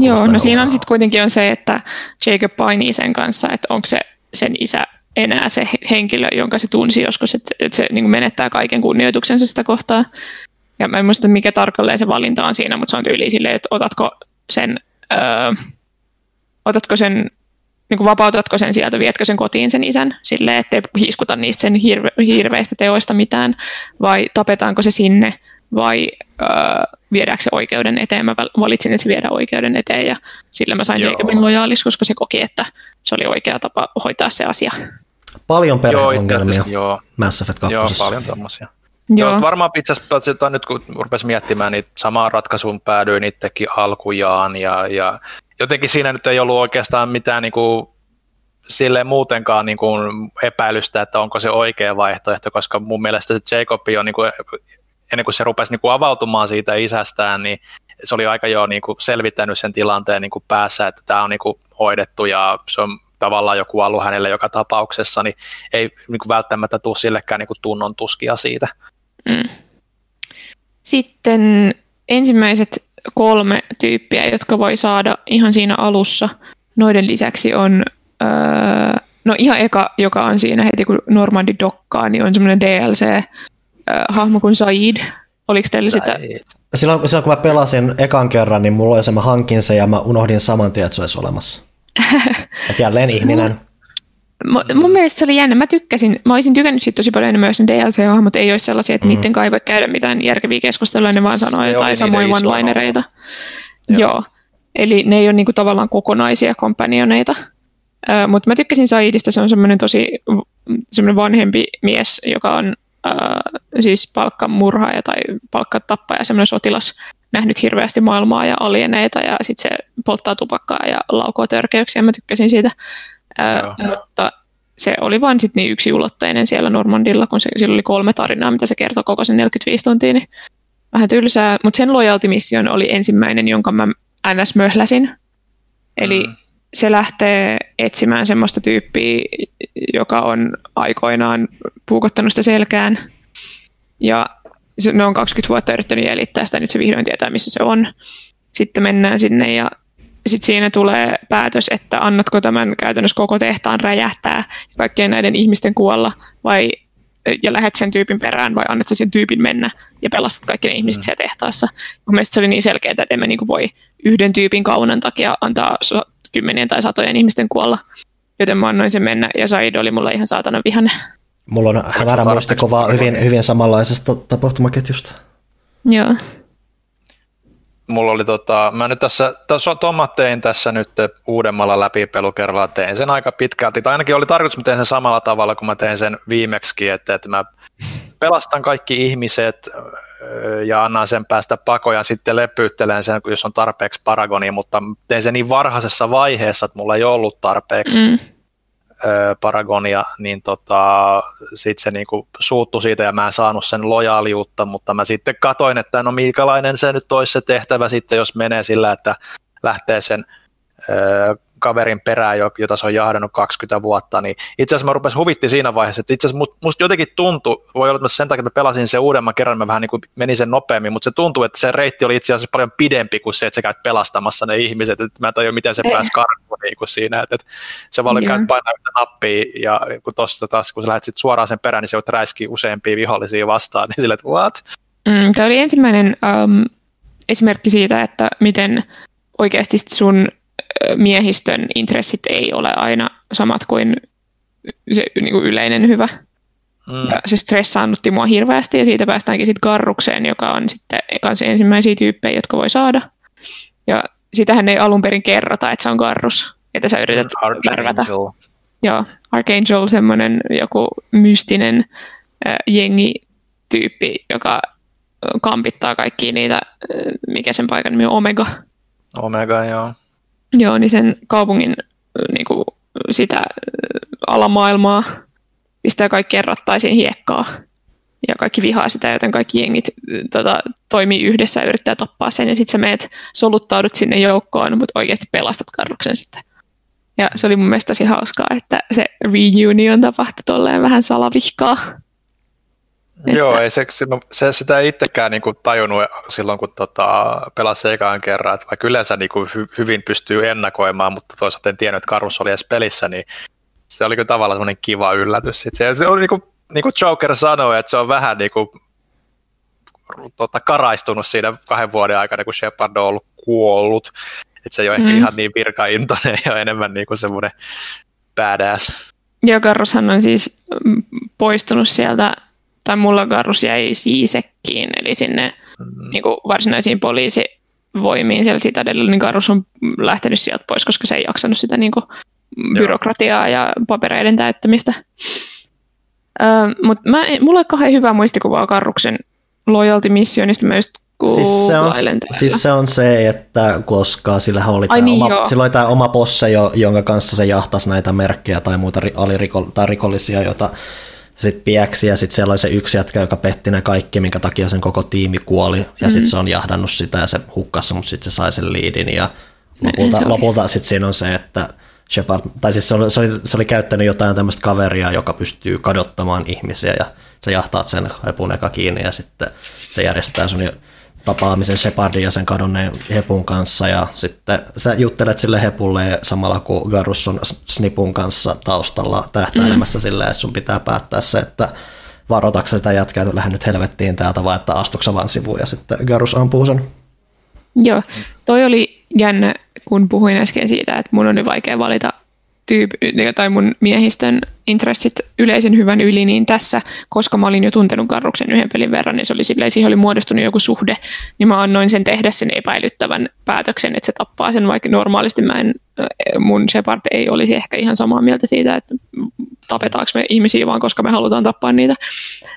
Joo, no siinä on sitten kuitenkin on se, että Jacob painii sen kanssa, että onko se sen isä enää se henkilö, jonka se tunsi joskus, että, että se niin menettää kaiken kunnioituksensa sitä kohtaa. Ja mä en muista, mikä tarkalleen se valinta on siinä, mutta se on tyyli silleen, että otatko sen, öö, otatko sen niin kuin vapautatko sen sieltä, vietkö sen kotiin sen isän silleen, ettei hiiskuta niistä sen hirve, hirveistä teoista mitään, vai tapetaanko se sinne, vai öö, viedäänkö se oikeuden eteen. Mä valitsin, että se viedään oikeuden eteen, ja sillä mä sain Jacobin lojaalis, koska se koki, että se oli oikea tapa hoitaa se asia. Paljon perheongelmia joo, Mass Effect 2. Joo, paljon tuommoisia. Joo. Joo, varmaan itse asiassa nyt kun rupesi miettimään, niin samaan ratkaisuun päädyin itsekin alkujaan ja, ja jotenkin siinä nyt ei ollut oikeastaan mitään niin kuin, sille muutenkaan niin kuin epäilystä, että onko se oikea vaihtoehto, koska mun mielestä se Jacob on niin kuin, ennen kuin se rupesi niin kuin avautumaan siitä isästään, niin se oli aika jo niin kuin selvittänyt sen tilanteen niin kuin päässä, että tämä on niin kuin hoidettu ja se on tavallaan joku alu hänelle joka tapauksessa, niin ei niin kuin välttämättä tule sillekään niin kuin tunnon tuskia siitä. Mm. Sitten ensimmäiset kolme tyyppiä, jotka voi saada ihan siinä alussa. Noiden lisäksi on, öö, no ihan eka, joka on siinä heti kun Normandi dokkaa, niin on semmoinen DLC-hahmo kuin Said. Oliko teillä sitä? Silloin, silloin kun mä pelasin ekan kerran, niin mulla oli se, mä hankin se ja mä unohdin saman tien, että se olisi olemassa. Et jälleen ihminen. Mun, mun mielestä se oli jännä. Mä tykkäsin, mä olisin tykännyt siitä tosi paljon enemmän, jos ne DLC-hahmot ei olisi sellaisia, että mm. niiden kai voi käydä mitään järkeviä keskusteluja, ne vaan sanoo jotain samoin one-linereita. Joo. Joo. Eli ne ei ole niinku tavallaan kokonaisia kompanioneita. Mutta mä tykkäsin Saidista, se on semmoinen tosi semmoinen vanhempi mies, joka on siis palkkamurhaaja tai palkkatappaja, semmoinen sotilas, nähnyt hirveästi maailmaa ja alieneita ja sitten se polttaa tupakkaa ja laukoo törkeyksiä, mä tykkäsin siitä. Ää, mutta se oli vain sit niin ulotteinen siellä Normandilla, kun se, sillä oli kolme tarinaa, mitä se kertoi koko sen 45 tuntia, niin vähän tylsää. Mutta sen loyalty mission oli ensimmäinen, jonka mä ns. möhläsin. Eli mm. Se lähtee etsimään semmoista tyyppiä, joka on aikoinaan puukottanut sitä selkään. Ja se, ne on 20 vuotta yrittänyt jäljittää sitä, nyt se vihdoin tietää, missä se on. Sitten mennään sinne ja sitten siinä tulee päätös, että annatko tämän käytännössä koko tehtaan räjähtää ja kaikkien näiden ihmisten kuolla vai ja lähet sen tyypin perään vai annat sen tyypin mennä ja pelastat kaikki ne ihmiset mm. siellä tehtaassa. Mun mielestä se oli niin selkeää, että emme niin voi yhden tyypin kaunan takia antaa kymmenien tai satojen ihmisten kuolla. Joten mä annoin sen mennä ja Said oli mulla ihan saatana vihane. Mulla on hämärä muistikuvaa hyvin, hyvin samanlaisesta tapahtumaketjusta. Joo mulla oli tota, mä nyt tässä, tässä Toma tein tässä nyt uudemmalla läpipelukerralla, tein sen aika pitkälti, tai ainakin oli tarkoitus, että tein sen samalla tavalla kuin mä tein sen viimeksi, että, että mä pelastan kaikki ihmiset ja annan sen päästä pakoja, sitten lepyyttelen sen, jos on tarpeeksi paragonia, mutta tein sen niin varhaisessa vaiheessa, että mulla ei ollut tarpeeksi. Mm Paragonia, niin tota, sitten se niinku suuttu siitä ja mä en saanut sen lojaaliutta, mutta mä sitten katoin, että no minkälainen se nyt olisi se tehtävä sitten, jos menee sillä, että lähtee sen kaverin perään, jota se on jahdannut 20 vuotta, niin itse asiassa mä rupesin huvitti siinä vaiheessa, että itse asiassa musta jotenkin tuntui, voi olla että sen takia, että mä pelasin sen uudemman kerran, mä vähän niin kuin menin sen nopeammin, mutta se tuntui, että se reitti oli itse asiassa paljon pidempi kuin se, että sä käyt pelastamassa ne ihmiset, että mä en tajua, miten se eh. pääsi karkuun niin kuin siinä, että, että se vaan yeah. käyt painaa yhtä nappia, ja kun tossa taas, kun sä lähdet sit suoraan sen perään, niin se voit räiskiä useampia vihollisia vastaan, niin silleen, että what? Mm, tämä oli ensimmäinen um, esimerkki siitä, että miten oikeasti sun miehistön intressit ei ole aina samat kuin se niin kuin yleinen hyvä. Mm. Ja se stressaannutti mua hirveästi ja siitä päästäänkin sitten Garrukseen, joka on sitten kanssa ensimmäisiä tyyppejä, jotka voi saada. Ja sitähän ei alun perin kerrota, että se on Garrus, että sä yrität värvätä. Joo, Archangel, semmoinen joku mystinen äh, jengityyppi, joka kampittaa kaikki niitä, mikä sen paikan nimi on, Omega. Omega, joo. Joo, niin sen kaupungin niin kuin, sitä alamaailmaa pistää kaikkien rattaisiin hiekkaa. Ja kaikki vihaa sitä, joten kaikki jengit tota, toimii yhdessä ja yrittää tappaa sen. Ja sitten sä meet, soluttaudut sinne joukkoon, mutta oikeasti pelastat karruksen sitten. Ja se oli mun mielestä tosi hauskaa, että se reunion tapahtui tolleen vähän salavihkaa. Joo, ei se, se, sitä ei itsekään niin kuin tajunnut silloin, kun tota, pelasi ekaan kerran, että vaikka yleensä niin kuin hy, hyvin pystyy ennakoimaan, mutta toisaalta en tiennyt, että Karus oli edes pelissä, niin se oli kyllä tavallaan semmoinen kiva yllätys. Se, se oli niin kuin, niin kuin Joker sanoi, että se on vähän niin kuin, tota, karaistunut siinä kahden vuoden aikana, kun Shepard on ollut kuollut. Että se ei ole mm. ehkä ihan niin virkaintoinen ja enemmän niin kuin semmoinen badass. Joo, Karushan on siis poistunut sieltä tai mulla Garus jäi siisekkiin, eli sinne mm. niin kuin varsinaisiin poliisivoimiin siellä Citadella, niin Garus on lähtenyt sieltä pois, koska se ei jaksanut sitä niin kuin, byrokratiaa ja papereiden täyttämistä. Öö, Mutta mulla on kahden hyvää muistikuvaa Karruksen loyalty missionista mä just Siis se, on, siis se on se, että koska sillä oli, Ai niin, oma, sillä oli tämä oma posse, jonka kanssa se jahtasi näitä merkkejä tai muita aliriko, tai rikollisia, joita sitten pieksi ja sitten siellä oli se yksi jätkä, joka petti ne kaikki, minkä takia sen koko tiimi kuoli ja mm-hmm. sitten se on jahdannut sitä ja se hukkasi, mutta sitten se sai sen liidin ja lopulta, se lopulta sitten siinä on se, että Shepard, tai siis se oli, se oli, se oli käyttänyt jotain tämmöistä kaveria, joka pystyy kadottamaan ihmisiä ja sä jahtaat sen hepun eka kiinni ja sitten se järjestää sun tapaamisen Shepardin ja sen kadonneen Hepun kanssa ja sitten sä juttelet sille Hepulle samalla kun Garus on Snipun kanssa taustalla tähtäilemässä mm. silleen, että sun pitää päättää se, että varoitatko sitä jätkää, että lähde nyt helvettiin täältä vai että astuksa vaan sivuun ja sitten Garus ampuu sen. Joo, toi oli jännä, kun puhuin äsken siitä, että mun on nyt vaikea valita tyyp- tai mun miehistön intressit yleisen hyvän yli, niin tässä, koska mä olin jo tuntenut Garruksen yhden pelin verran, niin se oli silleen, siihen oli muodostunut joku suhde, niin mä annoin sen tehdä sen epäilyttävän päätöksen, että se tappaa sen, vaikka normaalisti mä en, mun Shepard ei olisi ehkä ihan samaa mieltä siitä, että tapetaanko me ihmisiä vaan, koska me halutaan tappaa niitä,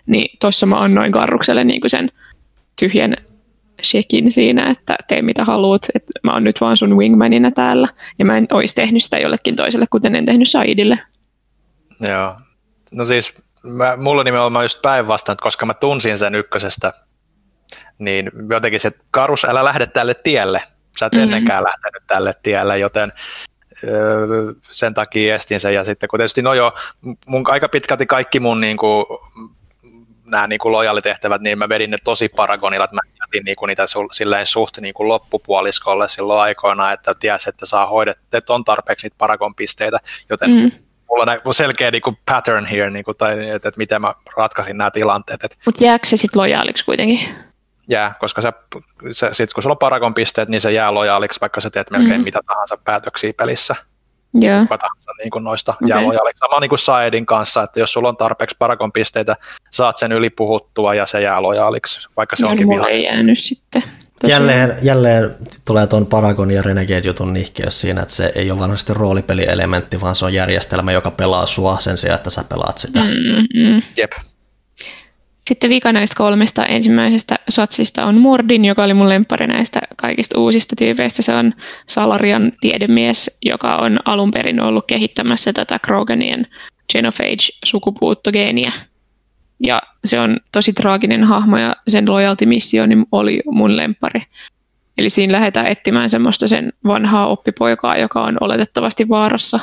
niin tuossa mä annoin Garrukselle niin kuin sen tyhjän shekin siinä, että tee mitä haluat, että mä oon nyt vaan sun wingmanina täällä, ja mä en olisi tehnyt sitä jollekin toiselle, kuten en tehnyt Saidille. Joo, no siis mä, mulla nimenomaan just päinvastoin, että koska mä tunsin sen ykkösestä, niin jotenkin se Karus, älä lähde tälle tielle, sä et mm-hmm. ennenkään lähtenyt tälle tielle, joten öö, sen takia estin sen, ja sitten kun tietysti no joo, mun aika pitkälti kaikki mun niin kuin, nämä niin kuin lojalitehtävät, niin mä vedin ne tosi paragonilla, että mä jätin niin kuin niitä su, silleen suht niin kuin loppupuoliskolle silloin aikoina, että ties, että saa hoidettua, että on tarpeeksi niitä paragon pisteitä, joten mm. Mulla on selkeä niin kuin pattern here, niin kuin, tai että, että miten mä ratkaisin nämä tilanteet. Mutta jääkö se sitten lojaaliksi kuitenkin? Jää, koska se, se, sit kun sulla on paragon pisteet, niin se jää lojaaliksi, vaikka sä teet melkein mm. mitä tahansa päätöksiä pelissä. Yeah. Kuka tahansa niin kuin noista okay. jää Sama niin kuin Saedin kanssa, että jos sulla on tarpeeksi parakon pisteitä, saat sen yli puhuttua ja se jää lojaaliksi, vaikka se ja onkin viha. ei jäänyt sitten. Jälleen, jälleen tulee tuon Paragon ja Renegade-jutun nihkeys siinä, että se ei ole varsinaisesti roolipelielementti, vaan se on järjestelmä, joka pelaa sua sen sijaan, että sä pelaat sitä. Mm-hmm. Jep. Sitten vika näistä kolmesta ensimmäisestä satsista on Mordin, joka oli mun lemppari näistä kaikista uusista tyypeistä. Se on Salarian tiedemies, joka on alun perin ollut kehittämässä tätä Kroganien Genophage-sukupuuttogeeniä. Ja se on tosi traaginen hahmo ja sen loyalty-missio oli mun lemppari. Eli siinä lähdetään etsimään semmoista sen vanhaa oppipoikaa, joka on oletettavasti vaarassa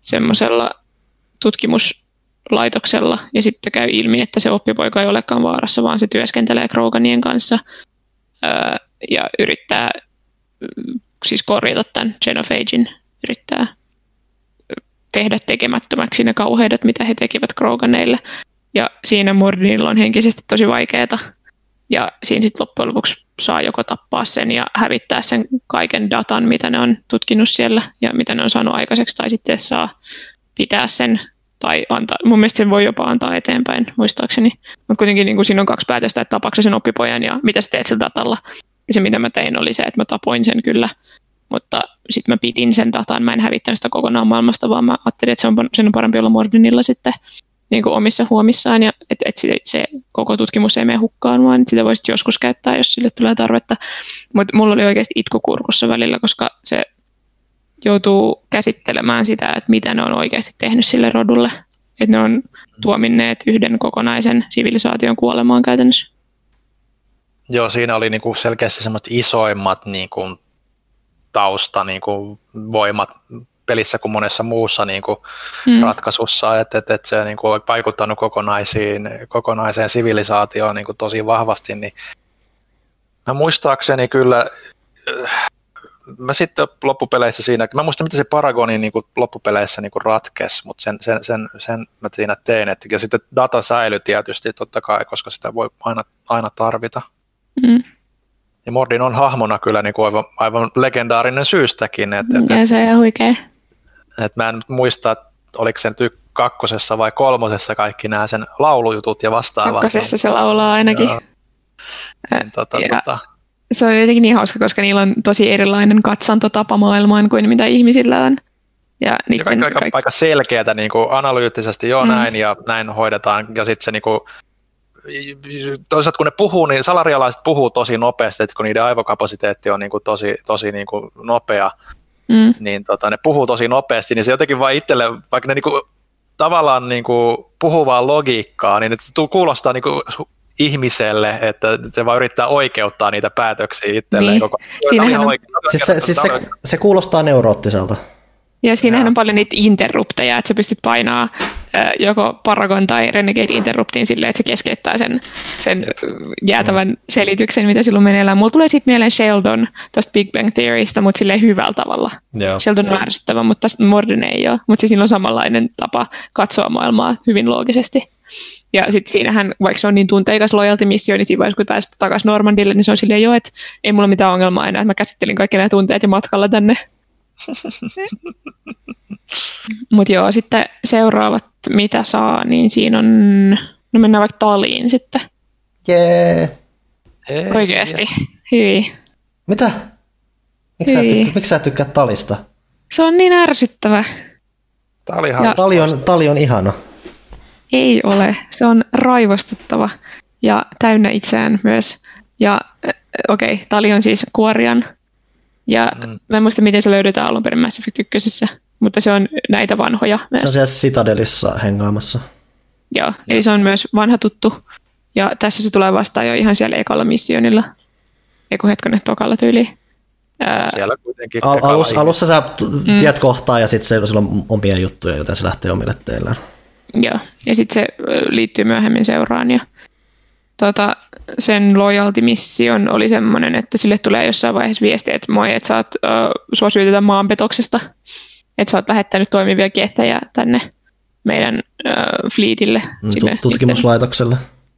semmoisella tutkimuslaitoksella. Ja sitten käy ilmi, että se oppipoika ei olekaan vaarassa, vaan se työskentelee Kroganien kanssa ja yrittää siis korjata tämän Genophagein, yrittää tehdä tekemättömäksi ne kauheudet, mitä he tekivät Kroganeille. Ja siinä Mordinilla on henkisesti tosi vaikeaa. Ja siinä sitten loppujen lopuksi saa joko tappaa sen ja hävittää sen kaiken datan, mitä ne on tutkinut siellä ja mitä ne on saanut aikaiseksi, tai sitten saa pitää sen tai antaa, mun mielestä sen voi jopa antaa eteenpäin, muistaakseni. Mutta kuitenkin niin kuin siinä on kaksi päätöstä, että tapaako sen oppipojan ja mitä sä teet sillä datalla. Ja se, mitä mä tein, oli se, että mä tapoin sen kyllä, mutta sitten mä pidin sen datan, mä en hävittänyt sitä kokonaan maailmasta, vaan mä ajattelin, että se on, sen on parempi olla Mordinilla sitten niin kuin omissa huomissaan ja että et se, se koko tutkimus ei mene hukkaan, vaan sitä voisit joskus käyttää, jos sille tulee tarvetta. Mutta mulla oli oikeasti itkukurkussa välillä, koska se joutuu käsittelemään sitä, että mitä ne on oikeasti tehnyt sille rodulle. Että ne on tuominneet yhden kokonaisen sivilisaation kuolemaan käytännössä. Joo, siinä oli niinku selkeästi semmoiset isoimmat niinku tausta niinku voimat pelissä kuin monessa muussa niin kuin mm. ratkaisussa, että et, et se niin kuin, on vaikuttanut kokonaisiin, kokonaiseen sivilisaatioon niin kuin tosi vahvasti, niin mä muistaakseni kyllä, äh, mä sitten loppupeleissä siinä, mä muistan miten se Paragoni niin kuin loppupeleissä niin kuin ratkesi, mutta sen, sen, sen, sen mä siinä tein, että, ja sitten data säilyi tietysti totta kai, koska sitä voi aina, aina tarvita. Mm. Ja Mordin on hahmona kyllä niin kuin aivan, aivan legendaarinen syystäkin. Että, ja se on ihan huikea. Et mä en muista, että oliko se nyt kakkosessa vai kolmosessa kaikki nämä sen laulujutut ja vastaavat. Kakkosessa se laulaa ainakin. Joo. Niin, tota, ja tota. Se on jotenkin niin hauska, koska niillä on tosi erilainen katsantotapa maailmaan kuin mitä ihmisillä on. Ja, ja kaikki aika, kaikki... aika selkeätä niin kuin analyyttisesti, joo mm. näin ja näin hoidetaan. Ja sitten se niin kuin, toisaalta kun ne puhuu, niin salarialaiset puhuu tosi nopeasti, että kun niiden aivokapasiteetti on niin kuin tosi, tosi niin kuin nopea, mm. niin tota, ne puhuu tosi nopeasti, niin se jotenkin vaan itselle, vaikka ne niinku, tavallaan niinku, puhuu vaan logiikkaa, niin se kuulostaa niinku, ihmiselle, että se vaan yrittää oikeuttaa niitä päätöksiä itselleen. Niin. Koko, on... siis se, siis se, se kuulostaa neuroottiselta. Ja siinähän on paljon niitä interrupteja, että sä pystyt painaa joko Paragon tai Renegade Interruptiin silleen, että se keskeyttää sen, sen jäätävän selityksen, mitä silloin meneillään. Mulla tulee sitten mieleen Sheldon tuosta Big Bang Theorysta, mutta silleen hyvällä tavalla. Joo. Sheldon on ärsyttävä, mutta tästä Morden ei ole. Mutta siis on samanlainen tapa katsoa maailmaa hyvin loogisesti. Ja sitten siinähän, vaikka se on niin tunteikas loyalty-missio, niin siinä vaiheessa, kun pääset takaisin Normandille, niin se on silleen jo, että ei mulla mitään ongelmaa enää, että mä käsittelin kaikki nämä tunteet ja matkalla tänne. Mutta joo, sitten seuraavat, mitä saa, niin siinä on, no mennään vaikka taliin sitten. Jee. Yeah. Oikeasti, hyvin. Mitä? Miksi sä, tykkä, miksi sä tykkää talista? Se on niin ärsyttävä. Tali, ja, tali, on, tali on ihana. Ei ole. Se on raivostuttava ja täynnä itseään myös. Ja okei, okay, Tali on siis Kuorian ja mm. mä en muista, miten se löydetään alun perin Mass Effect 1, mutta se on näitä vanhoja. Myös. Se on siellä Citadelissa hengaamassa. Joo, eli se on myös vanha tuttu. Ja tässä se tulee vastaan jo ihan siellä ekalla missionilla. Eiku hetkonen, tokalla tyyli. Siellä kuitenkin Al- alus, alussa sä mm. tiedät kohtaa ja sitten se, sillä on omia juttuja, joten se lähtee omille teilleen. Joo, ja sitten se liittyy myöhemmin seuraan. Ja tota, sen loyalty-mission oli semmoinen, että sille tulee jossain vaiheessa viesti, että moi, että saat, uh, sua syytetään maanpetoksesta, että sä oot lähettänyt toimivia kehtejä tänne meidän uh, fleetille. Mm, sille, tutkimuslaitokselle.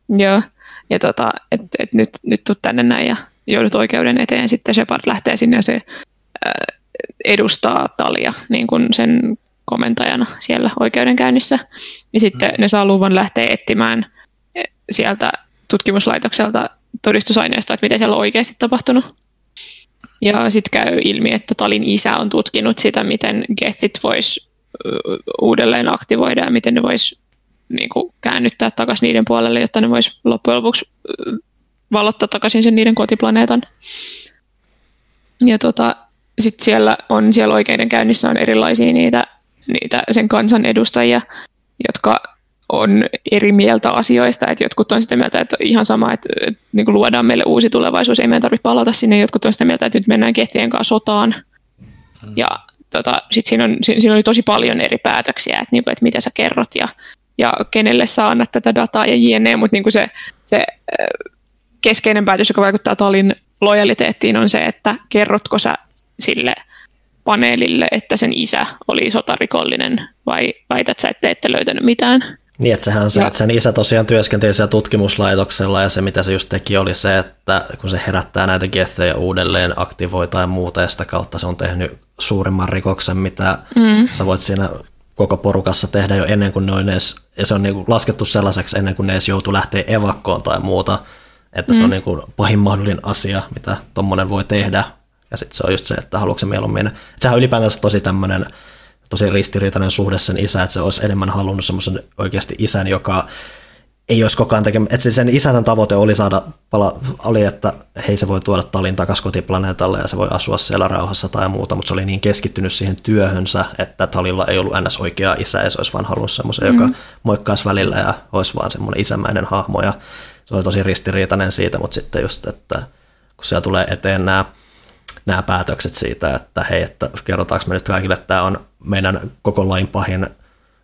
Nyt, joo, ja tota, että et nyt, nyt tuu tänne näin ja joudut oikeuden eteen. Sitten Shepard lähtee sinne ja se uh, edustaa Talia niin kuin sen komentajana siellä oikeudenkäynnissä. Ja sitten mm. ne saa luvan lähteä etsimään sieltä tutkimuslaitokselta todistusaineistoa, että mitä siellä on oikeasti tapahtunut. Ja sitten käy ilmi, että Talin isä on tutkinut sitä, miten Gethit voisi uudelleen aktivoida ja miten ne voisi niin kuin, käännyttää takaisin niiden puolelle, jotta ne voisi loppujen lopuksi valottaa takaisin sen niiden kotiplaneetan. Ja tota, sitten siellä on siellä käynnissä on erilaisia niitä, niitä sen kansan edustajia, jotka on eri mieltä asioista, että jotkut on sitä mieltä, että ihan sama, että, että niin kuin luodaan meille uusi tulevaisuus, ei meidän tarvitse palata sinne, jotkut on sitä mieltä, että nyt mennään kehtien kanssa sotaan, ja tota, sit siinä, on, siinä oli tosi paljon eri päätöksiä, että, niin kuin, että mitä sä kerrot ja, ja kenelle sä annat tätä dataa ja jne, mutta niin kuin se, se keskeinen päätös, joka vaikuttaa Talin lojaliteettiin, on se, että kerrotko sä sille paneelille, että sen isä oli sotarikollinen vai väität sä, että ette löytänyt mitään? Niin, että sehän on se, ja. että sen isä tosiaan työskenteli siellä tutkimuslaitoksella ja se mitä se just teki oli se, että kun se herättää näitä gethejä uudelleen, aktivoi tai muuta ja sitä kautta se on tehnyt suurimman rikoksen, mitä mm. sä voit siinä koko porukassa tehdä jo ennen kuin ne on edes, ja se on niin laskettu sellaiseksi ennen kuin ne edes joutuu lähteä evakkoon tai muuta, että mm. se on mm. niin kuin pahin mahdollinen asia, mitä tuommoinen voi tehdä, ja sitten se on just se, että haluatko se mieluummin. Sehän on ylipäätänsä tosi tämmöinen tosi ristiriitainen suhde sen isä, että se olisi enemmän halunnut semmoisen oikeasti isän, joka ei olisi koko ajan tekemään, että sen isän tavoite oli saada pala, oli, että hei se voi tuoda Talin takaisin kotiplaneetalle ja se voi asua siellä rauhassa tai muuta, mutta se oli niin keskittynyt siihen työhönsä, että Talilla ei ollut ns. oikea isä ja se olisi vaan halunnut semmoisen, mm-hmm. joka moikkaisi välillä ja olisi vaan semmoinen isämäinen hahmo ja se oli tosi ristiriitainen siitä, mutta sitten just, että kun siellä tulee eteen nämä nämä päätökset siitä, että hei, että kerrotaanko me nyt kaikille, että tämä on meidän koko lain pahin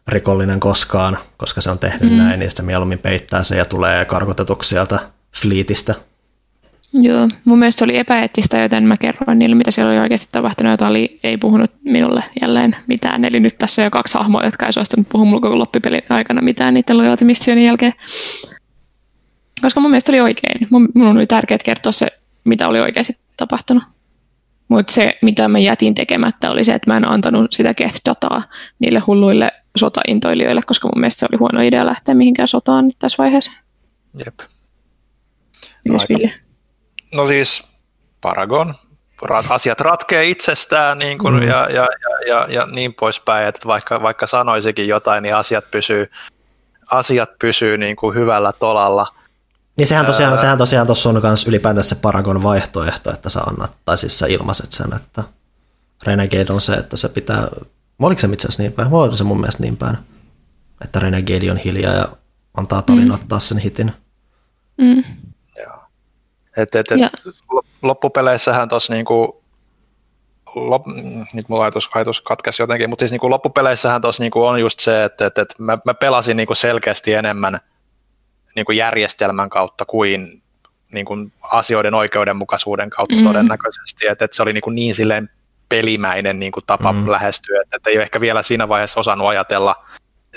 rikollinen koskaan, koska se on tehnyt mm. näin, niin se mieluummin peittää se ja tulee karkotetuksi sieltä fliitistä. Joo, mun mielestä se oli epäeettistä, joten mä kerroin niille, mitä siellä oli oikeasti tapahtunut, jota oli, ei puhunut minulle jälleen mitään. Eli nyt tässä on jo kaksi hahmoa, jotka ei suostunut puhua mulle koko loppipelin aikana mitään niiden lojalty jälkeen. Koska mun mielestä oli oikein. Mun, mun oli tärkeää kertoa se, mitä oli oikeasti tapahtunut. Mutta se, mitä mä jätin tekemättä, oli se, että mä en antanut sitä Geth-dataa niille hulluille sotaintoilijoille, koska mun mielestä se oli huono idea lähteä mihinkään sotaan nyt tässä vaiheessa. Jep. No, no siis Paragon, asiat ratkee itsestään niin kuin, mm. ja, ja, ja, ja, ja, niin poispäin, että vaikka, vaikka sanoisikin jotain, niin asiat pysyy, asiat pysyy niin kuin hyvällä tolalla – niin sehän tosiaan, sehän tosiaan tuossa on myös ylipäätään se Paragon vaihtoehto, että sä annat, tai siis sä ilmaiset sen, että Renegade on se, että se pitää, oliko se itse asiassa niin päin, vai se mun mielestä niin päin, että Renegade on hiljaa ja antaa Talin mm. ottaa sen hitin. Mm. Joo. Et, et, et, ja. loppupeleissähän tuossa niinku, lop, nyt mulla ajatus, ajatus katkesi jotenkin, mutta siis niinku loppupeleissähän tuossa niinku on just se, että et, et mä, mä pelasin niinku selkeästi enemmän – niin kuin järjestelmän kautta kuin, niin kuin asioiden oikeudenmukaisuuden kautta mm. todennäköisesti, että, että se oli niin, kuin niin silleen pelimäinen niin kuin tapa mm. lähestyä, että, että ei ehkä vielä siinä vaiheessa osannut ajatella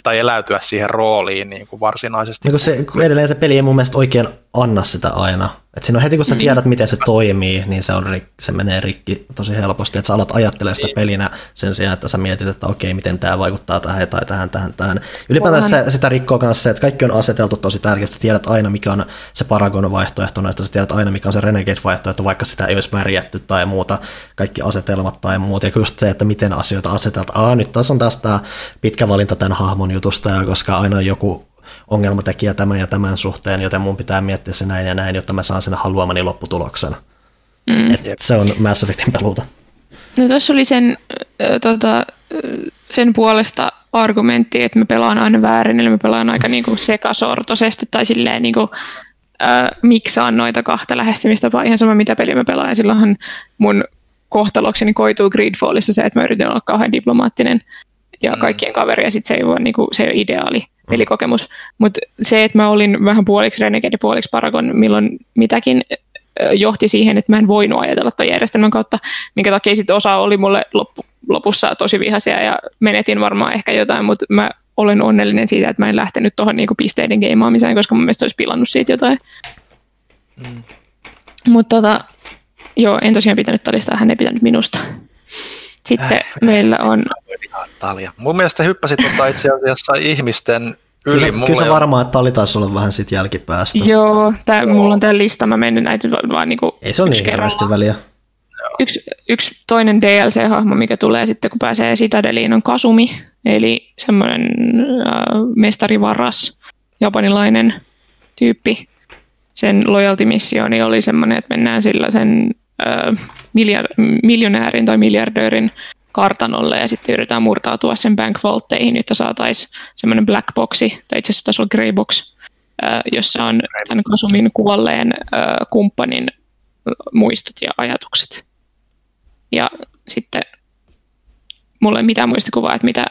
tai eläytyä siihen rooliin niin kuin varsinaisesti. Niin se, edelleen se peli ei mun mielestä oikein anna sitä aina. Et siinä on heti kun sä niin. tiedät, miten se toimii, niin se, on, se menee rikki tosi helposti. Että sä alat ajattelemaan sitä niin. pelinä sen sijaan, että sä mietit, että okei, miten tämä vaikuttaa tähän tai tähän, tähän, tähän. Ylipäätään se, sitä rikkoo myös se, että kaikki on aseteltu tosi tärkeästi. Sä tiedät aina, mikä on se Paragon vaihtoehto, että sä tiedät aina, mikä on se Renegade vaihtoehto, vaikka sitä ei olisi värjätty tai muuta, kaikki asetelmat tai muut. Ja just se, että miten asioita asetelta. Aa, nyt taas on tästä pitkä valinta tämän hahmon jutusta, ja koska aina on joku ongelmatekijä tämän ja tämän suhteen, joten mun pitää miettiä se näin ja näin, jotta mä saan sen haluamani lopputuloksen. Mm. Et se on Mass Effectin peluuta. No tuossa oli sen, äh, tota, sen puolesta argumentti, että me pelaan aina väärin, eli me pelaan aika niinku sekasortoisesti tai silleen niinku, äh, miksaan noita kahta lähestymistapaa, ihan sama mitä peliä mä pelaan, ja silloinhan mun kohtalokseni koituu Greedfallissa se, että mä yritän olla kauhean diplomaattinen ja mm. kaikkien kaveri, ja sitten se ei ole, niinku, se ei ole ideaali pelikokemus. Mutta se, että mä olin vähän puoliksi Renegade puoliksi Paragon, milloin mitäkin johti siihen, että mä en voinut ajatella tuon järjestelmän kautta, minkä takia sitten osa oli mulle loppu, lopussa tosi vihaisia ja menetin varmaan ehkä jotain, mutta mä olen onnellinen siitä, että mä en lähtenyt tuohon niinku pisteiden geimaamiseen, koska mun mielestä olisi pilannut siitä jotain. Mm. Mutta tota, joo, en tosiaan pitänyt todistaa, hän ei pitänyt minusta. Sitten äh, meillä on... Talia. Mun mielestä hyppäsit tota itse asiassa ihmisten yli. Kyllä, kyllä se varmaan, että Tali taisi olla vähän sit jälkipäästä. Joo, tää, mulla on tämä lista, mä mennyt näitä vaan niinku Ei se ole niin hirveästi väliä. Yksi, yksi toinen DLC-hahmo, mikä tulee sitten, kun pääsee Citadeliin, on Kasumi, eli semmoinen äh, mestarivaras, japanilainen tyyppi. Sen loyalty-missioni oli semmoinen, että mennään sillä sen äh, miljonäärin tai miljardöörin kartanolle ja sitten yritetään murtautua sen bank vaultteihin, jotta saataisiin semmoinen black boxi, tai itse asiassa taisi olla grey box, jossa on tämän Kasumin kuolleen kumppanin muistot ja ajatukset. Ja sitten mulla ei mitään muistikuvaa, että mitä,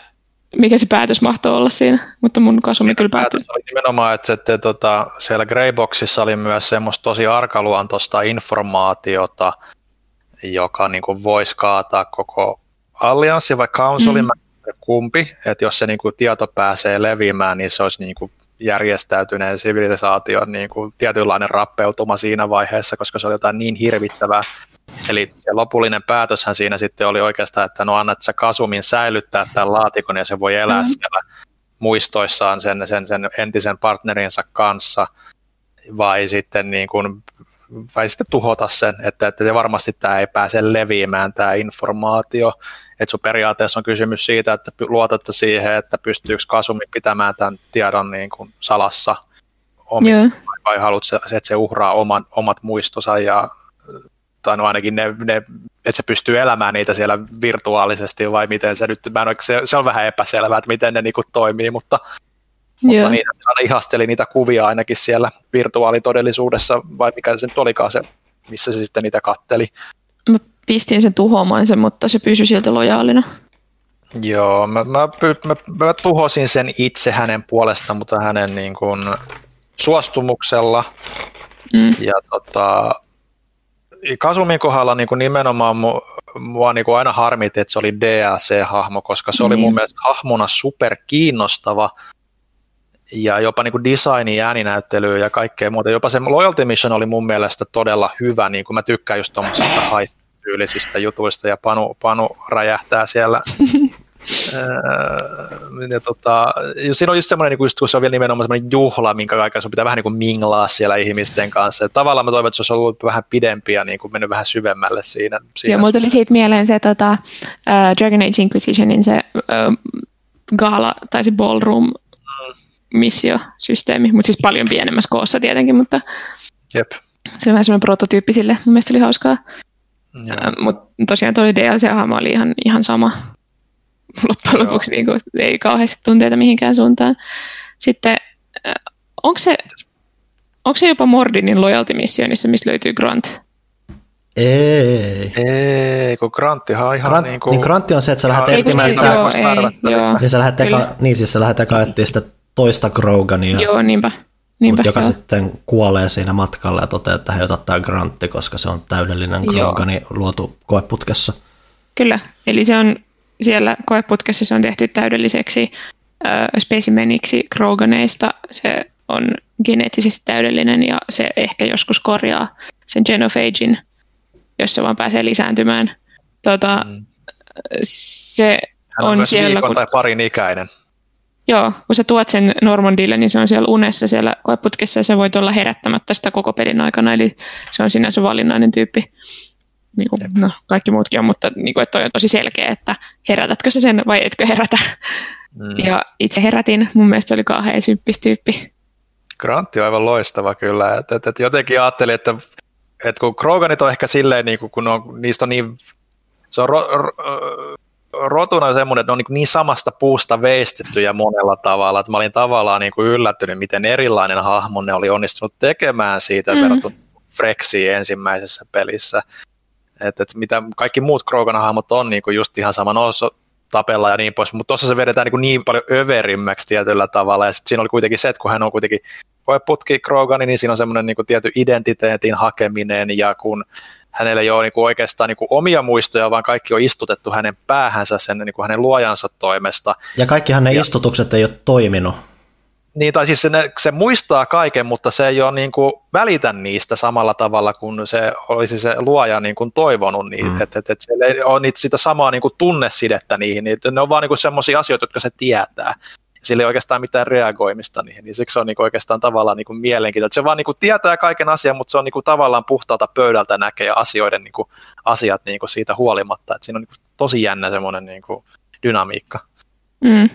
mikä se päätös mahtoi olla siinä, mutta mun kasumi kyllä päätyi. oli nimenomaan, että, että, että tota, siellä Greyboxissa oli myös semmoista tosi arkaluontoista informaatiota, joka niin kuin voisi kaataa koko allianssi vai councilin, mm. kumpi, että jos se niin kuin, tieto pääsee leviämään, niin se olisi niin kuin, järjestäytyneen sivilisaation niin kuin, tietynlainen rappeutuma siinä vaiheessa, koska se oli jotain niin hirvittävää. Eli se lopullinen päätöshän siinä sitten oli oikeastaan, että no annat sä Kasumin säilyttää tämän laatikon ja se voi elää mm. siellä muistoissaan sen, sen, sen entisen partnerinsa kanssa, vai sitten, niin kuin, vai sitten tuhota sen, että, että varmasti tämä ei pääse leviämään tämä informaatio. Että sun periaatteessa on kysymys siitä, että luotatte siihen, että pystyykö Kasumi pitämään tämän tiedon niin kuin salassa omin, yeah. vai haluatko, että se uhraa oman, omat muistonsa ja tai no ainakin ne, ne, että se pystyy elämään niitä siellä virtuaalisesti vai miten se nyt, mä en se, se on vähän epäselvää, että miten ne niinku toimii, mutta, mutta niitä ihasteli niitä kuvia ainakin siellä virtuaalitodellisuudessa vai mikä se nyt olikaan se, missä se sitten niitä katteli. Mä pistin sen tuhoamaan sen, mutta se pysyi sieltä lojaalina. Joo, mä, mä, mä, mä tuhosin sen itse hänen puolestaan, mutta hänen niin kuin suostumuksella. Mm. Ja tota, Kasumin kohdalla niin kuin nimenomaan mu, mua niin kuin aina harmitti, että se oli DLC-hahmo, koska se mm. oli mun niin. mielestä hahmona super kiinnostava ja jopa niin kuin designi, ääninäyttely ja kaikkea muuta. Jopa se Loyalty Mission oli mun mielestä todella hyvä, niin kuin mä tykkään just tuommoisista haistyylisistä jutuista ja Panu, Panu räjähtää siellä Öö, ja tota, siinä on just semmoinen, niin kun se on vielä nimenomaan semmoinen juhla, minkä aikaa sun pitää vähän niin kuin minglaa siellä ihmisten kanssa. Ja tavallaan mä toivon, että se olisi ollut vähän pidempi ja niin kuin mennyt vähän syvemmälle siinä. siinä Joo, mulla tuli siitä mieleen se tota, uh, Dragon Age Inquisitionin se uh, gala tai se ballroom. Missiosysteemi, mutta siis paljon pienemmässä koossa tietenkin, mutta Jep. se on vähän semmoinen prototyyppi sille. Mun mielestä oli hauskaa. Uh, mutta tosiaan toi DLC-hahmo oli ihan, ihan sama loppujen lopuksi niin kuin, ei kauheasti tunteita mihinkään suuntaan. Sitten äh, onko se, onko se jopa Mordinin loyalty missionissa, missä löytyy Grant? Ei. Ei, kun Granttihan on ihan Grant, niin kuin... Niin Grantti on se, että sä lähdet etsimään sitä... Joo, ei, joo. Niin sä lähdet eka, niin siis sä lähdet eka sitä toista Grogania. Joo, niinpä. niinpä joka joo. sitten kuolee siinä matkalla ja toteaa, että he ottaa Grantti, koska se on täydellinen Grogani luotu koeputkessa. Kyllä, eli se on siellä koeputkessa se on tehty täydelliseksi äh, spesimeniksi Kroganeista. Se on geneettisesti täydellinen ja se ehkä joskus korjaa sen genophagein, jos se vaan pääsee lisääntymään. Tota, mm. Se Hän on, on myös siellä, kun... tai parin ikäinen. Joo, kun sä tuot sen Normandille, niin se on siellä unessa siellä koeputkessa ja se voi olla herättämättä sitä koko pelin aikana, eli se on sinänsä valinnainen tyyppi niin kuin, no, kaikki muutkin on, mutta niin kuin, että toi on tosi selkeä, että herätätkö sä sen vai etkö herätä. Mm. Ja itse herätin, mun mielestä se oli kauhean symppistyyppi. Grantti on aivan loistava kyllä, että, että, että jotenkin ajattelin, että, että kun Kroganit on ehkä silleen, niin kuin, kun on, niistä on niin, se on ro, ro, rotuna semmoinen, että ne on niin, niin samasta puusta veistettyjä monella tavalla, että mä olin tavallaan niin kuin yllättynyt, miten erilainen hahmo ne oli onnistunut tekemään siitä mm. verrattuna Frexiin ensimmäisessä pelissä. Että, että mitä kaikki muut Krogan-hahmot on niin kuin just ihan sama, no tapella ja niin pois, mutta tuossa se vedetään niin, niin paljon överimmäksi tietyllä tavalla, ja sitten siinä oli kuitenkin se, että kun hän on kuitenkin putki Krogani, niin siinä on semmoinen niin tietty identiteetin hakeminen, ja kun hänellä ei ole niin kuin oikeastaan niin kuin omia muistoja, vaan kaikki on istutettu hänen päähänsä sen niin kuin hänen luojansa toimesta. Ja kaikkihan ne ja, istutukset ei ole toiminut. Niin, tai siis se, se muistaa kaiken, mutta se ei ole niin kuin välitä niistä samalla tavalla kuin se olisi se luoja niin kuin toivonut, niin, mm. että et, et siellä ei ole niitä sitä samaa niin kuin tunnesidettä niihin, niin ne on vaan niin semmoisia asioita, jotka se tietää. Sillä ei oikeastaan mitään reagoimista niihin, niin siksi se on niin oikeastaan tavallaan niin kuin mielenkiintoista. Se vaan niin kuin tietää kaiken asian, mutta se on niin kuin tavallaan puhtaalta pöydältä näkee asioiden niin kuin asiat niin kuin siitä huolimatta. Että siinä on niin kuin tosi jännä semmoinen niin kuin dynamiikka. Mm.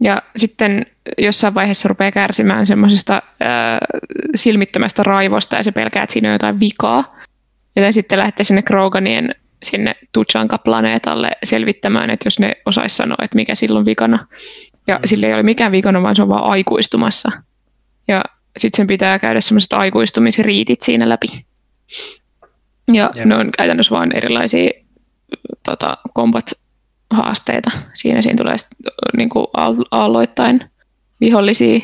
Ja sitten jossain vaiheessa rupeaa kärsimään semmoisesta silmittömästä raivosta ja se pelkää, että siinä on jotain vikaa. Joten sitten lähtee sinne Kroganien sinne Tuchanka-planeetalle selvittämään, että jos ne osaisi sanoa, että mikä silloin vikana. Ja mm. sillä ei ole mikään vikana, vaan se on vaan aikuistumassa. Ja sitten sen pitää käydä semmoiset aikuistumisriitit siinä läpi. Ja Jep. ne on käytännössä vain erilaisia tota, combat-haasteita. Siinä, siinä tulee sit, niin kuin aalloittain vihollisia.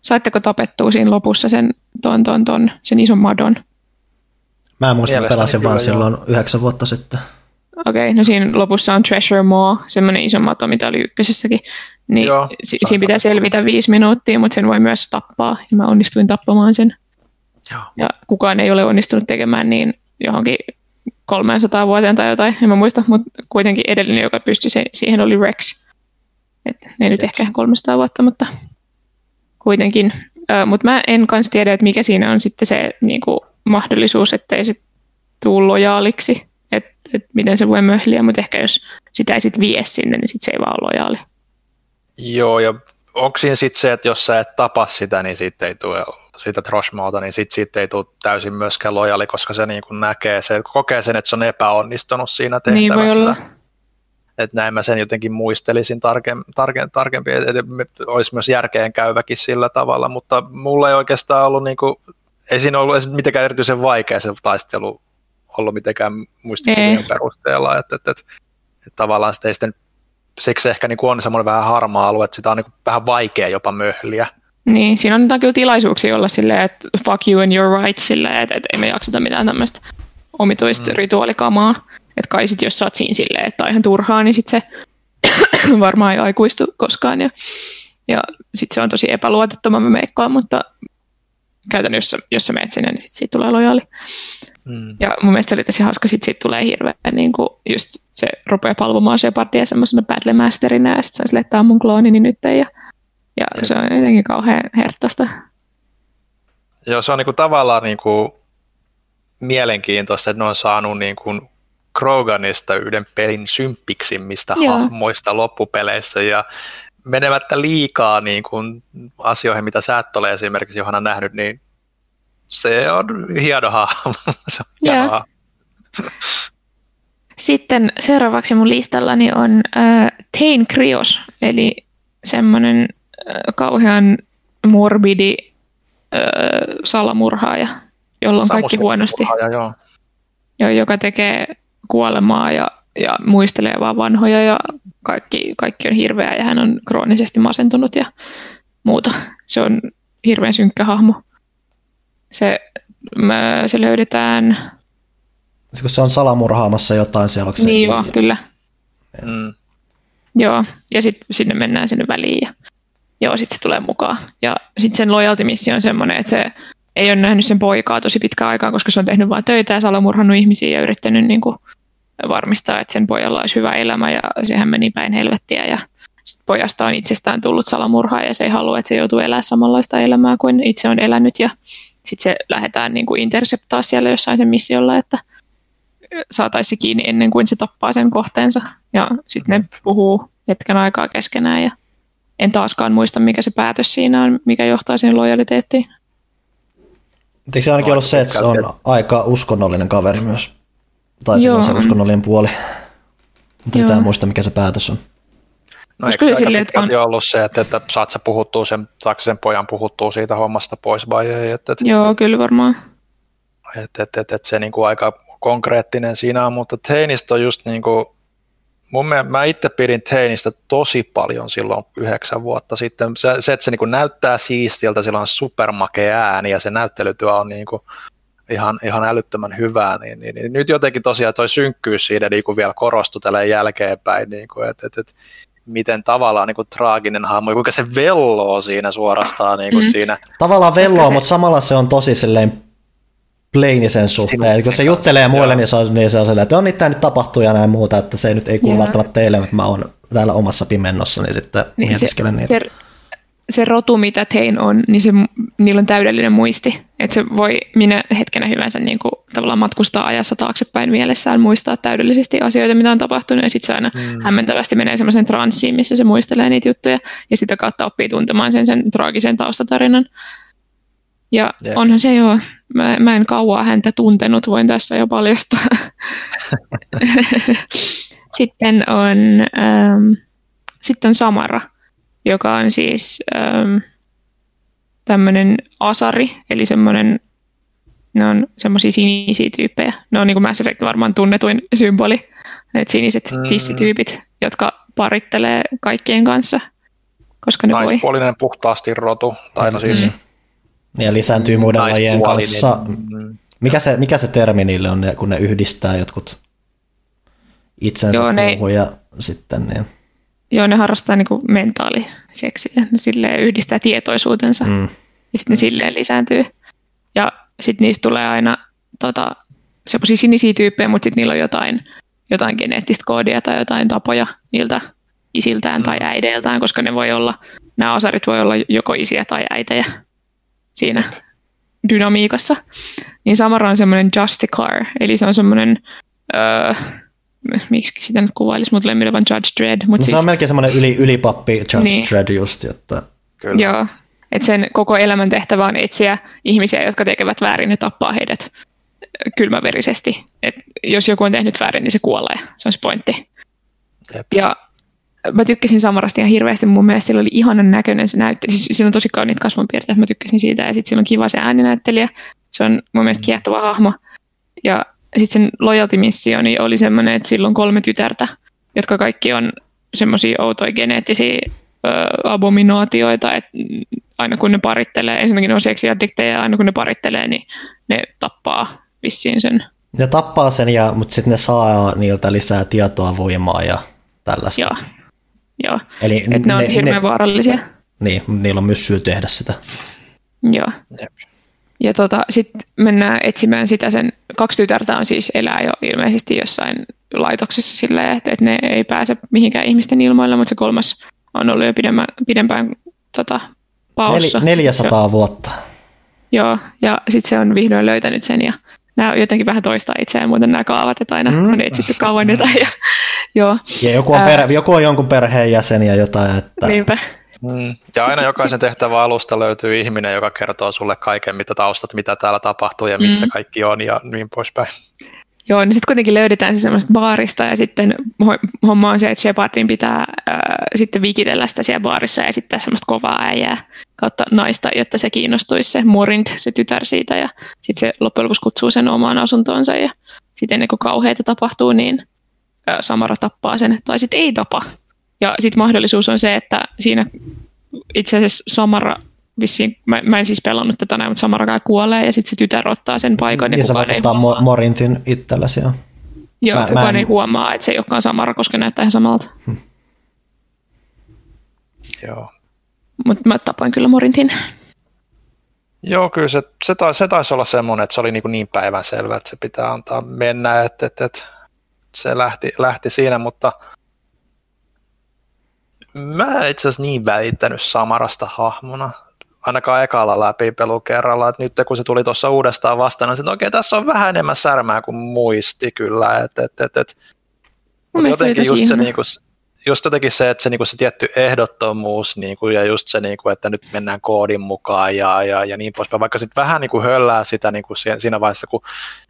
Saitteko tapettua siinä lopussa sen, ton, ton, ton, sen ison madon? Mä en muista, pelasin vaan silloin yhdeksän vuotta sitten. Okei, okay, no siinä lopussa on Treasure Maw, semmoinen iso mato, mitä oli ykkösessäkin. Niin Joo, si- siinä pitää selvitä viisi minuuttia, mutta sen voi myös tappaa, ja mä onnistuin tappamaan sen. Joo. Ja kukaan ei ole onnistunut tekemään niin johonkin 300 vuoteen tai jotain, en mä muista, mutta kuitenkin edellinen, joka pystyi se, siihen oli Rex. Et ei nyt ehkä 300 vuotta, mutta kuitenkin. Mutta mä en kanssa tiedä, että mikä siinä on sitten se niin kuin, mahdollisuus, ettei se tule lojaaliksi, että et miten se voi möhliä, mutta ehkä jos sitä ei sitten vie sinne, niin sitten se ei vaan ole lojaali. Joo, ja onko siinä sitten se, että jos sä et tapa sitä, niin siitä ei tule siitä Troshmaalta, niin sitten siitä ei tule täysin myöskään lojali, koska se niin kuin näkee se, kokee sen, että se on epäonnistunut siinä tehtävässä. Niin voi olla. Että näin mä sen jotenkin muistelisin tarkem, tarkem, tarkempi, että olisi myös järkeen käyväkin sillä tavalla, mutta mulla ei oikeastaan ollut, niin kuin, ei siinä ollut mitenkään erityisen vaikea se taistelu ollut mitenkään muistikuvien perusteella, että, että, että, että tavallaan sitä ei sitten siksi ehkä niin kuin on semmoinen vähän harmaa alue, että sitä on niin kuin vähän vaikea jopa möhliä. Niin, siinä on kyllä tilaisuuksia olla silleen, että fuck you and you're right, silleen, että, että ei me jakseta mitään tämmöistä omituista mm. rituaalikamaa. Että kai sit, jos sä oot siinä silleen, että on ihan turhaa, niin sit se varmaan ei aikuistu koskaan. Ja, ja sitten se on tosi epäluotettava, mä meikkaan, mutta käytännössä, jos, sä meet sinne, niin sit siitä tulee lojaali. Mm. Ja mun mielestä oli tosi hauska, sit siitä tulee hirveä, niin kuin just se rupeaa palvomaan Shepardia semmoisena battlemasterina, ja sitten se on silleen, että tämä on mun kloonini nyt, ja, ja se on jotenkin kauhean herttaista. Joo, se on niinku tavallaan niinku mielenkiintoista, että ne on saanut niinku Kroganista yhden pelin symppiksimmistä Joo. hahmoista loppupeleissä, ja menemättä liikaa niin kuin asioihin, mitä sä et ole esimerkiksi Johanna nähnyt, niin se on hieno hahmo. se on hieno hahmo. Sitten seuraavaksi mun listallani on äh, Tain Krios, eli semmoinen äh, kauhean morbidi äh, salamurhaaja, jolla on kaikki huonosti. Joo. Jo, joka tekee kuolemaa ja, ja muistelee vaan vanhoja ja kaikki, kaikki on hirveä ja hän on kroonisesti masentunut ja muuta. Se on hirveän synkkä hahmo. Se, mä, se löydetään... Se, kun se on salamurhaamassa jotain siellä, onko se... Niin joo, kyllä. Mm. Joo, ja sitten sinne mennään sinne väliin ja joo, sitten se tulee mukaan. Ja sitten sen lojaltimissio on semmoinen, että se ei ole nähnyt sen poikaa tosi pitkään aikaa, koska se on tehnyt vain töitä ja salamurhannut ihmisiä ja yrittänyt niin kuin, varmistaa, että sen pojalla olisi hyvä elämä ja sehän meni päin helvettiä ja sit pojasta on itsestään tullut salamurha ja se ei halua, että se joutuu elämään samanlaista elämää kuin itse on elänyt ja sitten se lähdetään niin kuin interseptaa siellä jossain sen missiolla, että saataisiin kiinni ennen kuin se tappaa sen kohteensa. Ja sitten ne puhuu hetken aikaa keskenään ja en taaskaan muista, mikä se päätös siinä on, mikä johtaa siihen lojaliteettiin. Eikö se ainakin ollut se, että se on aika uskonnollinen kaveri myös? Tai se on se uskonnollinen puoli. Mutta sitä en muista, mikä se päätös on. No eikö se sille, että on... ollut se, että, että saat sä puhuttua sen, saako sen pojan puhuttua siitä hommasta pois vai ei? Että, että, Joo, kyllä varmaan. Että, että, että, että se niin kuin aika konkreettinen siinä on, mutta Teinistä on just niin kuin, mun mielestä, mä itse pidin Teinistä tosi paljon silloin yhdeksän vuotta sitten. Se, se että se niin kuin näyttää siistiltä, sillä on supermakea ääni ja se näyttelytyö on niin kuin ihan, ihan älyttömän hyvää, niin, niin, niin, nyt jotenkin tosiaan toi synkkyys siitä niin kuin vielä korostui tällä jälkeenpäin, niin kuin, että, että, että miten tavallaan niin kuin, traaginen hahmo, kuinka se velloo siinä suorastaan niin kuin mm. siinä. Tavallaan velloo, se... mutta samalla se on tosi silleen pleinisen suhteen. Eli kun se juttelee muille, niin se on, niin se on silleen, että on niitä nyt tapahtuu ja näin muuta, että se nyt ei kuulu välttämättä teille, mutta mä oon täällä omassa pimennossa, niin sitten niin mietiskelen se, niitä. Se, se rotu, mitä tein on, niin se, niillä on täydellinen muisti. Että se voi minä hetkenä hyvänsä niin kuin, tavallaan matkustaa ajassa taaksepäin mielessään, muistaa täydellisesti asioita, mitä on tapahtunut, ja sitten se aina mm. hämmentävästi menee semmoisen transsiin, missä se muistelee niitä juttuja, ja sitä kautta oppii tuntemaan sen, sen traagisen taustatarinan. Ja Jep. onhan se jo, mä, mä en kauaa häntä tuntenut, voin tässä jo paljastaa. sitten on, ähm, sitten on Samara, joka on siis ähm, tämmöinen asari, eli semmoinen, ne on semmoisia sinisiä tyyppejä. Ne on niin kuin Mass Effect varmaan tunnetuin symboli, että siniset mm. tissityypit, jotka parittelee kaikkien kanssa, koska ne Naispuolinen voi. puhtaasti rotu, tai no siis... Mm. Ja lisääntyy muiden lajien kanssa. Mm. Mikä se, mikä se termi niille on, kun ne yhdistää jotkut itsensä Joo, ne... ja sitten niin... Joo, ne harrastaa niin mentaaliseksiä. Ne silleen yhdistää tietoisuutensa mm. ja sitten ne silleen lisääntyy. Ja sitten niistä tulee aina tota, semmoisia sinisiä tyyppejä, mutta sitten niillä on jotain, jotain geneettistä koodia tai jotain tapoja niiltä isiltään mm. tai äideiltään, koska ne voi olla, nämä asarit voi olla joko isiä tai äitejä siinä dynamiikassa. Niin Samara on semmoinen Justicar, eli se on semmoinen öö, miksi sitä nyt kuvailisi, mutta lemmin vaan Judge Dredd. Mut no, siis, se on melkein semmoinen yli, ylipappi Judge niin. Dredd just, jotta... Kyllä. Joo, että sen koko elämän tehtävä on etsiä ihmisiä, jotka tekevät väärin ja tappaa heidät kylmäverisesti. Et jos joku on tehnyt väärin, niin se kuolee. Se on se pointti. Jep. Ja mä tykkäsin Samarasta ihan hirveästi. Mun mielestä sillä oli ihanan näköinen se näyttely. Siis siinä on tosi kauniit kasvonpiirteet, mä tykkäsin siitä. Ja sitten sillä on kiva se ääninäyttelijä. Se on mun mielestä kiehtova hahmo. Ja sitten sen loyalty-missioni oli semmoinen, että silloin kolme tytärtä, jotka kaikki on semmoisia outoja geneettisiä ö, abominaatioita, että aina kun ne parittelee, ensinnäkin ne on seksiaddikteja, ja aina kun ne parittelee, niin ne tappaa vissiin sen. Ne tappaa sen, ja, mutta sitten ne saa niiltä lisää tietoa, voimaa ja tällaista. Joo, Joo. Eli että ne, ne on hirveän ne, vaarallisia. Niin, niillä on myös syy tehdä sitä. Joo. Jep. Ja tota, sitten mennään etsimään sitä sen, kaksi tytärtä on siis elää jo ilmeisesti jossain laitoksessa silleen, että, että ne ei pääse mihinkään ihmisten ilmoille, mutta se kolmas on ollut jo pidemmän, pidempään tota, paussa. Nel, 400 ja, vuotta. Joo, ja sitten se on vihdoin löytänyt sen ja nämä jotenkin vähän toistaa itseään, muuten nämä kaavat, että aina mm. on etsitty kauan jotain. Ja, joo. ja joku, on perhe, joku on jonkun perheen jäsen ja jotain. Että... Niinpä. Mm. Ja aina jokaisen tehtävän alusta löytyy ihminen, joka kertoo sulle kaiken, mitä taustat, mitä täällä tapahtuu ja missä mm. kaikki on ja niin poispäin. Joo, niin sitten kuitenkin löydetään se semmoista baarista ja sitten homma on se, että Shepardin pitää äh, sitten vikitellä sitä siellä baarissa ja esittää semmoista kovaa äijää kautta naista, jotta se kiinnostuisi se Morind, se tytär siitä ja sitten se loppujen lopuksi kutsuu sen omaan asuntoonsa ja sitten ennen kuin kauheita tapahtuu, niin äh, Samara tappaa sen tai sitten ei tapa. Ja sitten mahdollisuus on se, että siinä itse asiassa Samara vissiin, mä, mä en siis pelannut tätä näin, mutta Samara kuolee ja sitten se tytär ottaa sen paikan. Ja, ja se ottaa mo- Morintin itsellesi, joo. Joo, mä, kukaan mä en... ei huomaa, että se ei olekaan Samara, koska näyttää ihan samalta. Hmm. Joo. Mutta mä tapoin kyllä Morintin. Joo, kyllä se, se, taisi, se taisi olla semmoinen, että se oli niin, niin päivänselvä, että se pitää antaa mennä, että, että, että se lähti, lähti siinä, mutta – mä itse asiassa niin välittänyt Samarasta hahmona, ainakaan ekalla läpi pelukerralla, että nyt kun se tuli tuossa uudestaan vastaan, niin okei, tässä on vähän enemmän särmää kuin muisti kyllä, että et, et, et. jotenkin just se, niinku, just jotenkin se, että se, niinku, se tietty ehdottomuus niinku, ja just se, niinku, että nyt mennään koodin mukaan ja, ja, ja niin poispäin, vaikka sitten vähän niinku, höllää sitä niinku, siinä vaiheessa, kun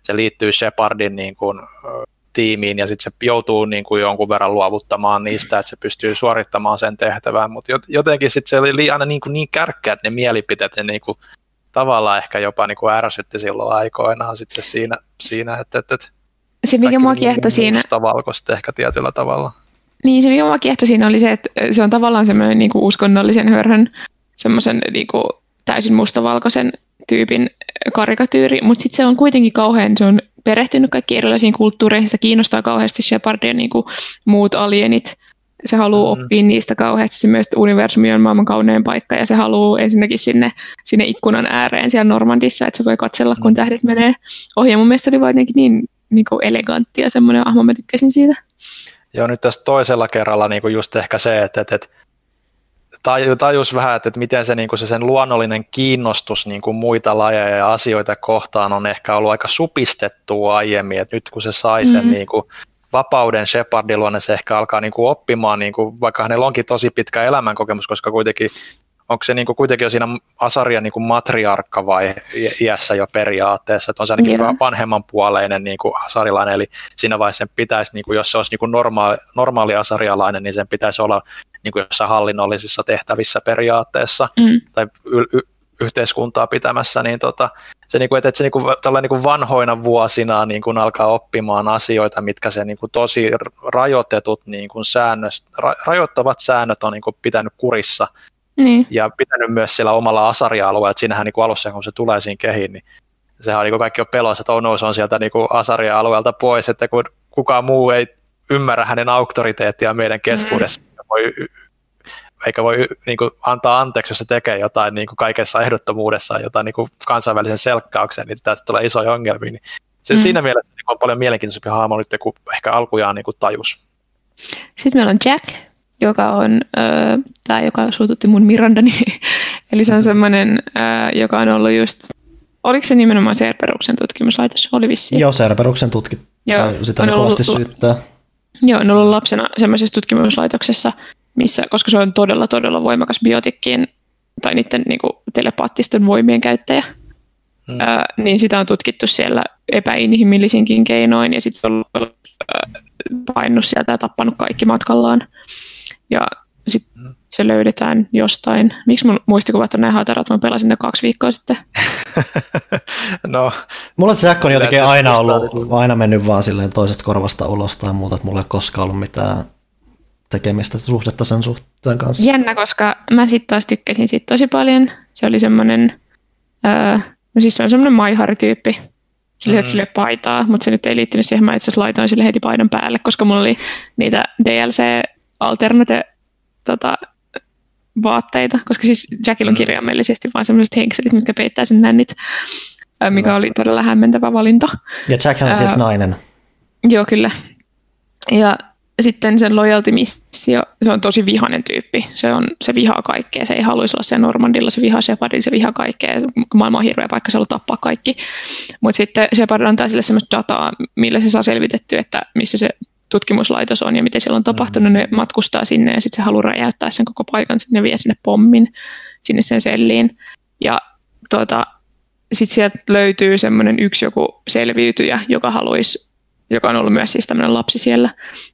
se liittyy Shepardin niinku, tiimiin ja sitten se joutuu niin kuin jonkun verran luovuttamaan niistä, että se pystyy suorittamaan sen tehtävän, mutta jotenkin sitten se oli aina niin, kuin niin kärkkäät ne mielipiteet, ne niin kuin tavallaan ehkä jopa niin kuin ärsytti silloin aikoinaan sitten siinä, siinä että, että, että se mikä mua kiehtoi siinä... valkoista ehkä tietyllä tavalla. Niin, se mikä mua kiehtoi siinä oli se, että se on tavallaan semmoinen niin uskonnollisen hörhön, semmoisen niin kuin täysin mustavalkoisen tyypin karikatyyri, mutta sitten se on kuitenkin kauhean, se on perehtynyt kaikkiin erilaisiin kulttuureihin, se kiinnostaa kauheasti Shepard ja niin kuin muut alienit. Se haluaa mm. oppia niistä kauheasti. Se myös universumi on maailman kaunein paikka ja se haluaa ensinnäkin sinne, sinne ikkunan ääreen siellä Normandissa, että se voi katsella, kun mm. tähdet menee ohi. Ja mun mielestä se oli jotenkin niin, niin kuin elegantti ja semmoinen ahma, mä tykkäsin siitä. Joo, nyt tässä toisella kerralla niin kuin just ehkä se, että, että, että tajus vähän, että, että miten se, niin kuin se sen luonnollinen kiinnostus niin kuin muita lajeja ja asioita kohtaan on ehkä ollut aika supistettu aiemmin, että nyt kun se sai sen mm-hmm. niin kuin vapauden Shepardin luonne, se ehkä alkaa niin kuin oppimaan, niin kuin, vaikka hänellä onkin tosi pitkä elämänkokemus, koska kuitenkin onko se niin kuin kuitenkin jo siinä Asaria niin kuin matriarkka vai iässä jo periaatteessa, että on se ainakin yeah. vanhemman puoleinen niin kuin asarilainen, eli siinä vaiheessa sen pitäisi, niin kuin, jos se olisi niin kuin normaali, normaali asarialainen, niin sen pitäisi olla niin kuin jossain hallinnollisissa tehtävissä periaatteessa mm. tai y- y- yhteiskuntaa pitämässä, niin tota, se, niin kuin, että, että se niin kuin, niin kuin vanhoina vuosina niin kuin alkaa oppimaan asioita, mitkä se niin kuin, tosi rajoitetut niin kuin säännöt, ra, rajoittavat säännöt on niin kuin, pitänyt kurissa niin. ja pitänyt myös siellä omalla asaria-alueella, että siinähän niin kuin alussa, kun se tulee siinä kehiin, niin sehän on niin kuin kaikki on pelossa, että oh se on sieltä niin kuin asaria-alueelta pois, että kun kukaan muu ei ymmärrä hänen auktoriteettiaan meidän keskuudessa. Voi eikä voi niin kuin, antaa anteeksi, jos se tekee jotain niin kuin kaikessa ehdottomuudessa, jotain niin kuin kansainvälisen selkkauksen, niin tästä tulee isoja ongelmia. Niin se, mm. Siinä mielessä niin on paljon mielenkiintoisempi hahmo nyt kuin ehkä alkujaan niin kuin tajus. Sitten meillä on Jack, joka on äh, tämä, joka suututti mun Mirandani. Eli se on semmoinen, äh, joka on ollut just, oliko se nimenomaan Cerberuksen tutkimuslaitos? Oli vissiin. Joo, Cerberuksen tutki. Joo, sitä on kovasti ollut, syyttää. Joo, on ollut lapsena semmoisessa tutkimuslaitoksessa, missä, koska se on todella, todella voimakas biotikkien tai niiden niin kuin, telepaattisten voimien käyttäjä, hmm. ää, niin sitä on tutkittu siellä epäinhimillisinkin keinoin, ja sitten se on painut sieltä ja tappanut kaikki matkallaan. Ja. Se löydetään jostain. Miksi mun muistikuvat on näin hatarat, mä pelasin ne kaksi viikkoa sitten. no, mulla se on jotenkin aina ollut, aina mennyt vaan silleen toisesta korvasta ulos tai muuta, että mulla ei koskaan ollut mitään tekemistä suhdetta sen suhteen kanssa. Jännä, koska mä sitten taas tykkäsin siitä tosi paljon. Se oli semmoinen, öö, no siis se on semmoinen maihari-tyyppi. Sille mm-hmm. sille paitaa, mutta se nyt ei liittynyt siihen, mä itse asiassa laitoin sille heti paidan päälle, koska mulla oli niitä DLC Alternate tota, vaatteita, koska siis Jackilla on mm. kirjaimellisesti vain semmoiset henkselit, mitkä peittää sen nännit, mikä no. oli todella hämmentävä valinta. Ja Jack on siis nainen. Joo, kyllä. Ja sitten sen loyalty-missio, se on tosi vihainen tyyppi. Se, on, se vihaa kaikkea, se ei haluaisi olla se Normandilla, se vihaa Shepardilla, se vihaa kaikkea. Maailma on hirveä paikka, se haluaa tappaa kaikki. Mutta sitten Shepard antaa sille sellaista dataa, millä se saa selvitetty, että missä se tutkimuslaitos on ja mitä siellä on tapahtunut, ne matkustaa sinne ja sitten se haluaa räjäyttää sen koko paikan, sinne vie sinne pommin sinne sen selliin. Ja tuota, sitten sieltä löytyy semmoinen yksi joku selviytyjä, joka haluaisi joka on ollut myös siis tämmöinen lapsi siellä,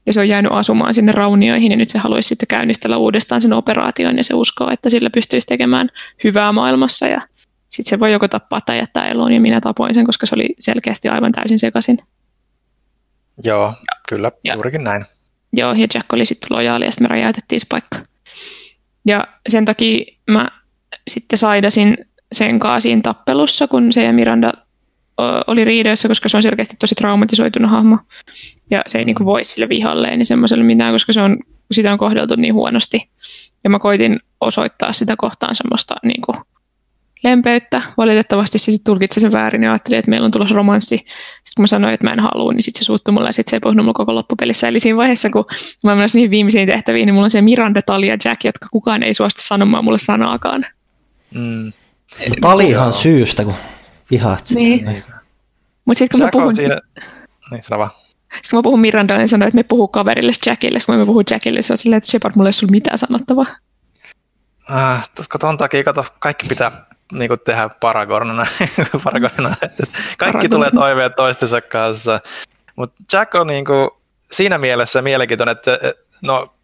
ja se on jäänyt asumaan sinne raunioihin, ja nyt se haluaisi sitten käynnistellä uudestaan sen operaation, ja se uskoo, että sillä pystyisi tekemään hyvää maailmassa, ja sitten se voi joko tappaa tai jättää eloon, ja minä tapoin sen, koska se oli selkeästi aivan täysin sekaisin. Joo, ja, kyllä, ja, juurikin näin. Joo, ja Jack oli sitten lojaali, ja sitten me räjäytettiin se paikka. Ja sen takia mä sitten saidasin sen siinä tappelussa, kun se ja Miranda oli riidoissa, koska se on selkeästi tosi traumatisoitunut hahmo. Ja se ei niin kuin voi sille vihalleen niin semmoiselle mitään, koska se on, sitä on kohdeltu niin huonosti. Ja mä koitin osoittaa sitä kohtaan semmoista niin kuin lempeyttä. Valitettavasti se sitten tulkitsi sen väärin ja ajatteli, että meillä on tulossa romanssi. Sitten kun mä sanoin, että mä en halua, niin sitten se suuttui mulle ja sitten se ei puhunut mulle koko loppupelissä. Eli siinä vaiheessa, kun mä menen niihin viimeisiin tehtäviin, niin mulla on se Miranda, Tali ja Jack, jotka kukaan ei suostu sanomaan mulle sanaakaan. Mm. Talihan syystä, kun vihaat sitä. Niin. niin. Mutta sitten kun mä puhun... Siinä... Niin, sano vaan. Sitten kun mä puhun Mirandalle, niin sanoin, että me puhuu kaverille Jackille. Sitten kun mä puhun Jackille, se on silleen, että Shepard, mulla ei sulla mitään sanottavaa. Äh, koska ton takia, kato, kaikki pitää niin kuin tehdä paragonana. paragonana. kaikki Paragon. tulee toiveen toistensa kanssa. Mutta Jack on niin kuin, siinä mielessä mielenkiintoinen, että no,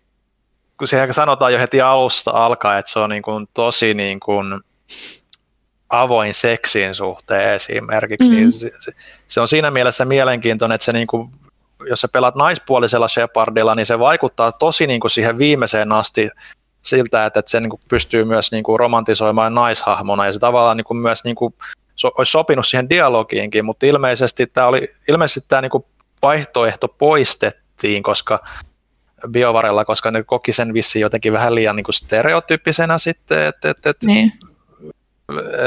kun se sanotaan jo heti alusta alkaa, että se on niin kuin, tosi niin kuin, avoin seksin suhteen esimerkiksi, niin mm-hmm. niin se, se on siinä mielessä mielenkiintoinen, että se niin kuin, jos sä pelaat naispuolisella Shepardilla, niin se vaikuttaa tosi niin kuin siihen viimeiseen asti siltä, että, että se niin kuin pystyy myös niin kuin romantisoimaan naishahmona ja se tavallaan niin kuin myös niin kuin, so, olisi sopinut siihen dialogiinkin, mutta ilmeisesti tämä, oli, ilmeisesti tämä niin kuin vaihtoehto poistettiin, koska biovarella, koska ne koki sen vissiin jotenkin vähän liian niin kuin stereotyyppisenä sitten, että, että, että niin.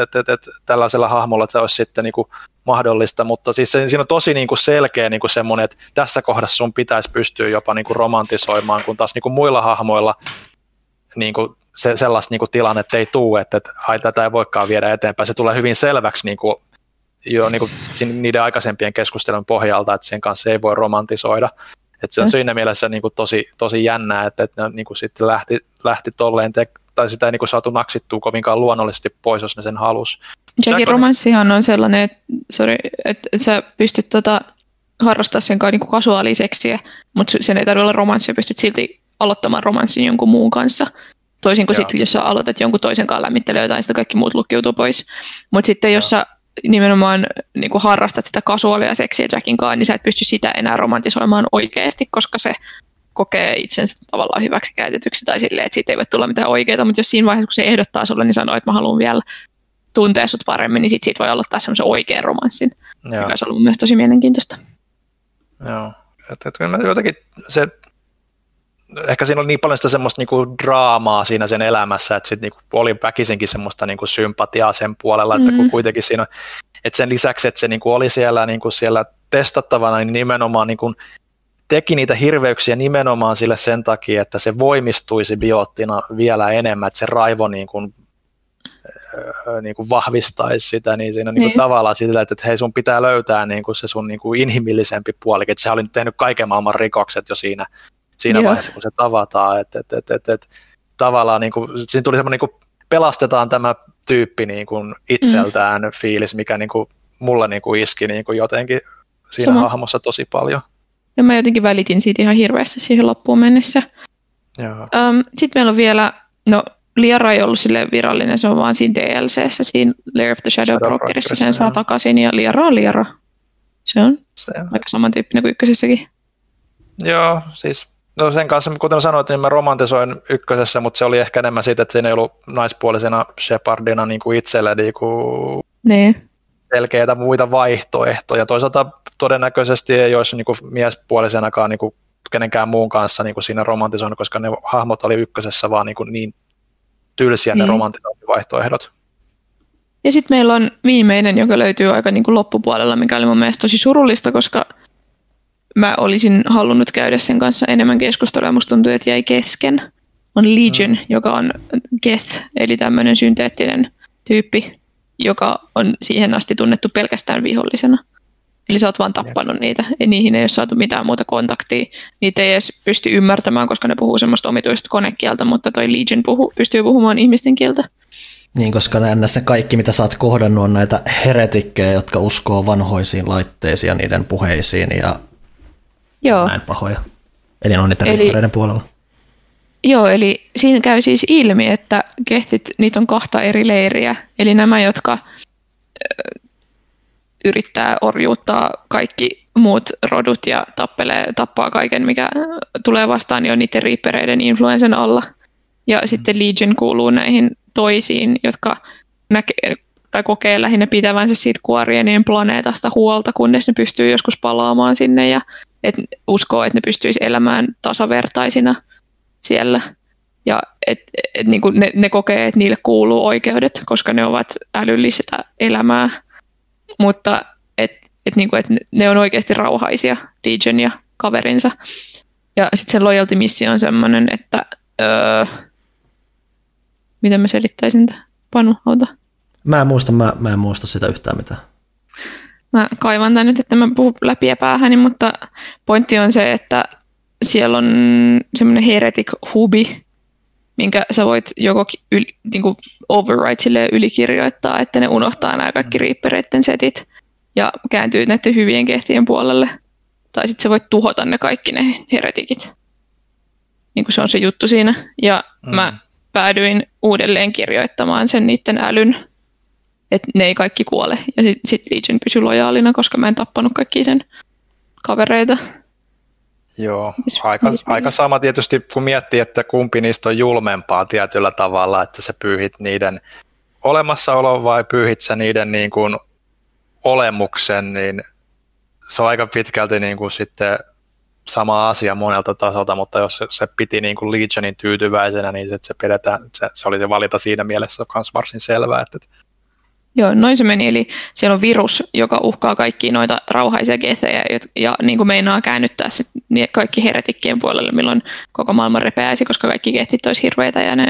että et, et, tällaisella hahmolla se olisi sitten niin kuin mahdollista, mutta siis se, siinä on tosi niin kuin selkeä niin kuin semmoinen, että tässä kohdassa sun pitäisi pystyä jopa niin kuin romantisoimaan, kun taas niin kuin muilla hahmoilla niin kuin se, sellaista niin kuin tilannetta ei tule, että, että ai, tätä ei voikaan viedä eteenpäin. Se tulee hyvin selväksi niin kuin, jo niin kuin niiden aikaisempien keskustelun pohjalta, että sen kanssa ei voi romantisoida. Että se on mm. siinä mielessä niin kuin tosi, tosi jännää, että, että ne niin kuin sitten lähti, lähti tolleen te- tai sitä ei niin kuin saatu naksittua kovinkaan luonnollisesti pois, jos ne sen halus. Jackin romanssihan on sellainen, että, sorry, että, että sä pystyt tota, harrastaa sen kanssa niin kasuaaliseksiä, mutta sen ei tarvitse olla romanssia, pystyt silti aloittamaan romanssin jonkun muun kanssa. Toisin kuin sitten, jos sä aloitat jonkun toisen kanssa lämmittelee jotain, sitä kaikki muut lukkiutuu pois. Mutta sitten jos sä nimenomaan niin kuin harrastat sitä kasuaalia seksiä Jackin kanssa, niin sä et pysty sitä enää romantisoimaan oikeasti, koska se kokee itsensä tavallaan hyväksi käytetyksi tai silleen, että siitä ei voi tulla mitään oikeaa, mutta jos siinä vaiheessa, kun se ehdottaa sulle, niin sanoo, että mä haluan vielä tuntea sut paremmin, niin sit siitä voi aloittaa semmoisen oikean romanssin, Joo. mikä olisi ollut myös tosi mielenkiintoista. Joo, että, että kyllä jotenkin se, ehkä siinä oli niin paljon sitä semmoista niinku draamaa siinä sen elämässä, että sit niinku oli väkisinkin semmoista niinku sympatiaa sen puolella, mm-hmm. että kun mm. kuitenkin siinä, että sen lisäksi, että se niinku oli siellä, niinku siellä testattavana, niin nimenomaan niinku teki niitä hirveyksiä nimenomaan sille sen takia, että se voimistuisi bioottina vielä enemmän, että se raivo niin kuin, niin kuin vahvistaisi sitä, niin siinä niin. Niin tavallaan sitä, että hei sun pitää löytää niin kuin se sun niin kuin inhimillisempi puoli, että se oli tehnyt kaiken maailman rikokset jo siinä, siinä vaiheessa, kun se tavataan, että, että, että, että, että tavallaan niin kuin, siinä tuli semmoinen niin kuin pelastetaan tämä tyyppi niin kuin itseltään mm. fiilis, mikä niin kuin, mulla niin kuin iski niin kuin jotenkin siinä Sama. hahmossa tosi paljon. Ja mä jotenkin välitin siitä ihan hirveästi siihen loppuun mennessä. Um, Sitten meillä on vielä, no Liara ei ollut sille virallinen, se on vaan siinä DLCssä, siinä Lair of the Shadow, Shadow Brokerissa sen saa takaisin, ja Liara on Liara. Se on, se on. aika samantyyppinen kuin ykkösessäkin. Joo, siis no sen kanssa, kuten sanoit, niin mä romantisoin ykkösessä, mutta se oli ehkä enemmän siitä, että siinä ei ollut naispuolisena Shepardina niin kuin itselle niin kuin niin. selkeitä muita vaihtoehtoja. Toisaalta todennäköisesti ei olisi niin kuin miespuolisenakaan niin kuin kenenkään muun kanssa niin kuin siinä romantisoinut, koska ne hahmot oli ykkösessä vaan niin, kuin niin tylsiä niin. ne romantisointivaihtoehdot. Ja sitten meillä on viimeinen, joka löytyy aika niin kuin loppupuolella, mikä oli mun mielestä tosi surullista, koska mä olisin halunnut käydä sen kanssa enemmän keskustelua musta tuntuu, että jäi kesken. On Legion, mm. joka on Geth, eli tämmöinen synteettinen tyyppi, joka on siihen asti tunnettu pelkästään vihollisena. Eli sä oot vaan tappanut niitä, ja niihin ei ole saatu mitään muuta kontaktia. Niitä ei edes pysty ymmärtämään, koska ne puhuu semmoista omituista konekieltä, mutta toi Legion puhu, pystyy puhumaan ihmisten kieltä. Niin, koska ne kaikki, mitä sä oot kohdannut, on näitä heretikkejä, jotka uskoo vanhoisiin laitteisiin ja niiden puheisiin ja Joo. näin pahoja. Eli on niiden eli, puolella. Joo, eli siinä käy siis ilmi, että kehtit, niitä on kahta eri leiriä. Eli nämä, jotka yrittää orjuuttaa kaikki muut rodut ja tappelee, tappaa kaiken, mikä tulee vastaan jo niiden riippereiden influensen alla. Ja mm. sitten Legion kuuluu näihin toisiin, jotka näkee, tai kokee lähinnä pitävänsä siitä kuorienien planeetasta huolta, kunnes ne pystyy joskus palaamaan sinne ja et uskoo, että ne pystyisi elämään tasavertaisina siellä. Ja et, et, niin ne, ne kokee, että niille kuuluu oikeudet, koska ne ovat älyllistä elämää mutta et, et niinku, et ne on oikeasti rauhaisia, Legion ja kaverinsa. Ja sitten se loyalty-missio on semmoinen, että öö, miten mä selittäisin tämän? Panu, auta. Mä en muista, mä, mä en muista sitä yhtään mitään. Mä kaivan tän nyt, että mä puhun läpi ja päähäni, mutta pointti on se, että siellä on semmoinen heretic hubi, minkä sä voit joko yli, niin kuin override ylikirjoittaa, että ne unohtaa nämä kaikki mm. riippereiden setit ja kääntyy näiden hyvien kehtien puolelle. Tai sitten sä voit tuhota ne kaikki ne heretikit. Niin kuin se on se juttu siinä. Ja mm. mä päädyin uudelleen kirjoittamaan sen niiden älyn, että ne ei kaikki kuole. Ja sitten sit Legion pysyi lojaalina, koska mä en tappanut kaikki sen kavereita. Joo, aika, aika sama tietysti, kun miettii, että kumpi niistä on julmempaa tietyllä tavalla, että sä pyyhit niiden olemassaolo vai pyyhit sä niiden niin kuin olemuksen, niin se on aika pitkälti niin kuin sitten sama asia monelta tasolta, mutta jos se piti niin kuin Legionin tyytyväisenä, niin se, se, pidetään, se, se oli se valita siinä mielessä myös varsin selvää, että Joo, noin se meni. Eli siellä on virus, joka uhkaa kaikki noita rauhaisia gethejä ja, ja niin kuin meinaa käännyttää sit kaikki heretikkien puolelle, milloin koko maailma repeäisi, koska kaikki gethit olisi hirveitä ja ne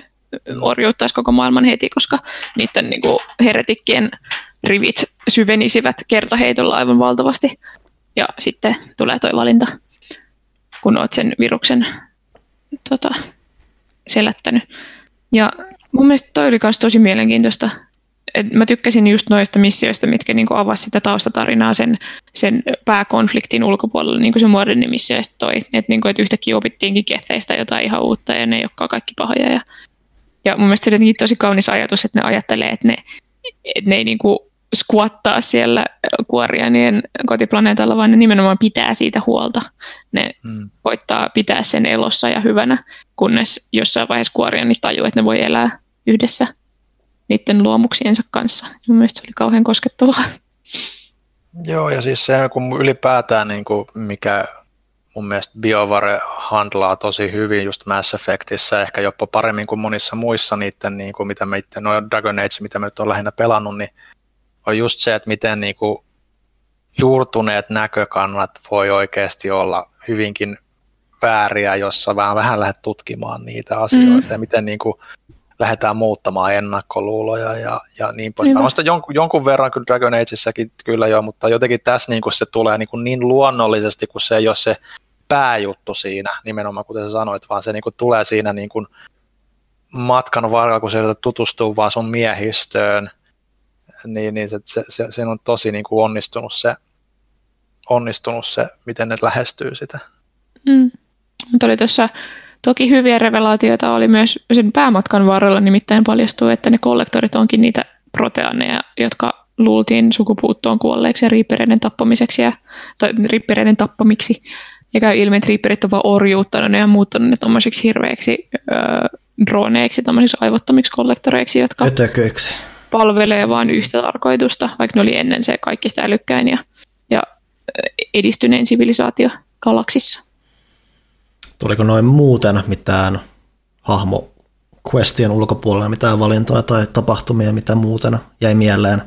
orjuuttaisi koko maailman heti, koska niiden niin kuin heretikkien rivit syvenisivät kertaheitolla aivan valtavasti. Ja sitten tulee tuo valinta, kun olet sen viruksen tota, selättänyt. Ja Mun mielestä toi oli myös tosi mielenkiintoista. Et mä tykkäsin just noista missioista, mitkä niinku avasi sitä taustatarinaa sen, sen pääkonfliktin ulkopuolella, niin kuin se moderni missio ja toi. Että niinku, et yhtäkkiä opittiinkin kehtheistä jotain ihan uutta ja ne ei olekaan kaikki pahoja. Ja, ja mun mielestä se oli tosi kaunis ajatus, että ne ajattelee, että ne, että ne ei niinku skuattaa siellä Kuorianien kotiplaneetalla, vaan ne nimenomaan pitää siitä huolta. Ne hmm. koittaa pitää sen elossa ja hyvänä, kunnes jossain vaiheessa Kuorianit tajuu, että ne voi elää yhdessä niiden luomuksiensa kanssa. Mun mielestä se oli kauhean koskettavaa. Joo, ja siis se kun ylipäätään niin kuin mikä mun mielestä BioVare handlaa tosi hyvin just Mass Effectissä, ehkä jopa paremmin kuin monissa muissa niiden, niin kuin mitä me itse, no Dragon Age, mitä me nyt on lähinnä pelannut, niin on just se, että miten niin kuin juurtuneet näkökannat voi oikeasti olla hyvinkin vääriä, jossa vähän, vähän lähdet tutkimaan niitä asioita mm. ja miten niin kuin lähdetään muuttamaan ennakkoluuloja ja, ja niin poispäin. Mä jonkun, jonkun verran kyllä Dragon Ageissäkin kyllä jo, mutta jotenkin tässä niin kuin se tulee niin, kuin niin luonnollisesti, kun se ei ole se pääjuttu siinä, nimenomaan kuten sä sanoit, vaan se niin kuin tulee siinä niin kuin matkan varrella, kun se yrität tutustua vaan sun miehistöön, niin, niin se, se, se, se, on tosi niin kuin onnistunut, se, onnistunut se, miten ne lähestyy sitä. Mm. Mutta oli tuossa toki hyviä revelaatioita oli myös sen päämatkan varrella, nimittäin paljastui, että ne kollektorit onkin niitä proteianeja, jotka luultiin sukupuuttoon kuolleeksi ja riippereiden tappamiseksi ja, tai riippereiden tappamiksi. Ja käy ilmi, että riipperit on vaan orjuuttanut ja muuttanut ne tuommoisiksi hirveiksi öö, droneiksi, tuommoisiksi aivottomiksi kollektoreiksi, jotka... Ötököiksi palvelee vain yhtä tarkoitusta, vaikka ne oli ennen se kaikista älykkäin ja, ja edistyneen sivilisaatio galaksissa. Tuliko noin muuten mitään hahmo questien ulkopuolella mitään valintoja tai tapahtumia, mitä muuten jäi mieleen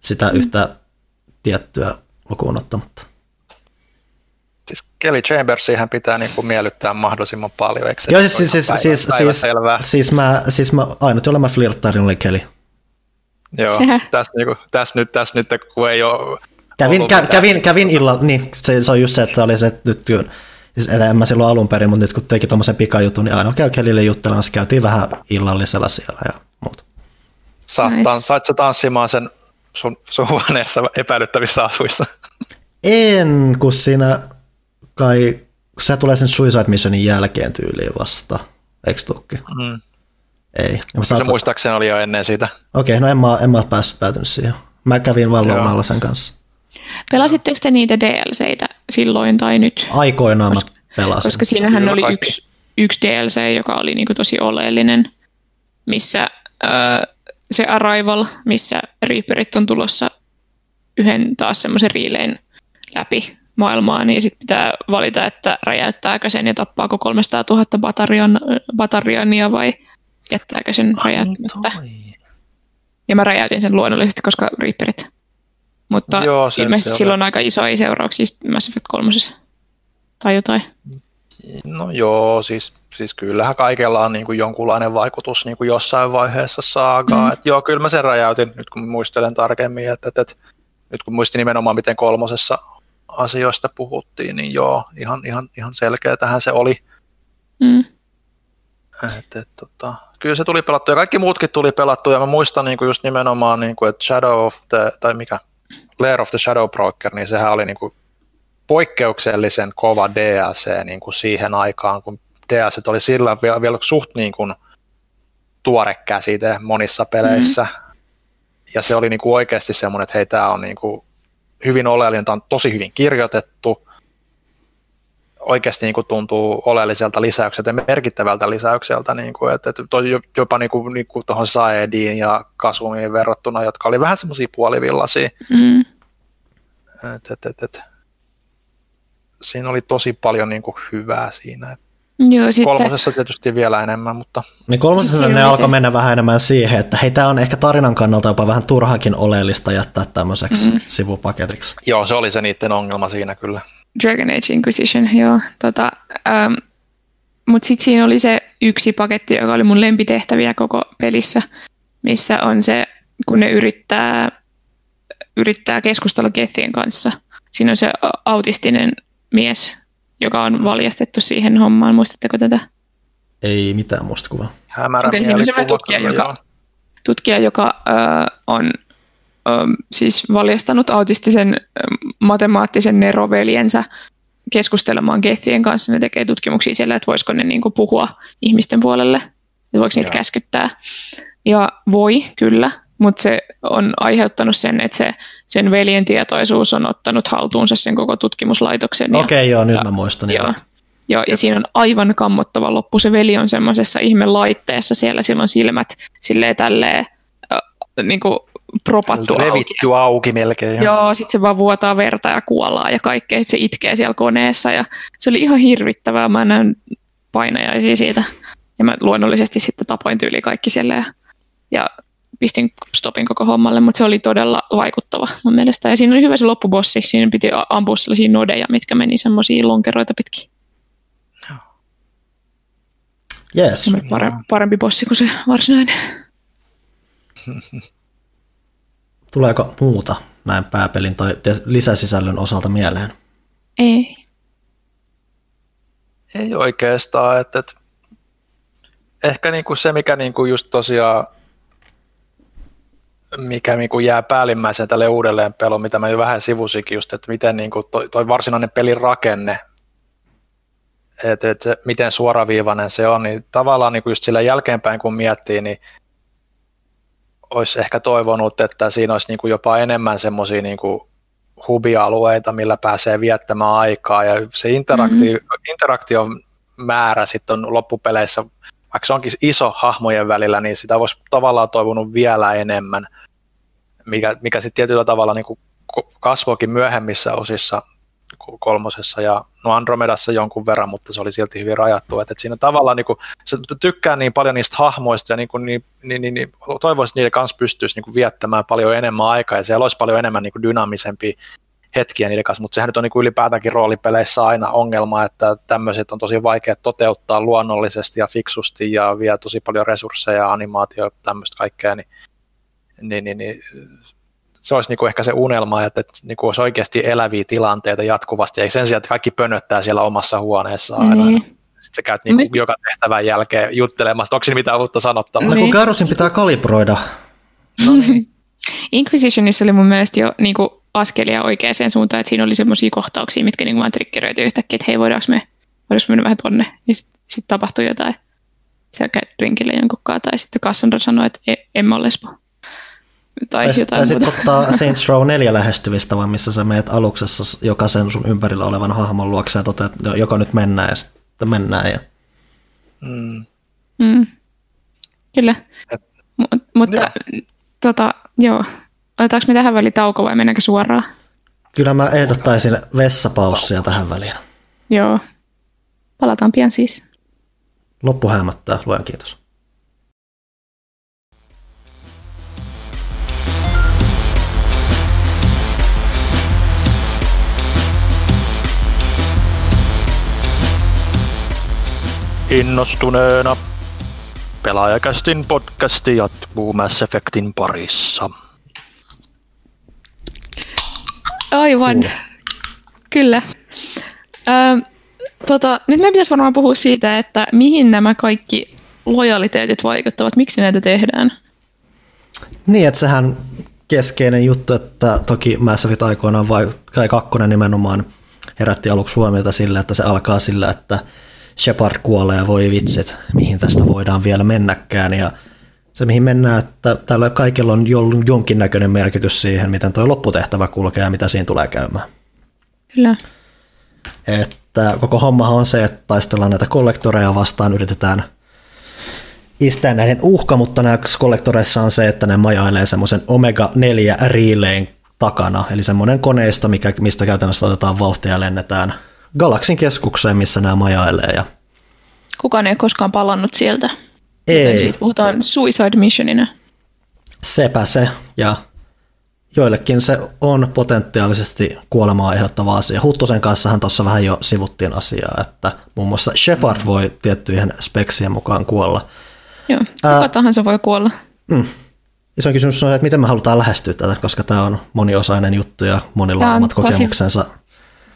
sitä mm. yhtä tiettyä lukuun ottamatta? Siis Kelly Chambersihän pitää niin kuin miellyttää mahdollisimman paljon, eikö se Joo, siis, siis, siis, siis, siis, siis, mä, siis mä, ainut jolla mä flirttailin oli Kelly. Joo, tässä, niinku, tässä, nyt, tässä nyt, kun ei ole Kävin, kä, kävin, kävin illalla, niin se, se, on just se, että oli se, että nyt kun, siis en mä silloin alun perin, mutta nyt kun teki tuommoisen pikajutun, niin aina käy Kelille juttelemassa, käytiin vähän illallisella siellä ja muuta. Saat, nice. Sait sä tanssimaan sen sun, sun huoneessa epäilyttävissä asuissa? En, kun siinä kai, kun se tulee sen Suicide Missionin jälkeen tyyliin vasta, eikö tukki? Mm. Ei. Ja saat... Se muistaakseni oli jo ennen sitä. Okei, okay, no en mä, en mä päässyt päätynyt siihen. Mä kävin valvonnalla sen kanssa. Pelasitteko te niitä DLCitä silloin tai nyt? Aikoinaan koska, mä pelasin. Koska siinähän Kyllä oli kaikki. yksi, yksi DLC, joka oli niinku tosi oleellinen, missä äh, se Arrival, missä Reaperit on tulossa yhden taas semmoisen riilein läpi maailmaa, niin sitten pitää valita, että räjäyttääkö sen ja tappaako 300 000 batarion, batariania vai jättääkö sen räjäyttämättä. Ja mä räjäytin sen luonnollisesti, koska Reaperit. Mutta Joo, sen ilmeisesti se silloin aika isoja seurauksia Mass Effect 3. Tai jotain. No joo, siis, siis kyllähän kaikella on niin kuin jonkunlainen vaikutus niin kuin jossain vaiheessa saagaa. Mm. Et joo, kyllä mä sen räjäytin, nyt kun muistelen tarkemmin, että, että, että nyt kun muistin nimenomaan, miten kolmosessa asioista puhuttiin, niin joo, ihan, ihan, ihan selkeä tähän se oli. Mm. Et, et, tota, kyllä se tuli pelattu ja kaikki muutkin tuli pelattu ja mä muistan niin kuin just nimenomaan, niin kuin, että Shadow of the, tai mikä, Lair of the Shadow Broker, niin sehän oli niin kuin poikkeuksellisen kova DLC niin kuin siihen aikaan, kun DLC oli sillä vielä, vielä suht niin kuin tuore käsite monissa peleissä. Mm-hmm. Ja se oli niin kuin oikeasti semmoinen, että hei, tämä on niin kuin hyvin oleellinen, tämä on tosi hyvin kirjoitettu, oikeasti niin kuin tuntuu oleelliselta lisäykseltä ja merkittävältä lisäykseltä, niin kuin, että, että jopa niin kuin, niin kuin tuohon Saediin ja Kasumiin verrattuna, jotka oli vähän semmoisia puolivillaisia. Mm. Et, et, et, et. Siinä oli tosi paljon niin kuin hyvää siinä. Joo, sitten... Kolmosessa tietysti vielä enemmän, mutta... Niin kolmosessa ne alkoi mennä vähän enemmän siihen, että hei, tämä on ehkä tarinan kannalta jopa vähän turhakin oleellista jättää tämmöiseksi mm. sivupaketiksi. Joo, se oli se niiden ongelma siinä kyllä. Dragon Age Inquisition, joo. Tota, ähm, Mutta sitten siinä oli se yksi paketti, joka oli mun lempitehtäviä koko pelissä, missä on se, kun ne yrittää, yrittää keskustella Gethien kanssa. Siinä on se autistinen mies, joka on valjastettu siihen hommaan. Muistatteko tätä? Ei mitään muistikuvaa. Hämärä Okei, siinä on semmoinen tutkija, joka, tutkija, joka ö, on siis valjastanut autistisen ö, matemaattisen neroveljensä keskustelemaan Gethien kanssa. Ne tekee tutkimuksia siellä, että voisiko ne niin kuin, puhua ihmisten puolelle, että voiko niitä Joo. käskyttää. Ja voi, kyllä, mutta se on aiheuttanut sen, että se, sen veljen tietoisuus on ottanut haltuunsa sen koko tutkimuslaitoksen. ja- Okei, joo, nyt ja- mä muistan. Joo. Joo. Joo, ja siinä on aivan kammottava loppu. Se veli on semmoisessa ihme laitteessa, siellä sillä on silmät silleen tälleen äh, niin kuin propattu auki. Revitty auki melkein. Joo, sitten se vaan vuotaa verta ja kuolaa ja kaikkea, että se itkee siellä koneessa ja se oli ihan hirvittävää. Mä näin painajaisia siitä ja mä luonnollisesti sitten tapoin tyyli kaikki siellä ja, ja pistin stopin koko hommalle, mutta se oli todella vaikuttava mun mielestä. Ja siinä oli hyvä se loppubossi, siinä piti ampua sellaisia nodeja, mitkä meni semmoisia lonkeroita pitkin. Oli parempi, parempi bossi kuin se varsinainen. Tuleeko muuta näin pääpelin tai lisäsisällön osalta mieleen? Ei. Ei oikeastaan. Että, että ehkä niinku se, mikä niinku just tosiaan mikä niinku jää päällimmäisenä tälle uudelleen pelon, mitä mä jo vähän sivusinkin just, että miten niinku toi, toi varsinainen pelin rakenne, että et se, miten suoraviivainen se on, niin tavallaan niinku just sillä jälkeenpäin kun miettii, niin olisi ehkä toivonut, että siinä olisi niinku jopa enemmän semmoisia niinku hubialueita, millä pääsee viettämään aikaa ja se interaktio, mm-hmm. interaktion määrä sitten on loppupeleissä, vaikka se onkin iso hahmojen välillä, niin sitä voisi tavallaan toivonut vielä enemmän, mikä, mikä sitten tietyllä tavalla niin kuin kasvoikin myöhemmissä osissa kolmosessa ja no Andromedassa jonkun verran, mutta se oli silti hyvin rajattu, että, siinä tavallaan niin kuin, se tykkää niin paljon niistä hahmoista ja niin kuin, niin, niin, niin, niin, toivoisin, että niiden kanssa pystyisi niin kuin viettämään paljon enemmän aikaa ja siellä olisi paljon enemmän niin kuin dynaamisempia hetkiä niiden kanssa, mutta sehän nyt on niin kuin ylipäätäänkin roolipeleissä aina ongelma, että tämmöiset on tosi vaikea toteuttaa luonnollisesti ja fiksusti ja vie tosi paljon resursseja, animaatio tämmöistä kaikkea, niin, niin, niin, niin se olisi niin kuin ehkä se unelma, että, että niin kuin olisi oikeasti eläviä tilanteita jatkuvasti, ei sen sijaan, että kaikki pönöttää siellä omassa huoneessa aina. Niin. Sitten sä käyt niin kuin joka tehtävän jälkeen juttelemassa, onko siinä mitään uutta sanottavaa. No kun Niin. Karusin pitää kalibroida. No niin. Inquisitionissa oli mun mielestä jo niin kuin, askelia oikeaan suuntaan, että siinä oli semmoisia kohtauksia, mitkä niin vaan triggeröity yhtäkkiä, että hei, voidaanko me, voidaanko mennä vähän tonne, ja sitten sit tapahtui jotain. Sä käyt drinkille jonkun kanssa, tai sitten Cassandra sanoi, että en mä ole lesbo. Tai, Tai, jotain tai sitten muuta. ottaa Saints Row 4 lähestyvistä, vaan missä sä meet aluksessa jokaisen sun ympärillä olevan hahmon luokse ja toteat, että joka nyt mennään ja sitten mennään. Ja... Mm. Mm. Kyllä. M- mutta Joo. tota, joo. Otetaanko me tähän väliin tauko vai mennäänkö suoraan? Kyllä mä ehdottaisin vessapaussia tähän väliin. Joo. Palataan pian siis. Loppu hämöttää, luen kiitos. Innostuneena pelaajakästin podcasti jatkuu Mass Effectin parissa. Aivan. Kyllä. Ö, tota, nyt meidän pitäisi varmaan puhua siitä, että mihin nämä kaikki lojaliteetit vaikuttavat, miksi näitä tehdään. Niin, että sehän keskeinen juttu, että toki Mass Effect aikoinaan vai, kai kakkonen nimenomaan herätti aluksi huomiota sillä, että se alkaa sillä, että Shepard kuolee ja voi vitsit, mihin tästä voidaan vielä mennäkään. Ja se mihin mennään, että tällä kaikilla on jo- jonkinnäköinen merkitys siihen, miten tuo lopputehtävä kulkee ja mitä siinä tulee käymään. Kyllä. Että koko hommahan on se, että taistellaan näitä kollektoreja vastaan, yritetään istää näiden uhka, mutta näissä kollektoreissa on se, että ne majailee semmoisen Omega-4 Relayn takana, eli semmoinen koneisto, mikä, mistä käytännössä otetaan vauhtia ja lennetään galaksin keskukseen, missä nämä majailee. Ja Kukaan ei ole koskaan palannut sieltä. ei, Siitä puhutaan suicide missionina. sepä se, ja joillekin se on potentiaalisesti kuolemaa aiheuttava asia. Huttusen kanssahan tuossa vähän jo sivuttiin asiaa, että muun muassa Shepard voi tiettyjen speksien mukaan kuolla. Joo, kuka Ää- tahansa voi kuolla. Mm. Iso kysymys on, että miten me halutaan lähestyä tätä, koska tämä on moniosainen juttu ja monilla on omat tosi- kokemuksensa.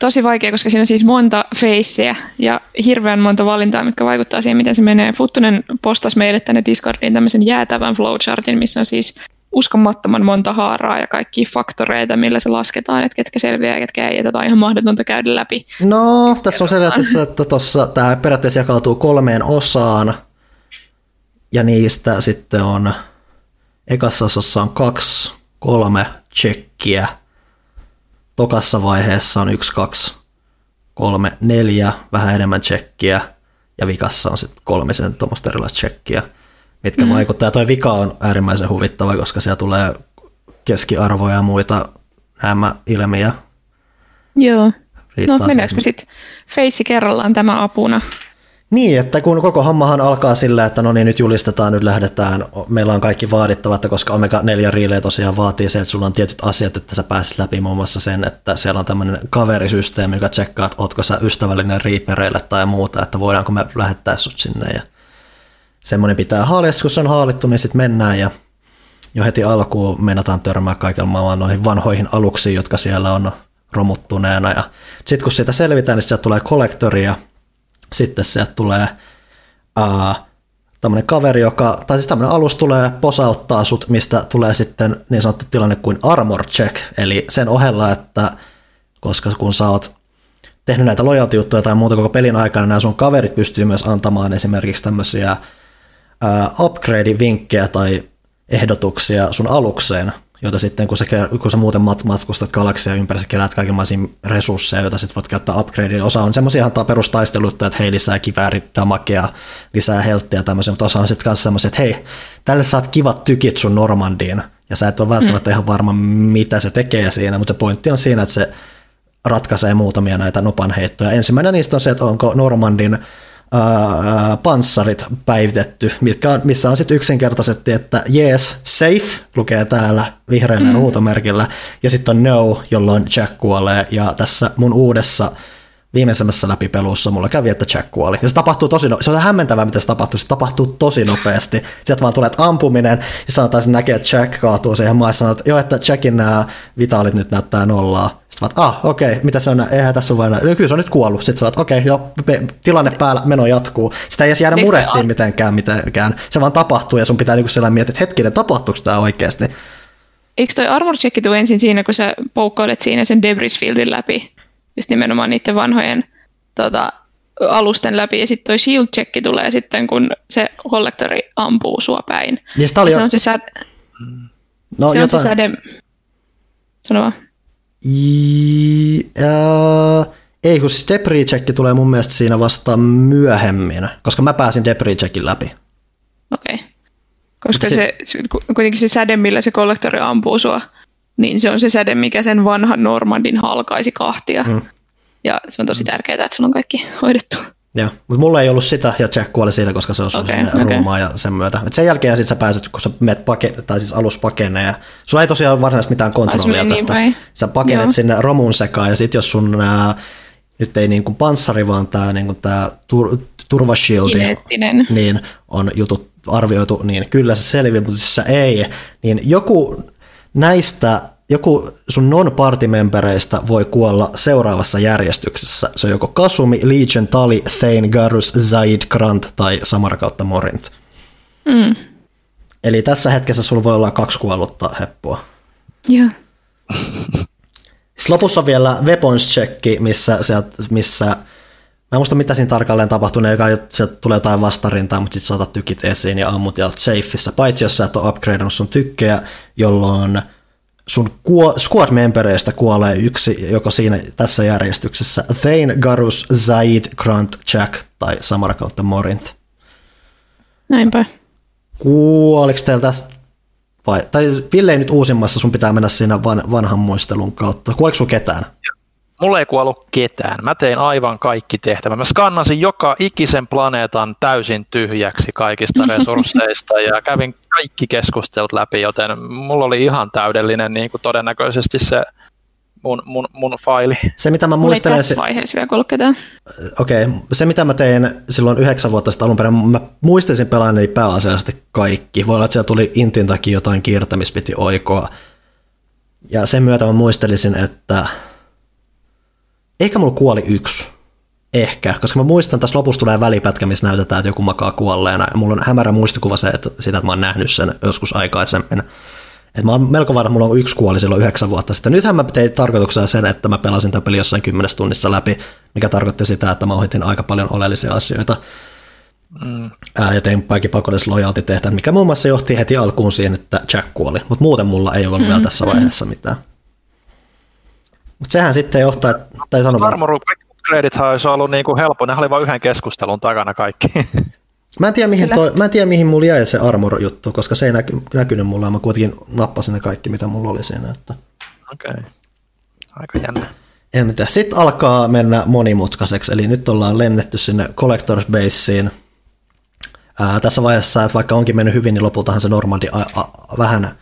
Tosi vaikea, koska siinä on siis monta faceä ja hirveän monta valintaa, mitkä vaikuttaa siihen, miten se menee. Futtunen postasi meille tänne Discordiin tämmöisen jäätävän flowchartin, missä on siis uskomattoman monta haaraa ja kaikki faktoreita, millä se lasketaan, että ketkä selviää ja ketkä ei, tätä on ihan mahdotonta käydä läpi. No, tässä on se, että tuossa tämä periaatteessa jakautuu kolmeen osaan, ja niistä sitten on, ekassa osassa on kaksi, kolme tsekkiä, tokassa vaiheessa on yksi, kaksi, kolme, neljä, vähän enemmän tsekkiä, ja vikassa on sitten kolmisen tuommoista erilaista tsekkiä mitkä mm. vaikuttaa. Ja toi vika on äärimmäisen huvittava, koska siellä tulee keskiarvoja ja muita nämä ilmiä. Joo. Riittää no mennäänkö me sitten feissi kerrallaan tämä apuna? Niin, että kun koko hommahan alkaa sillä, että no niin nyt julistetaan, nyt lähdetään, meillä on kaikki vaadittavat, koska Omega-4 Relay tosiaan vaatii se, että sulla on tietyt asiat, että sä pääsit läpi muun muassa sen, että siellä on tämmöinen kaverisysteemi, joka tsekkaa, että ootko sä ystävällinen riipereille tai muuta, että voidaanko me lähettää sut sinne ja semmoinen pitää haalia, kun se on haalittu, niin sitten mennään ja jo heti alkuun meinataan törmää kaikilla maailman noihin vanhoihin aluksiin, jotka siellä on romuttuneena. Ja sitten kun siitä selvitään, niin sieltä tulee kollektori ja sitten sieltä tulee uh, tämmöinen kaveri, joka, tai siis tämmöinen alus tulee posauttaa sut, mistä tulee sitten niin sanottu tilanne kuin armor check, eli sen ohella, että koska kun sä oot tehnyt näitä loyalty tai muuta koko pelin aikana, nämä sun kaverit pystyy myös antamaan esimerkiksi tämmöisiä upgrade-vinkkejä tai ehdotuksia sun alukseen, joita sitten kun sä, kun sä muuten matkustat galaksia ympäri, sä keräät kaikenlaisia resursseja, joita sitten voit käyttää upgradein. Osa on semmoisia ihan perustaistelutta, että hei lisää kivääridamakea, lisää helttiä ja tämmöisiä, mutta osa on sitten myös semmoisia, että hei, tälle saat kivat tykit sun Normandiin, ja sä et ole välttämättä mm. ihan varma, mitä se tekee siinä, mutta se pointti on siinä, että se ratkaisee muutamia näitä nopanheittoja. Ensimmäinen niistä on se, että onko Normandin ää, panssarit päivitetty, mitkä on, missä on sitten yksinkertaisesti, että yes, safe lukee täällä vihreällä mm. ruutomerkillä, ja sitten on no, jolloin Jack kuolee, ja tässä mun uudessa viimeisemmässä läpipelussa mulla kävi, että Jack kuoli. Ja se tapahtuu tosi no- se on hämmentävää, miten se tapahtuu, se tapahtuu tosi nopeasti. Sieltä vaan tulee ampuminen, ja sanotaan, että näkee, että Jack kaatuu siihen maan, ja että joo, että Jackin nämä vitaalit nyt näyttää nollaa. Sitten vaan, ah, okei, okay, mitä se on, eihän tässä ole vain, no, kyllä se on nyt kuollut. Sitten sä oot, okei, okay, joo, tilanne päällä, meno jatkuu. Sitä ei edes jäädä murehtiin mitenkään, mitenkään. Se vaan tapahtuu, ja sun pitää niinku sellainen miettiä, että hetkinen, tapahtuuko tämä oikeasti? Eikö toi armor check ensin siinä, kun sä poukkaudet siinä sen debris fieldin läpi? Just nimenomaan niiden vanhojen tota, alusten läpi, ja sitten toi shield check tulee sitten, kun se kollektori ampuu sua päin. Niin oli se on se, säde... no, se, jotain... on se säde... Sano vaan. I, äh, ei, kun siis debris check tulee mun mielestä siinä vasta myöhemmin, koska mä pääsin debris checkin läpi. Okei. Okay. Koska se, se, kuitenkin se säde, millä se kollektori ampuu sua, niin se on se säde, mikä sen vanhan Normandin halkaisi kahtia. Hmm. Ja se on tosi tärkeää, että sulla on kaikki hoidettu. Joo, mutta mulla ei ollut sitä, ja Jack kuoli siitä, koska se on okay, okay. ruumaa ja sen myötä. Et sen jälkeen sit sä pääset, kun sä menet pake, tai siis alus pakenee, ja sulla ei tosiaan varsinaisesti mitään kontrollia tästä. Niin sä pakenet Joo. sinne romun sekaan, ja sitten jos sun nää, nyt ei niin kuin panssari, vaan tämä niin tää tur, turvashieldi, niin on jutut arvioitu, niin kyllä se selviää, mutta jos se ei, niin joku näistä joku sun non-partimembereistä voi kuolla seuraavassa järjestyksessä. Se on joko Kasumi, Legion, Tali, Thane, Garus, Zaid, Grant tai Samara kautta Morint. Mm. Eli tässä hetkessä sulla voi olla kaksi kuollutta heppua. Joo. Sitten lopussa on vielä weapons check, missä, missä Mä en muista mitä siinä tarkalleen tapahtuu, joka sieltä tulee jotain vastarintaa, mutta sitten saatat tykit esiin ja ammut ja olet safeissa, paitsi jos sä et ole upgradeannut sun tykkejä, jolloin sun squad-membereistä kuolee yksi, joko siinä tässä järjestyksessä Thane, Garus, Zaid, Grant, Jack tai Samara kautta Morinth. Näinpä. Kuoliko teillä tästä vai, tai Ville nyt uusimmassa, sun pitää mennä siinä van, vanhan muistelun kautta. Kuoliko sun ketään? Mulla ei kuollut ketään. Mä tein aivan kaikki tehtävät. Mä skannasin joka ikisen planeetan täysin tyhjäksi kaikista resursseista ja kävin kaikki keskustelut läpi, joten mulla oli ihan täydellinen niin kuin todennäköisesti se mun, mun, mun faili. Se mitä mä muistelen... tässä vaiheessa vielä ketään. Okei, okay. se mitä mä tein silloin yhdeksän vuotta sitten alun perin, mä muistelisin pelaaneeni pääasiallisesti kaikki. Voi olla, että siellä tuli Intin takia jotain kiirtämistä piti oikoa. Ja sen myötä mä muistelisin, että Ehkä mulla kuoli yksi. Ehkä, koska mä muistan, tässä lopussa tulee välipätkä, missä näytetään, että joku makaa kuolleena. Ja mulla on hämärä muistikuva se, että sitä, että mä oon nähnyt sen joskus aikaisemmin. Et mä oon melko varma, että mulla on yksi kuoli silloin yhdeksän vuotta sitten. Nythän mä tein tarkoituksena sen, että mä pelasin tämän peli jossain kymmenessä tunnissa läpi, mikä tarkoitti sitä, että mä ohitin aika paljon oleellisia asioita. Mm. Ää, ja tein kaikki pakollis lojalti tehtävät, mikä muun muassa johti heti alkuun siihen, että Jack kuoli. Mutta muuten mulla ei ollut mm. vielä tässä vaiheessa mitään. Mutta sehän sitten johtaa, tai sano Armoru upgradeit olisi ollut niinku helppo, ne oli vain yhden keskustelun takana kaikki. Mä en, tiedä, mihin toi, mä en tiedä, mihin mulla jäi se armor-juttu, koska se ei näky, näkynyt mulla, mä kuitenkin nappasin ne kaikki, mitä mulla oli siinä. Että... Okei, okay. aika jännä. En tiedä. Sitten alkaa mennä monimutkaiseksi, eli nyt ollaan lennetty sinne Collectors Baseen. Ää, tässä vaiheessa, että vaikka onkin mennyt hyvin, niin lopultahan se Normandi a, a, vähän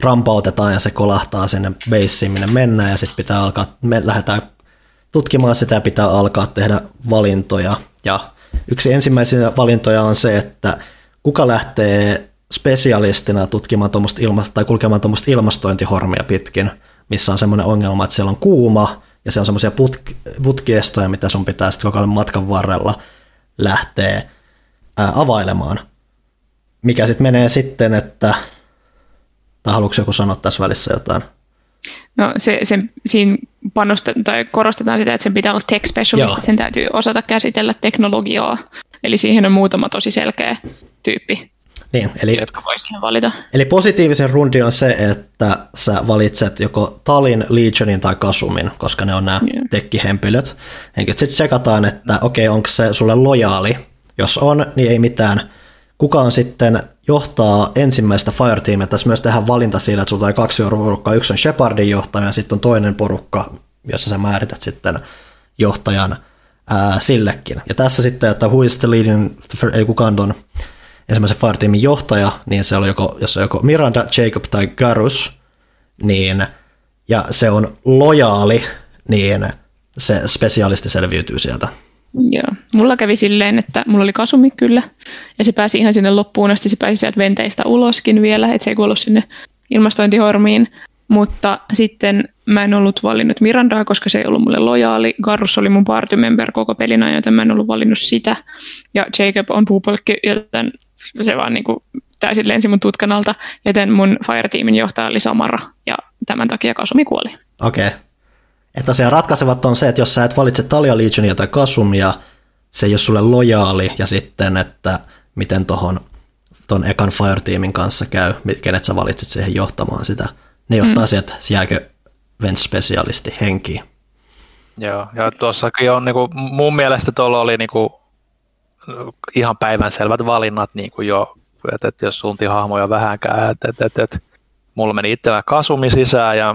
rampautetaan ja se kolahtaa sinne baseen, minne mennään, ja sitten pitää alkaa, me lähdetään tutkimaan sitä ja pitää alkaa tehdä valintoja. Ja yksi ensimmäisiä valintoja on se, että kuka lähtee spesialistina tutkimaan ilma- tai kulkemaan tuommoista ilmastointihormia pitkin, missä on semmoinen ongelma, että siellä on kuuma ja siellä on semmoisia putk- putkiestoja, mitä sun pitää sitten koko ajan matkan varrella lähteä ää, availemaan. Mikä sitten menee sitten, että, tai haluatko joku sanoa tässä välissä jotain? No se, sen, siinä panostetaan tai korostetaan sitä, että sen pitää olla tech specialist, että sen täytyy osata käsitellä teknologiaa. Eli siihen on muutama tosi selkeä tyyppi, niin, eli, jotka voi siihen valita. Eli positiivisen rundi on se, että sä valitset joko Talin, Legionin tai Kasumin, koska ne on nämä yeah. tekkihempilöt. Sitten tsekataan, että okei, okay, onko se sulle lojaali. Jos on, niin ei mitään. Kuka on sitten johtaa ensimmäistä Fireteamia. Tässä myös tehdään valinta siinä, että sulla on kaksi porukkaa. Yksi on Shepardin johtaja ja sitten on toinen porukka, jossa sä määrität sitten johtajan ää, sillekin. Ja tässä sitten, että who is the leading, ei kukaan on ensimmäisen Fireteamin johtaja, niin se on joko, jos on joko Miranda, Jacob tai Garus, niin, ja se on lojaali, niin se spesialisti selviytyy sieltä. Joo. Mulla kävi silleen, että mulla oli kasumi kyllä, ja se pääsi ihan sinne loppuun asti, se pääsi sieltä venteistä uloskin vielä, että se ei kuollut sinne ilmastointihormiin, mutta sitten mä en ollut valinnut Mirandaa, koska se ei ollut mulle lojaali. Garrus oli mun party member koko pelin ajan, joten mä en ollut valinnut sitä. Ja Jacob on puupolkki, joten se vaan niin kuin täysin lensi mun tutkan alta, joten mun Fire-tiimin johtaja oli Samara, ja tämän takia Kasumi kuoli. Okei. Okay. Että tosiaan ratkaisevat on se, että jos sä et valitse Talia Legionia tai Kasumia, se ei ole sulle lojaali, ja sitten, että miten tuohon ton ekan Fire-tiimin kanssa käy, kenet sä valitset siihen johtamaan sitä. Ne johtaa mm. sieltä, jääkö Vent-spesialisti henkiin. Joo, ja tuossakin on niinku, mun mielestä tuolla oli niinku ihan päivänselvät valinnat niin kuin jo, että, että jos suunti hahmoja vähänkään, että, että, että, että mulla meni itsellä Kasumi sisään ja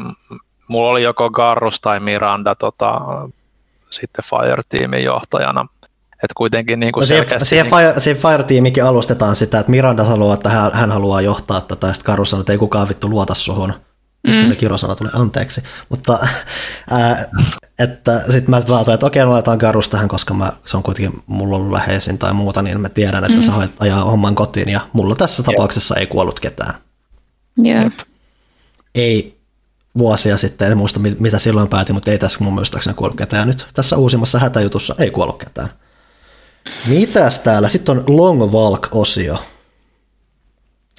mulla oli joko Garrus tai Miranda tota, sitten Fire-tiimin johtajana. Että kuitenkin niin kuin no siihen, siihen, niin... Fire, siihen Fire-tiimikin alustetaan sitä, että Miranda sanoo, että hän, hän haluaa johtaa tätä, ja sitten Garrus sanoo, että ei kukaan vittu luota suhun. Mistä mm. se kirosana tulee, anteeksi. Mutta ää, että sitten mä laitoin, että okei, no laitetaan Garus tähän, koska mä, se on kuitenkin mulla ollut läheisin tai muuta, niin mä tiedän, että mm. sä hoit ajaa homman kotiin ja mulla tässä tapauksessa ei kuollut ketään. Yep. Ei vuosia sitten, en muista mitä silloin päätin, mutta ei tässä mun muistaakseni kuollut ketään. Nyt tässä uusimmassa hätäjutussa ei kuollut ketään. Mitäs täällä? Sitten on Long Walk-osio.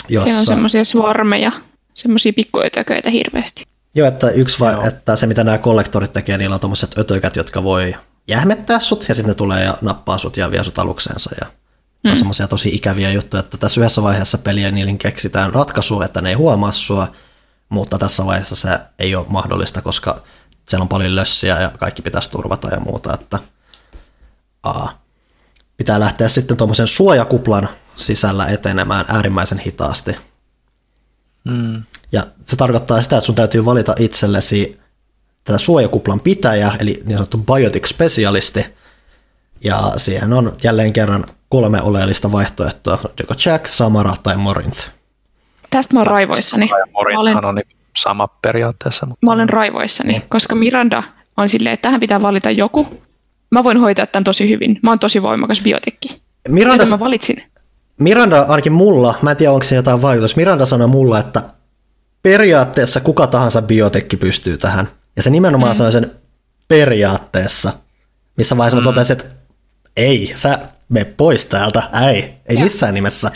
Jossa... Siellä on semmoisia swarmeja, semmoisia pikkuötököitä hirveästi. Joo, että yksi vai, että se mitä nämä kollektorit tekee, niillä on tuommoiset ötökät, jotka voi jähmettää sut ja sitten ne tulee ja nappaa sut ja vie sut alukseensa ja mm. on semmoisia tosi ikäviä juttuja, että tässä yhdessä vaiheessa peliä niille keksitään ratkaisu, että ne ei huomaa sua, mutta tässä vaiheessa se ei ole mahdollista, koska siellä on paljon lössiä ja kaikki pitäisi turvata ja muuta, että aa, pitää lähteä sitten tuommoisen suojakuplan sisällä etenemään äärimmäisen hitaasti. Mm. Ja se tarkoittaa sitä, että sun täytyy valita itsellesi tätä suojakuplan pitäjä, eli niin sanottu biotic specialisti, ja siihen on jälleen kerran kolme oleellista vaihtoehtoa, joko Jack, Samara tai Morinth. Tästä mä oon raivoissani. Morinthan on niin sama periaatteessa. Mutta... Mä olen raivoissani, niin. koska Miranda on silleen, että tähän pitää valita joku. Mä voin hoitaa tämän tosi hyvin. Mä oon tosi voimakas biotekki. Miranda, mä valitsin. Miranda ainakin mulla, mä en tiedä onko se jotain vaikutus, Miranda sanoi mulla, että periaatteessa kuka tahansa biotekki pystyy tähän. Ja se nimenomaan mm. sanoi sen periaatteessa, missä vaiheessa mm. mä totesin, että ei, sä me pois täältä, ei, ei ja. missään nimessä.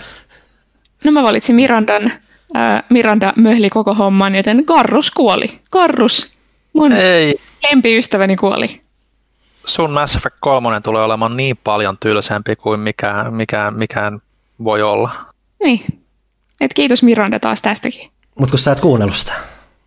No mä valitsin Mirandan, äh, Miranda möhli koko homman, joten Karrus kuoli. Karrus, mun ei. lempiystäväni kuoli. Sun Mass Effect 3 tulee olemaan niin paljon tylsempi kuin mikään, mikään, mikään voi olla. Niin. Et kiitos Miranda taas tästäkin. Mutta kun sä et kuunnellut sitä.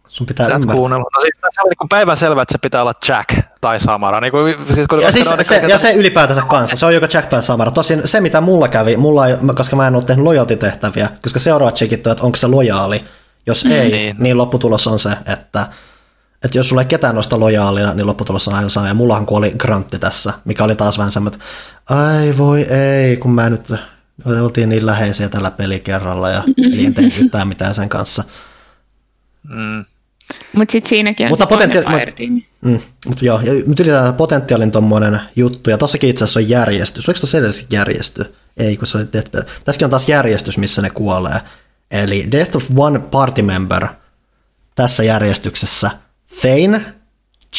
Sun pitää Sä et kuunnellut. No siis tässä oli niin päivän selvä, että se pitää olla Jack tai Samara. Niin kuin, siis kun ja, siis se, se, ja se ylipäätänsä kanssa, se on joko Jack tai Samara. Tosin se, mitä mulla kävi, mulla ei, koska mä en ole tehnyt lojaltitehtäviä, koska seuraavat checkit että onko se lojaali. Jos mm. ei, niin. niin lopputulos on se, että että jos sulla ei ketään noista lojaalina, niin lopputulos on aina sama. Ja mullahan kuoli Grantti tässä, mikä oli taas vähän semmoinen, että ai voi ei, kun mä nyt oltiin niin läheisiä tällä pelikerralla ja eli en tehnyt yhtään mitään sen kanssa. Mm. Mutta sitten siinäkin on mutta se potentiaali, mm, mutta joo, ja nyt ylipäätään potentiaalin tuommoinen juttu, ja tossakin itse asiassa on järjestys. Oliko tuossa edes järjesty? Ei, kun se oli Death Tässäkin on taas järjestys, missä ne kuolee. Eli Death of One Party Member tässä järjestyksessä. Thane,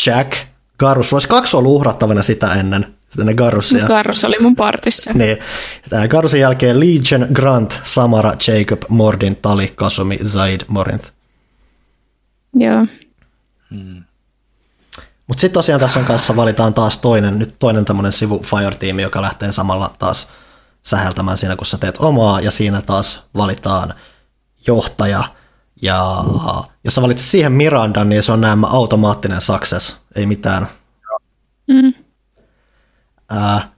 Jack, Garus. Olisi kaksi ollut uhrattavana sitä ennen. Sitten Garussia. Garus oli mun partissa. Niin. Tämä Garusin jälkeen Legion, Grant, Samara, Jacob, Mordin, Tali, Kasumi, Zaid, Morinth. Joo. Hmm. Mutta sitten tosiaan tässä on kanssa valitaan taas toinen, nyt toinen tämmöinen sivu Fire-tiimi, joka lähtee samalla taas säheltämään siinä, kun sä teet omaa, ja siinä taas valitaan johtaja, ja jos sä valitset siihen Mirandan, niin se on nämä automaattinen success, ei mitään. Mm. Ää,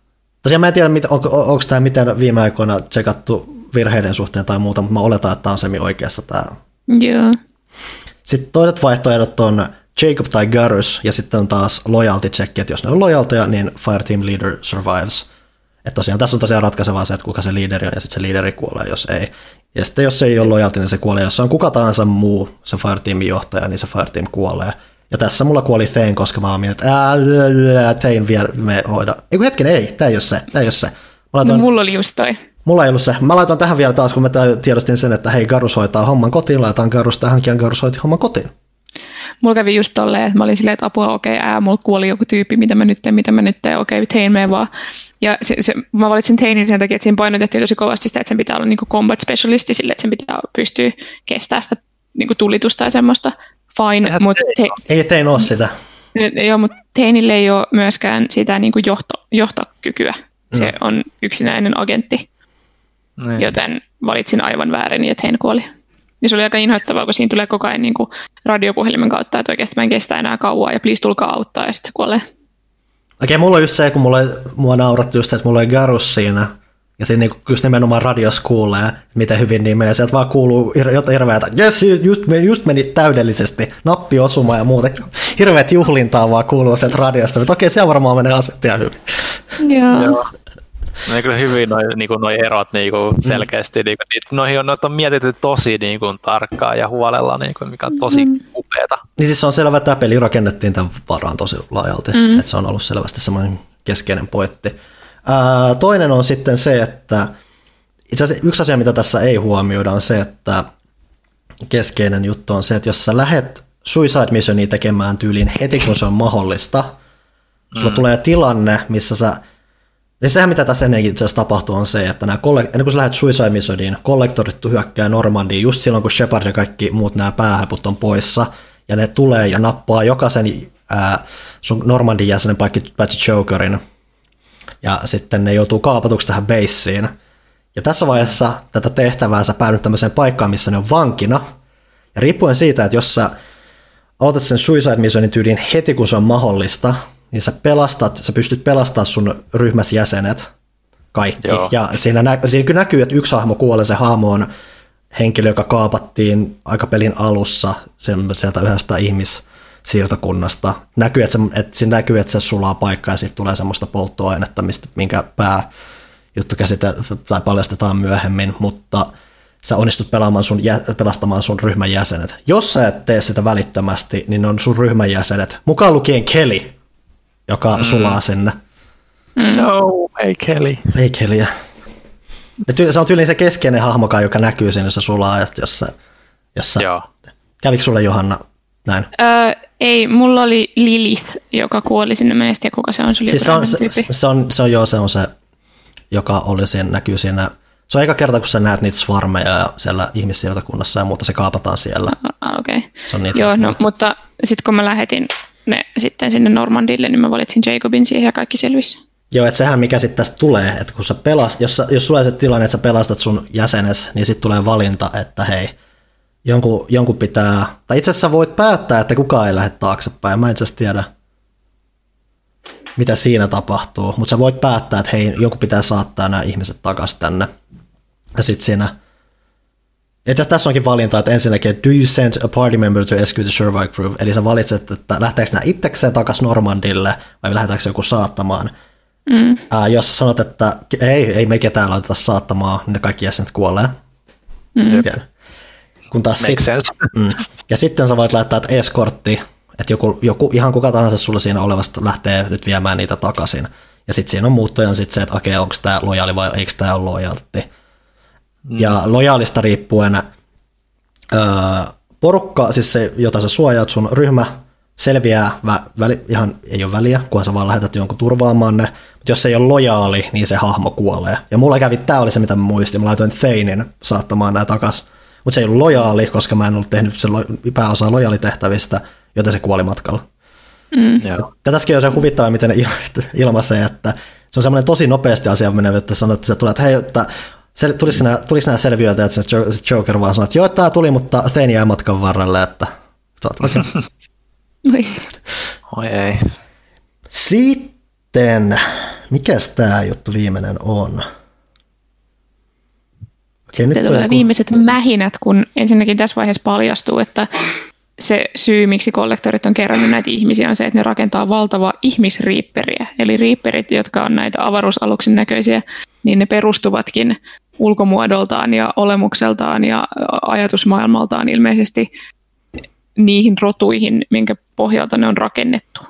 tosiaan mä en tiedä, on, on, onko tämä miten viime aikoina tsekattu virheiden suhteen tai muuta, mutta mä oletan, että tämä on semi oikeassa tämä. Joo. Sitten toiset vaihtoehdot on Jacob tai Garrus, ja sitten on taas loyalty check, että jos ne on lojalteja, niin Fireteam Leader survives. Että tosiaan tässä on tosiaan ratkaisevaa se, että kuka se liideri on, ja sitten se liideri kuolee, jos ei. Ja sitten jos se ei ole lojalti, niin se kuolee. Jos se on kuka tahansa muu, se Fireteamin johtaja, niin se Fireteam kuolee. Ja tässä mulla kuoli Thane, koska mä oon mieltä, että Thane vielä me hoida. Eiku hetken, ei, tää ei ole se, tää ei ole se. Mä laitoin, no, mulla oli just toi. Mulla ei ollut se. Mä laitoin tähän vielä taas, kun mä tiedostin sen, että hei, Garus hoitaa homman kotiin, laitetaan Garus tähänkin, ja Garus hoiti homman kotiin. Mulla kävi just tolleen, että mä olin silleen, että apua, okei, okay, ää, mulla kuoli joku tyyppi, mitä mä nyt teen, mitä mä nyt teen, okei, okay, tein me vaan. Ja se, se, mä valitsin Tainin sen takia, että siinä painotettiin tosi kovasti sitä, että sen pitää olla niin combat specialisti sille, että sen pitää pystyä kestämään sitä niin tulitusta ja semmoista. Fine, mutta... Te, ei Tein ole sitä. Joo, mutta Teinille ei ole myöskään sitä niin kuin johto, johtokykyä. Se mm. on yksinäinen agentti. Niin. Joten valitsin aivan väärin ja Tein kuoli. Ja se oli aika inhoittavaa, kun siinä tulee koko ajan niin kuin radiopuhelimen kautta, että oikeasti mä en kestä enää kauaa ja please tulkaa auttaa ja sitten se kuolee. Okei, mulla on just se, kun mulla, mua nauratti just se, että mulla on Garus siinä, ja siinä niinku just nimenomaan radios kuulee, miten hyvin niin menee. Sieltä vaan kuuluu jotain hirveätä, jes, just, just meni täydellisesti, nappi osuma ja muuta. Hirveät juhlintaa vaan kuuluu sieltä radiosta, mutta okei, siellä varmaan menee asettia hyvin. Joo. No kyllä hyvin noin niinku, noi erot niinku, selkeästi. Mm. Niinku, niitä, noihin on, noita on mietitty tosi niinku, tarkkaan ja huolella, niinku, mikä on tosi mm. upeata. Niin siis se on selvä, että tämä peli rakennettiin tämän varaan tosi laajalti. Mm. Että se on ollut selvästi semmoinen keskeinen pointti. Ää, toinen on sitten se, että itse asiassa yksi asia, mitä tässä ei huomioida, on se, että keskeinen juttu on se, että jos sä lähet Suicide Missionia tekemään tyyliin heti, kun se on mahdollista, sulla mm. tulee tilanne, missä sä Siis sehän mitä tässä ennenkin itse tapahtuu on se, että nämä ennen kuin sä lähdet Suicide Missioniin, kollektorit hyökkää Normandiin just silloin, kun Shepard ja kaikki muut nämä päähäput on poissa, ja ne tulee ja nappaa jokaisen ää, sun Normandin jäsenen paitsi Jokerin, ja sitten ne joutuu kaapatuksi tähän beissiin. Ja tässä vaiheessa tätä tehtävää sä päädyt tämmöiseen paikkaan, missä ne on vankina, ja riippuen siitä, että jos sä aloitat sen Suicide Missionin tyyliin heti, kun se on mahdollista, niin sä, pelastat, sä pystyt pelastamaan sun ryhmäsi jäsenet kaikki. Joo. Ja siinä, nä, siinä kyllä näkyy, että yksi hahmo kuolee, se hahmo on henkilö, joka kaapattiin aika pelin alussa sieltä yhdestä ihmissiirtokunnasta. Näkyy, että, se, että siinä näkyy, että se sulaa paikkaa ja sitten tulee semmoista polttoainetta, mistä, minkä pää juttu tai paljastetaan myöhemmin, mutta sä onnistut pelaamaan sun, pelastamaan sun ryhmän jäsenet. Jos sä et tee sitä välittömästi, niin on sun ryhmän jäsenet, mukaan lukien Kelly, joka mm. sulaa sinne. No, ei Kelly. Ei Kellyä. Se on tyyliin se keskeinen hahmokaan, joka näkyy sinne, se sulaa, että jos, jos sä, Joo. kävikö sulle Johanna näin. Öö, ei, mulla oli Lilith, joka kuoli sinne. Mä en tiedä, kuka se on. Se, siis se, on, se, se, on, se on joo, se on se, joka oli siinä, näkyy siinä. Se on aika kerta, kun sä näet niitä swarmeja ja siellä ihmissiirtokunnassa ja muuta, se kaapataan siellä. Ah, Okei. Okay. Se on niitä joo, no, mutta sitten kun mä lähetin ne sitten sinne Normandille, niin mä valitsin Jacobin siihen ja kaikki selvisi. Joo, että sehän mikä sitten tästä tulee, että kun sä pelast, jos, jos tulee se tilanne, että sä pelastat sun jäsenes, niin sitten tulee valinta, että hei, jonkun, jonkun pitää, tai itse asiassa voit päättää, että kukaan ei lähde taaksepäin, mä itse tiedä, mitä siinä tapahtuu, mutta sä voit päättää, että hei, joku pitää saattaa nämä ihmiset takaisin tänne. Ja sitten siinä, itse tässä onkin valinta, että ensinnäkin, do you send a party member to rescue the Sherwood crew, eli sä valitset, että lähteekö nämä itsekseen takaisin Normandille, vai lähdetäänkö joku saattamaan. Mm. Ää, jos sanot, että ei, ei me ketään laiteta saattamaan, niin ne kaikki jäsenet kuolee. Mm. Kun taas sit, mm, ja sitten sä voit laittaa, että eskortti, että joku, joku, ihan kuka tahansa sulla siinä olevasta lähtee nyt viemään niitä takaisin. Ja sitten siinä on muuttoja sitten se, että okei, onko tämä lojaali vai eikö tämä ole lojalti. Mm. Ja lojaalista riippuen öö, porukka, siis se, jota sä suojaat, sun ryhmä selviää, vä, väli, ihan ei ole väliä, kunhan sä vaan lähetät jonkun turvaamaan ne, mutta jos se ei ole lojaali, niin se hahmo kuolee. Ja mulla kävi, tämä oli se, mitä mä muistin, mä laitoin Theinin saattamaan nämä takas, mutta se ei ollut lojaali, koska mä en ollut tehnyt sen pääosaa lojaalitehtävistä, joten se kuoli matkalla. Mm. Tätäkin on se huvittava, miten ne ilmaisee, että se on semmoinen tosi nopeasti asia menevä, että sanoo, että se tulee, että hei, että sel, tuliko, nämä, tuliko nämä selviöitä, että se Joker vaan sanoo, että joo, tämä tuli, mutta Thane jäi matkan varrelle, että. Oi. Oi ei. Sitten, mikäs tämä juttu viimeinen on? Okei, Sitten tulee joku... viimeiset mähinät, kun ensinnäkin tässä vaiheessa paljastuu, että se syy, miksi kollektorit on kerännyt näitä ihmisiä, on se, että ne rakentaa valtavaa ihmisriipperiä. Eli riipperit, jotka on näitä avaruusaluksen näköisiä, niin ne perustuvatkin ulkomuodoltaan ja olemukseltaan ja ajatusmaailmaltaan ilmeisesti niihin rotuihin, minkä pohjalta ne on rakennettu.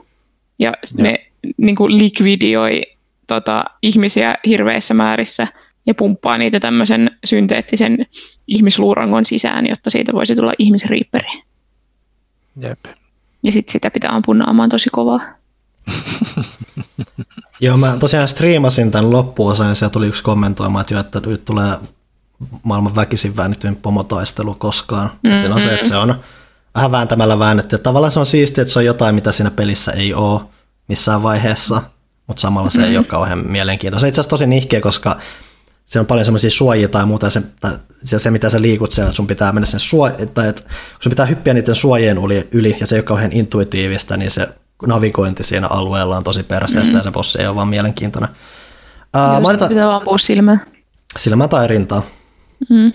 Ja, ja. ne niin kuin likvidioi tota, ihmisiä hirveissä määrissä ja pumppaa niitä tämmöisen synteettisen ihmisluurangon sisään, jotta siitä voisi tulla ihmisriipperi. Jep. Ja sitten sitä pitää ampua naamaan tosi kovaa. Joo, mä tosiaan striimasin tämän loppuosan ja siellä tuli yksi kommentoimaan, että, että nyt tulee maailman väkisin väännettyyn pomotaistelu koskaan. Mm-hmm. Siinä on se, että se on vähän vääntämällä väännetty. Tavallaan se on siistiä, että se on jotain, mitä siinä pelissä ei ole missään vaiheessa, mutta samalla se mm-hmm. ei ole kauhean mielenkiintoista. Se on itse asiassa tosi nihkeä, koska se on paljon semmoisia suojia tai muuta, se, tai se, mitä sä liikut siellä, että sun pitää mennä sen suo, tai että sun pitää hyppiä niiden suojien yli, yli, ja se ei ole kauhean intuitiivista, niin se navigointi siinä alueella on tosi perseestä, mm-hmm. ja se bossi ei ole vaan mielenkiintoinen. Uh, mainita... Pitää ampua silmää. Silmää tai rintaa. Mm.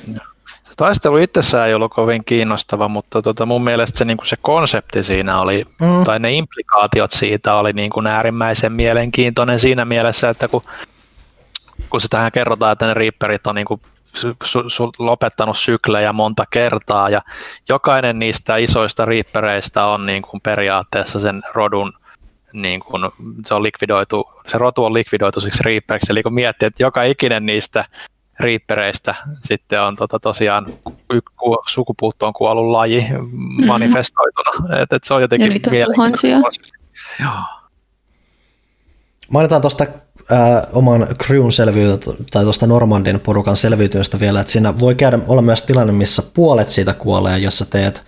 Taistelu itsessään ei ollut kovin kiinnostava, mutta tota mun mielestä se, niin kuin se konsepti siinä oli, mm. tai ne implikaatiot siitä oli niin kuin äärimmäisen mielenkiintoinen siinä mielessä, että kun, kun se tähän kerrotaan, että ne Reaperit on niin kuin su, su, lopettanut syklejä monta kertaa ja jokainen niistä isoista riippereistä on niin kuin periaatteessa sen rodun niin kuin, se, on likvidoitu, se rotu on likvidoitu siksi riipperiksi, eli kun miettii, että joka ikinen niistä riippereistä sitten on tota, tosiaan sukupuuttoon kuollut laji mm-hmm. manifestoituna, että et se on jotenkin mielenkiintoista. Joo. Mainitaan tuosta äh, oman crewn selviyty, tai tuosta Normandin porukan selviytymistä vielä, että siinä voi käydä olla myös tilanne, missä puolet siitä kuolee, jos sä teet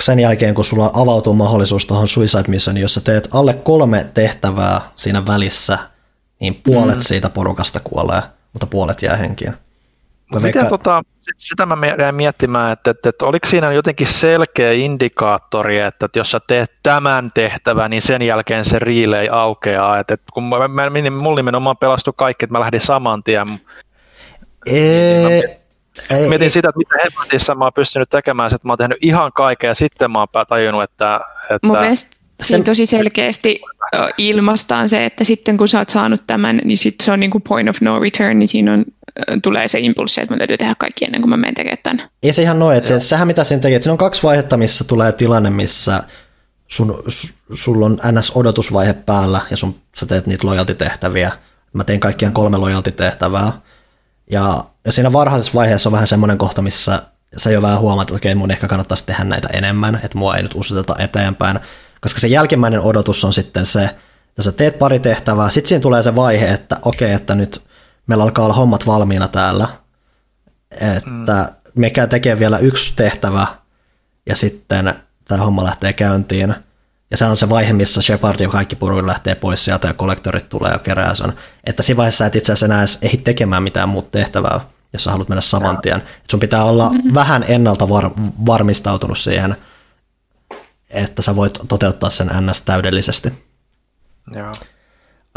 sen jälkeen, kun sulla avautuu mahdollisuus tuohon Suicide Missioniin, jos sä teet alle kolme tehtävää siinä välissä, niin puolet mm. siitä porukasta kuolee, mutta puolet jää henkiin. Miten veikka... tota, sitä mä jäin miettimään, että, että, että oliko siinä jotenkin selkeä indikaattori, että, että jos sä teet tämän tehtävän, niin sen jälkeen se relay aukeaa. Että, että kun mä, mä, mulla nimenomaan pelastui kaikki, että mä lähdin saman tien. Ei, ei, Mietin ei. sitä, että mitä helvettissä mä oon pystynyt tekemään, että mä oon tehnyt ihan kaikkea ja sitten mä oon tajunnut, että... että Mun mielestä siinä tosi selkeästi ilmastaan se, että sitten kun sä oot saanut tämän, niin sitten se on niin kuin point of no return, niin siinä on tulee se impulssi, että mun täytyy tehdä kaikki ennen kuin mä menen tekemään tämän. Ei se ihan noin, että se, sehän mitä siinä tekee, että siinä on kaksi vaihetta, missä tulee tilanne, missä sun, sulla on NS-odotusvaihe päällä ja sun, sä teet niitä lojaltitehtäviä. Mä tein kaikkien kolme lojaltitehtävää. Ja, ja siinä varhaisessa vaiheessa on vähän semmoinen kohta, missä sä jo vähän huomaat, että okei, mun ehkä kannattaisi tehdä näitä enemmän, että mua ei nyt usuteta eteenpäin, koska se jälkimmäinen odotus on sitten se, että sä teet pari tehtävää, sitten siinä tulee se vaihe, että okei, että nyt meillä alkaa olla hommat valmiina täällä, että mm. me tekee vielä yksi tehtävä, ja sitten tämä homma lähtee käyntiin, ja se on se vaihe, missä Shepard ja kaikki purun lähtee pois sieltä ja kollektorit tulee ja kerää sen. Että siinä vaiheessa et itse asiassa enää edes ehdi tekemään mitään muuta tehtävää, jos sä haluat mennä saman tien. Et sun pitää olla mm-hmm. vähän ennalta var- varmistautunut siihen, että sä voit toteuttaa sen NS täydellisesti. Joo.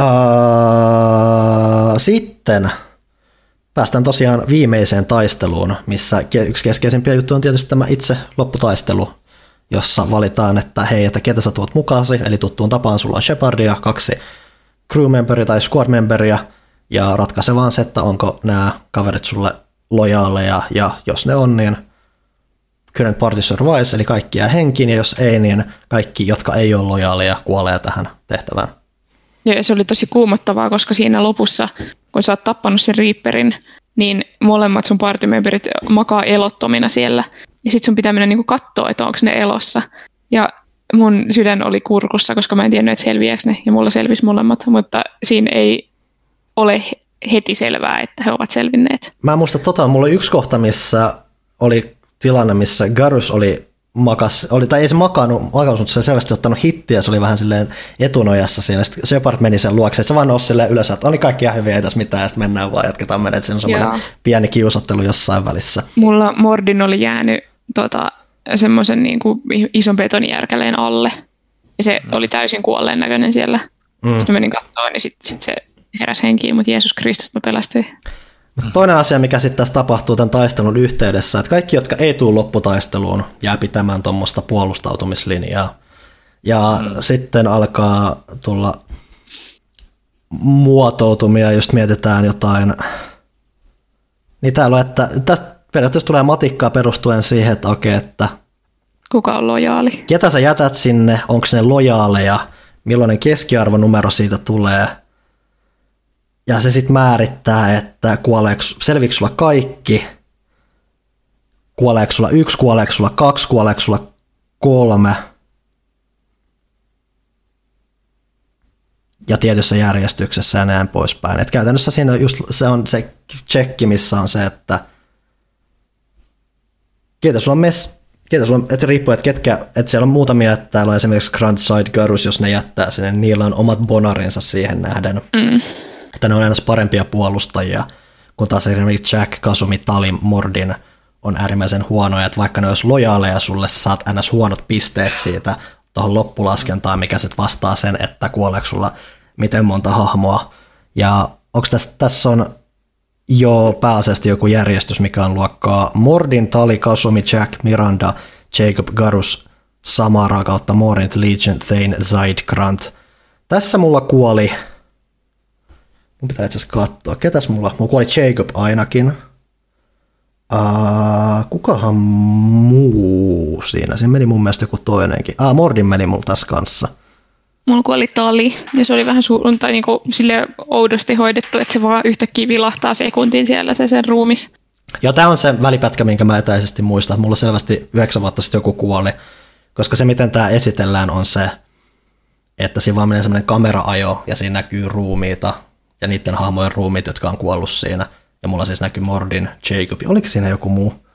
Uh, sitten päästään tosiaan viimeiseen taisteluun, missä yksi keskeisimpiä juttuja on tietysti tämä itse lopputaistelu, jossa valitaan, että hei, että ketä sä tuot mukaasi, eli tuttuun tapaan sulla on Shepardia, kaksi crewmemberia tai squad memberia, ja ratkaise vaan se, että onko nämä kaverit sulle lojaaleja, ja jos ne on, niin current party survives, eli kaikki jää henkiin, ja jos ei, niin kaikki, jotka ei ole lojaaleja, kuolee tähän tehtävään. Ja se oli tosi kuumottavaa, koska siinä lopussa, kun sä oot tappanut sen Reaperin, niin molemmat sun partymemberit makaa elottomina siellä. Ja sit sun pitää mennä niinku katsoa, että onko ne elossa. Ja mun sydän oli kurkussa, koska mä en tiennyt, että selviääkö ne, ja mulla selvisi molemmat, mutta siinä ei ole heti selvää, että he ovat selvinneet. Mä muista tota, mulla oli yksi kohta, missä oli tilanne, missä Garus oli makas, oli, tai ei se makannut, makannut mutta se selvästi ottanut hittiä, se oli vähän silleen etunojassa siinä, sitten Shepard meni sen luokse, se vaan nousi silleen ylös, että oli kaikki ihan hyviä, ei tässä mitään, ja sitten mennään vaan, jatketaan menet, se on semmoinen pieni kiusottelu jossain välissä. Mulla Mordin oli jäänyt tota, semmoisen niin kuin ison betonijärkäleen alle, ja se mm. oli täysin kuolleen näköinen siellä. Mm. Sitten menin katsomaan, niin sitten sit se heräsi henkiin, mutta Jeesus Kristus mä pelästyin. Toinen asia, mikä sitten tässä tapahtuu tämän taistelun yhteydessä, että kaikki, jotka ei tule lopputaisteluun, jää pitämään tuommoista puolustautumislinjaa. Ja mm. sitten alkaa tulla muotoutumia, just mietitään jotain. Niin täällä on, että tästä periaatteessa tulee matikkaa perustuen siihen, että okei, että Kuka on lojaali? Ketä sä jätät sinne, onko ne lojaaleja, millainen keskiarvonumero siitä tulee – ja se sitten määrittää, että selviikö sulla kaikki, kuoleeko sulla yksi, kuoleeko sulla kaksi, kuoleeko sulla kolme. Ja tietyssä järjestyksessä ja näin poispäin. Et käytännössä siinä just se on se tsekki, missä on se, että ketä sulla on mess, ketä sulla on, että riippuu, että ketkä, että siellä on muutamia, että täällä on esimerkiksi Grand Side Garus, jos ne jättää sinne, niillä on omat bonarinsa siihen nähden. Mm että ne on aina parempia puolustajia, kun taas esimerkiksi Jack, Kasumi, Tali, Mordin on äärimmäisen huonoja, että vaikka ne olisi lojaaleja sulle, sä saat ns. huonot pisteet siitä tuohon loppulaskentaan, mikä sitten vastaa sen, että kuoleeko sulla miten monta hahmoa. Ja onko tässä, tässä on jo pääasiassa joku järjestys, mikä on luokkaa Mordin, Tali, Kasumi, Jack, Miranda, Jacob, Garus, Samara kautta Morint, Legion, Thane, Zaid, Grant. Tässä mulla kuoli Mun pitää itse asiassa katsoa. Ketäs mulla? Mulla kuoli Jacob ainakin. Uh, kukahan muu siinä? Siinä meni mun mielestä joku toinenkin. Ah, Mordin meni mulla tässä kanssa. Mulla kuoli Tali, ja se oli vähän su- tai niinku sille oudosti hoidettu, että se vaan yhtäkkiä vilahtaa sekuntiin siellä se sen ruumis. Ja tämä on se välipätkä, minkä mä etäisesti muistan. Mulla selvästi yhdeksän vuotta sitten joku kuoli, koska se miten tämä esitellään on se, että siinä vaan menee semmoinen kameraajo ja siinä näkyy ruumiita ja niiden hahmojen ruumit, jotka on kuollut siinä. Ja mulla siis näkyy Mordin, Jacob. Oliko siinä joku muu?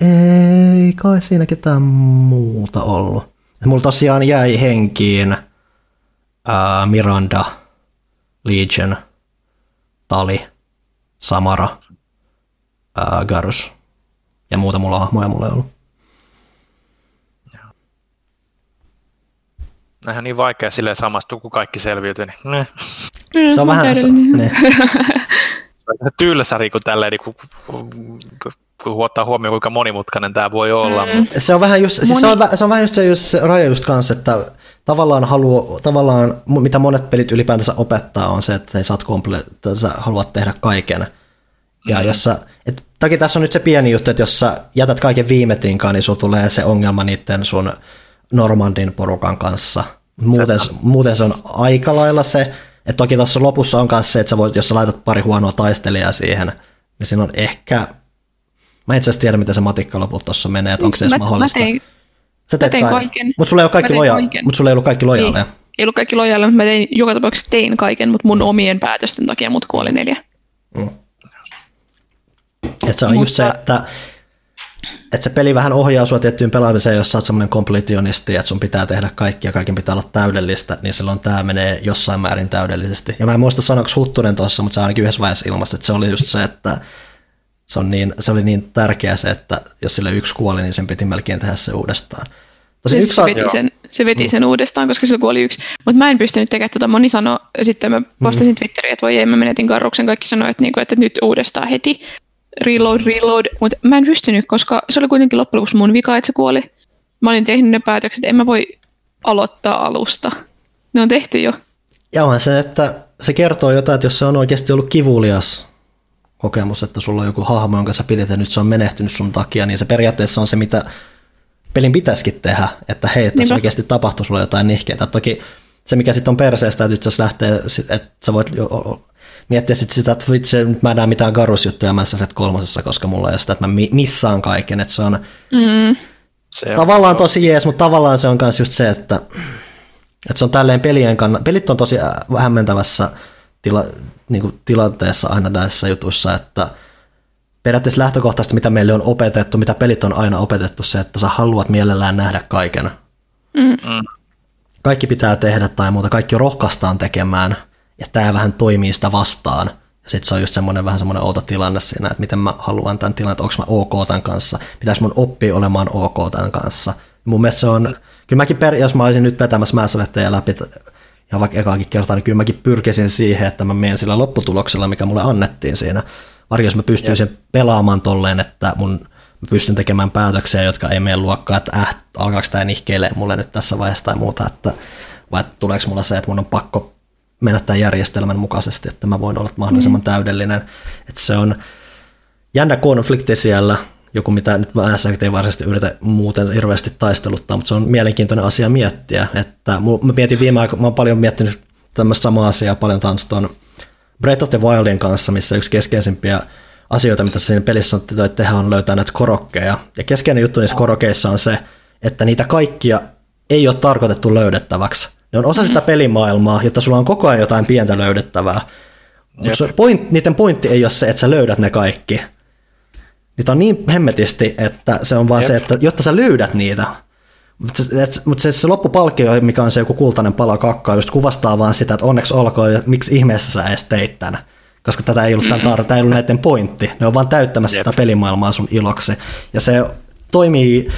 Ei kai siinä ketään muuta ollut. Ja mulla tosiaan jäi henkiin ää, Miranda, Legion, Tali, Samara, ää, Garus. Ja muuta mulla hahmoja mulla ei ollut. Näinhän niin vaikea silleen samastua, kun kaikki selviytyy. Niin. Se on vähän... Se, niin. tylsä kun tälleen, niin kun, kun ottaa huomioon, kuinka monimutkainen tämä voi olla. Mm. Se on vähän just, siis se on, se on vähän just se, just se raja just kanssa, että tavallaan, haluaa, tavallaan mitä monet pelit ylipäätänsä opettaa on se, että sä, komple- sä haluat tehdä kaiken. Ja mm. jos sä, et, toki tässä on nyt se pieni juttu, että jos sä jätät kaiken viime tinkaan, niin sulla tulee se ongelma niiden sun Normandin porukan kanssa. Muuten, muuten se on aika lailla se, että toki tuossa lopussa on myös se, että sä voit, jos sä laitat pari huonoa taistelijaa siihen, niin siinä on ehkä Mä en itse asiassa tiedä, miten se matikka lopulta tuossa menee, että onko se edes mä, mahdollista. Mä tein, Sä tein kaiken. Mutta sulla ei ole kaikki, loja- mut sulla ei ollut kaikki lojaaleja. Niin. Ei ollut kaikki lojaaleja, mutta mä tein, joka tapauksessa tein kaiken, mutta mun omien päätösten takia mut kuoli neljä. Mm. Et se on mutta... just se, että, että se peli vähän ohjaa sua tiettyyn pelaamiseen, jos sä oot semmoinen kompletionisti, että sun pitää tehdä kaikki ja kaiken pitää olla täydellistä, niin silloin tämä menee jossain määrin täydellisesti. Ja mä en muista sanoiko Huttunen tuossa, mutta se ainakin yhdessä vaiheessa ilmasta, että se oli just se, että se, on niin, se oli niin tärkeä se, että jos sille yksi kuoli, niin sen piti melkein tehdä se uudestaan. Tosi yksi se, veti sen, se veti sen uudestaan, koska sillä kuoli yksi. Mutta mä en pystynyt tekemään tuota. Moni sanoi, sitten mä postasin mm. Twitteriin, että voi ei, mä menetin karruksen. Kaikki sanoivat, että, niinku, että nyt uudestaan heti. Reload, reload. Mutta mä en pystynyt, koska se oli kuitenkin loppujen lopuksi mun vika, että se kuoli. Mä olin tehnyt ne päätökset, että en mä voi aloittaa alusta. Ne on tehty jo. Ja onhan se, että se kertoo jotain, että jos se on oikeasti ollut kivulias kokemus, että sulla on joku hahmo, jonka sä pidät ja nyt se on menehtynyt sun takia, niin se periaatteessa on se, mitä pelin pitäisikin tehdä, että hei, että tässä oikeasti tapahtuu sulle jotain nihkeitä. Toki se, mikä sitten on perseestä, että jos lähtee, että sä voit miettiä sit sitä, että vitsi, nyt mä en näe mitään garusjuttuja Mass Effect kolmosessa, koska mulla ei ole sitä, että mä missaan kaiken, että se on mm. se on tavallaan tosi jees, mutta tavallaan se on myös just se, että, että se on tälleen pelien kannalta, pelit on tosi hämmentävässä tila, niin kuin tilanteessa aina näissä jutuissa, että periaatteessa lähtökohtaisesti, mitä meille on opetettu, mitä pelit on aina opetettu, se, että sä haluat mielellään nähdä kaiken. Mm. Kaikki pitää tehdä tai muuta, kaikki rohkaistaan tekemään, ja tämä vähän toimii sitä vastaan. Ja sitten se on just semmoinen vähän semmoinen outo tilanne siinä, että miten mä haluan tämän tilanteen, onko mä ok tämän kanssa, pitäisi mun oppia olemaan ok tämän kanssa. Mun mielestä se on, kyllä mäkin, per, jos mä olisin nyt vetämässä Mass läpi ja vaikka ekaakin kertaa, niin kyllä mäkin pyrkisin siihen, että mä menen sillä lopputuloksella, mikä mulle annettiin siinä. Varjo, jos mä pystyisin Jep. pelaamaan tolleen, että mun mä pystyn tekemään päätöksiä, jotka ei mene luokkaan, että äh, alkaako tämä nihkeilee mulle nyt tässä vaiheessa tai muuta, että, vai että tuleeko mulla se, että mun on pakko mennä tämän järjestelmän mukaisesti, että mä voin olla mahdollisimman mm. täydellinen. Että se on jännä konflikti siellä, joku mitä nyt mä ei varsinaisesti yritä muuten hirveästi taisteluttaa, mutta se on mielenkiintoinen asia miettiä. Että mä mietin viime aikoina, mä oon paljon miettinyt tämmöistä samaa asiaa paljon taas tuon Breath of the Wildin kanssa, missä yksi keskeisimpiä asioita, mitä siinä pelissä on tehdä, on löytää näitä korokkeja. Ja keskeinen juttu niissä korokeissa on se, että niitä kaikkia ei ole tarkoitettu löydettäväksi. Ne on osa mm-hmm. sitä pelimaailmaa, jotta sulla on koko ajan jotain pientä löydettävää. Mutta point, niiden pointti ei ole se, että sä löydät ne kaikki. Niitä on niin hemmetisti, että se on vaan Jep. se, että jotta sä löydät niitä, mutta se, mut se, se loppupalkkio, mikä on se joku kultainen pala kakkaa, just kuvastaa vaan sitä, että onneksi olkoon, ja miksi ihmeessä sä edes teit tämän. Koska tätä ei ollut, tämän tar- tämä ei ollut näiden pointti. Ne on vaan täyttämässä Jep. sitä pelimaailmaa sun iloksi. Ja se toimii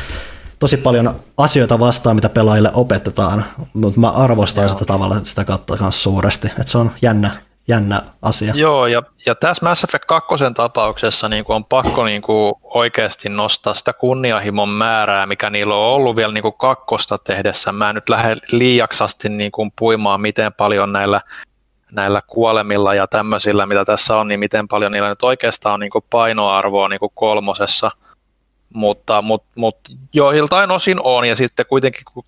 tosi paljon asioita vastaan, mitä pelaajille opetetaan, mutta mä arvostan Joo. sitä tavalla sitä kautta myös suuresti. Että se on jännä, jännä asia. Joo, ja, ja tässä Mass Effect 2 tapauksessa niin on pakko niin kuin oikeasti nostaa sitä kunnianhimon määrää, mikä niillä on ollut vielä niin kuin kakkosta tehdessä. Mä en nyt lähde liiaksasti niin kuin puimaan, miten paljon näillä, näillä kuolemilla ja tämmöisillä, mitä tässä on, niin miten paljon niillä nyt oikeastaan on niin kuin painoarvoa niin kuin kolmosessa. Mutta mut, mut joiltain osin on, ja sitten kuitenkin kun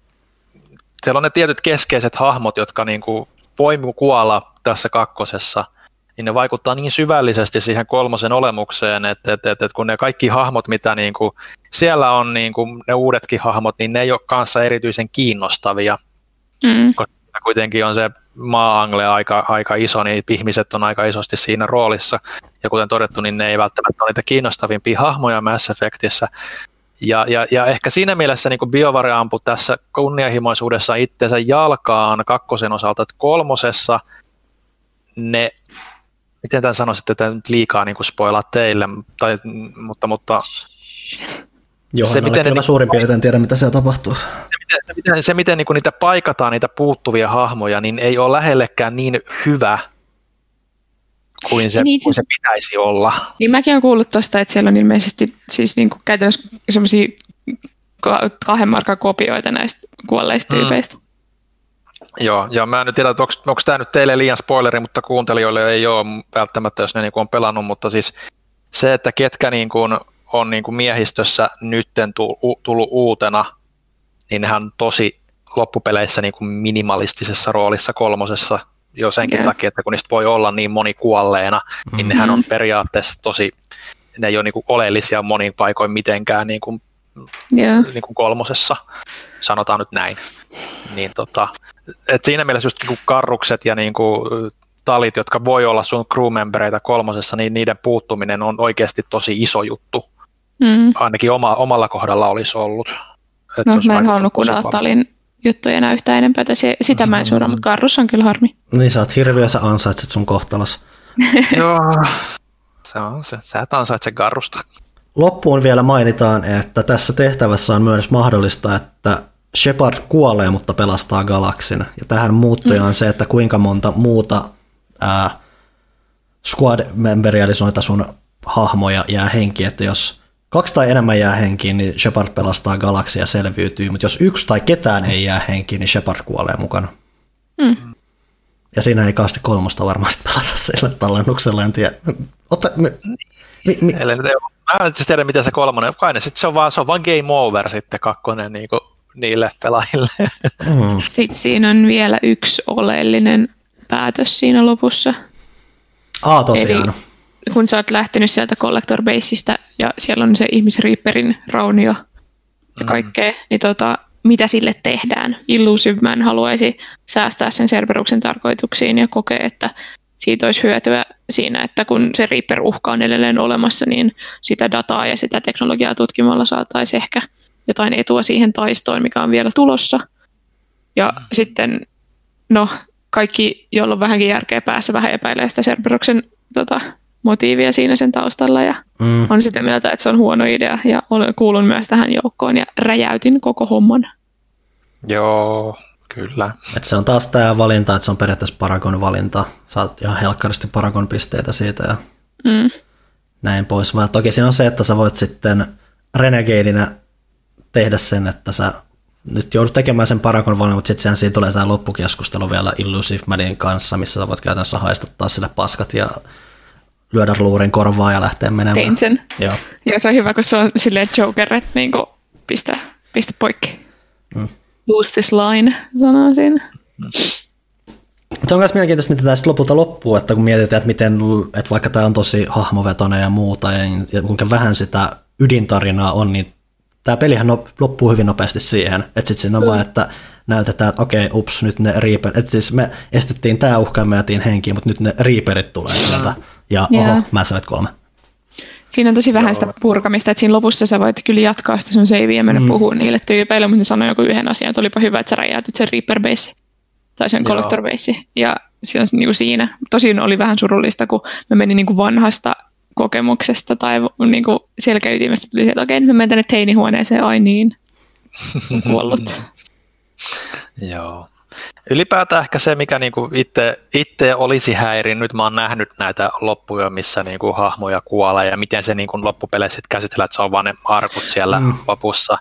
siellä on ne tietyt keskeiset hahmot, jotka niin kuin voi kuolla tässä kakkosessa, niin ne vaikuttaa niin syvällisesti siihen kolmosen olemukseen, että, että, että, että kun ne kaikki hahmot, mitä niin kuin, siellä on niin kuin ne uudetkin hahmot, niin ne ei ole kanssa erityisen kiinnostavia, mm. koska kuitenkin on se maa-angle aika, aika iso, niin ihmiset on aika isosti siinä roolissa, ja kuten todettu, niin ne ei välttämättä ole niitä kiinnostavimpia hahmoja Mass Effectissä, ja, ja, ja ehkä siinä mielessä niin BioVare ampui tässä kunnianhimoisuudessa itsensä jalkaan kakkosen osalta, että kolmosessa ne, miten tämän sanoisit, että nyt liikaa niin spoilaa teille, tai, mutta, mutta Joo, se, miten ne, mä suurin piirtein tiedä, mitä siellä tapahtuu. Se, miten, se, miten, se, miten niin kuin niitä paikataan, niitä puuttuvia hahmoja, niin ei ole lähellekään niin hyvä kuin se, niin, kuin se pitäisi olla. Niin mäkin olen kuullut tuosta, että siellä on ilmeisesti siis niin kuin käytännössä semmoisia kahden markan kopioita näistä kuolleista mm. tyypeistä. Joo, ja mä en nyt tiedä, onko, onko tämä nyt teille liian spoileri, mutta kuuntelijoille ei ole välttämättä, jos ne niin kuin on pelannut, mutta siis se, että ketkä niin kuin on niin kuin miehistössä nytten tullut uutena, niin nehän on tosi loppupeleissä niin kuin minimalistisessa roolissa kolmosessa jo senkin yeah. takia, että kun niistä voi olla niin moni kuolleena, niin mm-hmm. nehän on periaatteessa tosi ne ei ole niin kuin oleellisia monin paikoin mitenkään niin kuin, yeah. niin kuin kolmosessa, sanotaan nyt näin. Niin tota, et siinä mielessä just niin kuin karrukset ja niin kuin talit, jotka voi olla sun crewmembereitä kolmosessa, niin niiden puuttuminen on oikeasti tosi iso juttu. Mm. Ainakin oma, omalla kohdalla olisi ollut. Et no, mä en halunnut kuunnella talin juttuja enää yhtään enempää, se, sitä mä en suoraan, mutta karrus on kyllä harmi. Niin sä oot hirviö, sä ansaitset sun kohtalas. Joo, se on se. Sä et ansaitse karrusta. Loppuun vielä mainitaan, että tässä tehtävässä on myös mahdollista, että Shepard kuolee, mutta pelastaa galaksin. Ja tähän muuttuja on mm. se, että kuinka monta muuta ää, squad-memberia, eli noita sun hahmoja jää henki, että jos kaksi tai enemmän jää henkiin, niin Shepard pelastaa galaksia ja selviytyy, mutta jos yksi tai ketään ei jää henkiin, niin Shepard kuolee mukana. Mm. Ja siinä ei kaasti kolmosta varmasti pelata sillä tallennuksella, en tiedä. Otta, me, mi, mi. Mä en siis tiedä, miten se kolmonen, kai ne sitten se on vaan, se on vaan game over sitten kakkonen niin kuin niille pelaajille. Mm. Sitten siinä on vielä yksi oleellinen päätös siinä lopussa. Aa, tosiaan. Eli kun sä oot lähtenyt sieltä Collector Baseista ja siellä on se ihmisriipperin raunio ja kaikkea, mm. niin tota, mitä sille tehdään. Illusive Man haluaisi säästää sen Cerberuksen tarkoituksiin ja kokee, että siitä olisi hyötyä siinä, että kun se Reaper-uhka on edelleen olemassa, niin sitä dataa ja sitä teknologiaa tutkimalla saataisiin ehkä jotain etua siihen taistoon, mikä on vielä tulossa. Ja mm. sitten, no, kaikki, joilla on vähänkin järkeä päässä, vähän epäilee sitä Cerberuksen tota, motiivia siinä sen taustalla ja mm. on sitä mieltä, että se on huono idea ja olen kuulun myös tähän joukkoon ja räjäytin koko homman. Joo, kyllä. Et se on taas tämä valinta, että se on periaatteessa Paragon valinta. Saat ihan helkkaristi Paragon pisteitä siitä ja mm. näin pois. Vaan toki siinä on se, että sä voit sitten Renegadeinä tehdä sen, että sä nyt joudut tekemään sen Paragon valinnan, mutta sitten siinä tulee tämä loppukeskustelu vielä Illusive Madin kanssa, missä sä voit käytännössä haistattaa sille paskat ja lyödä luurin korvaa ja lähteä menemään. Tein sen. Joo. Ja se on hyvä, kun se on silleen Joker, että niin pistä, pistä poikki. Mm. Lose this line, sanoo siinä. Mm. Se on myös mielenkiintoista, miten tämä sitten lopulta loppuu, että kun mietitään, että, miten, että vaikka tämä on tosi hahmovetoinen ja muuta, ja, niin, ja kuinka vähän sitä ydintarinaa on, niin tämä pelihän loppuu hyvin nopeasti siihen, että sitten siinä on mm. vaan, että näytetään, että okei, ups, nyt ne Reaper, että siis me estettiin tämä uhka ja me jätiin henkiin, mutta nyt ne Reaperit tulee sieltä, ja yeah. oho, mä sanoin kolme. Siinä on tosi vähän sitä purkamista, että siinä lopussa sä voit kyllä jatkaa sitä sun savea ja mennä mm. puhumaan niille tyypeille, mutta ne sanoi joku yhden asian, että olipa hyvä, että sä räjäytit sen Reaper base tai sen Collector base. Ja se on niin siinä. Tosin oli vähän surullista, kun me meni niin kuin vanhasta kokemuksesta tai niin kuin selkäytimestä tuli se, että okei, me menen tänne teinihuoneeseen, ai niin, kuollut. Joo. Ylipäätään ehkä se, mikä niinku itse, itse olisi häirinnyt, mä oon nähnyt näitä loppuja, missä niinku hahmoja kuolee ja miten se niinku loppupeleissä käsitellään, että se on vaan ne arkut siellä mm. lopussa.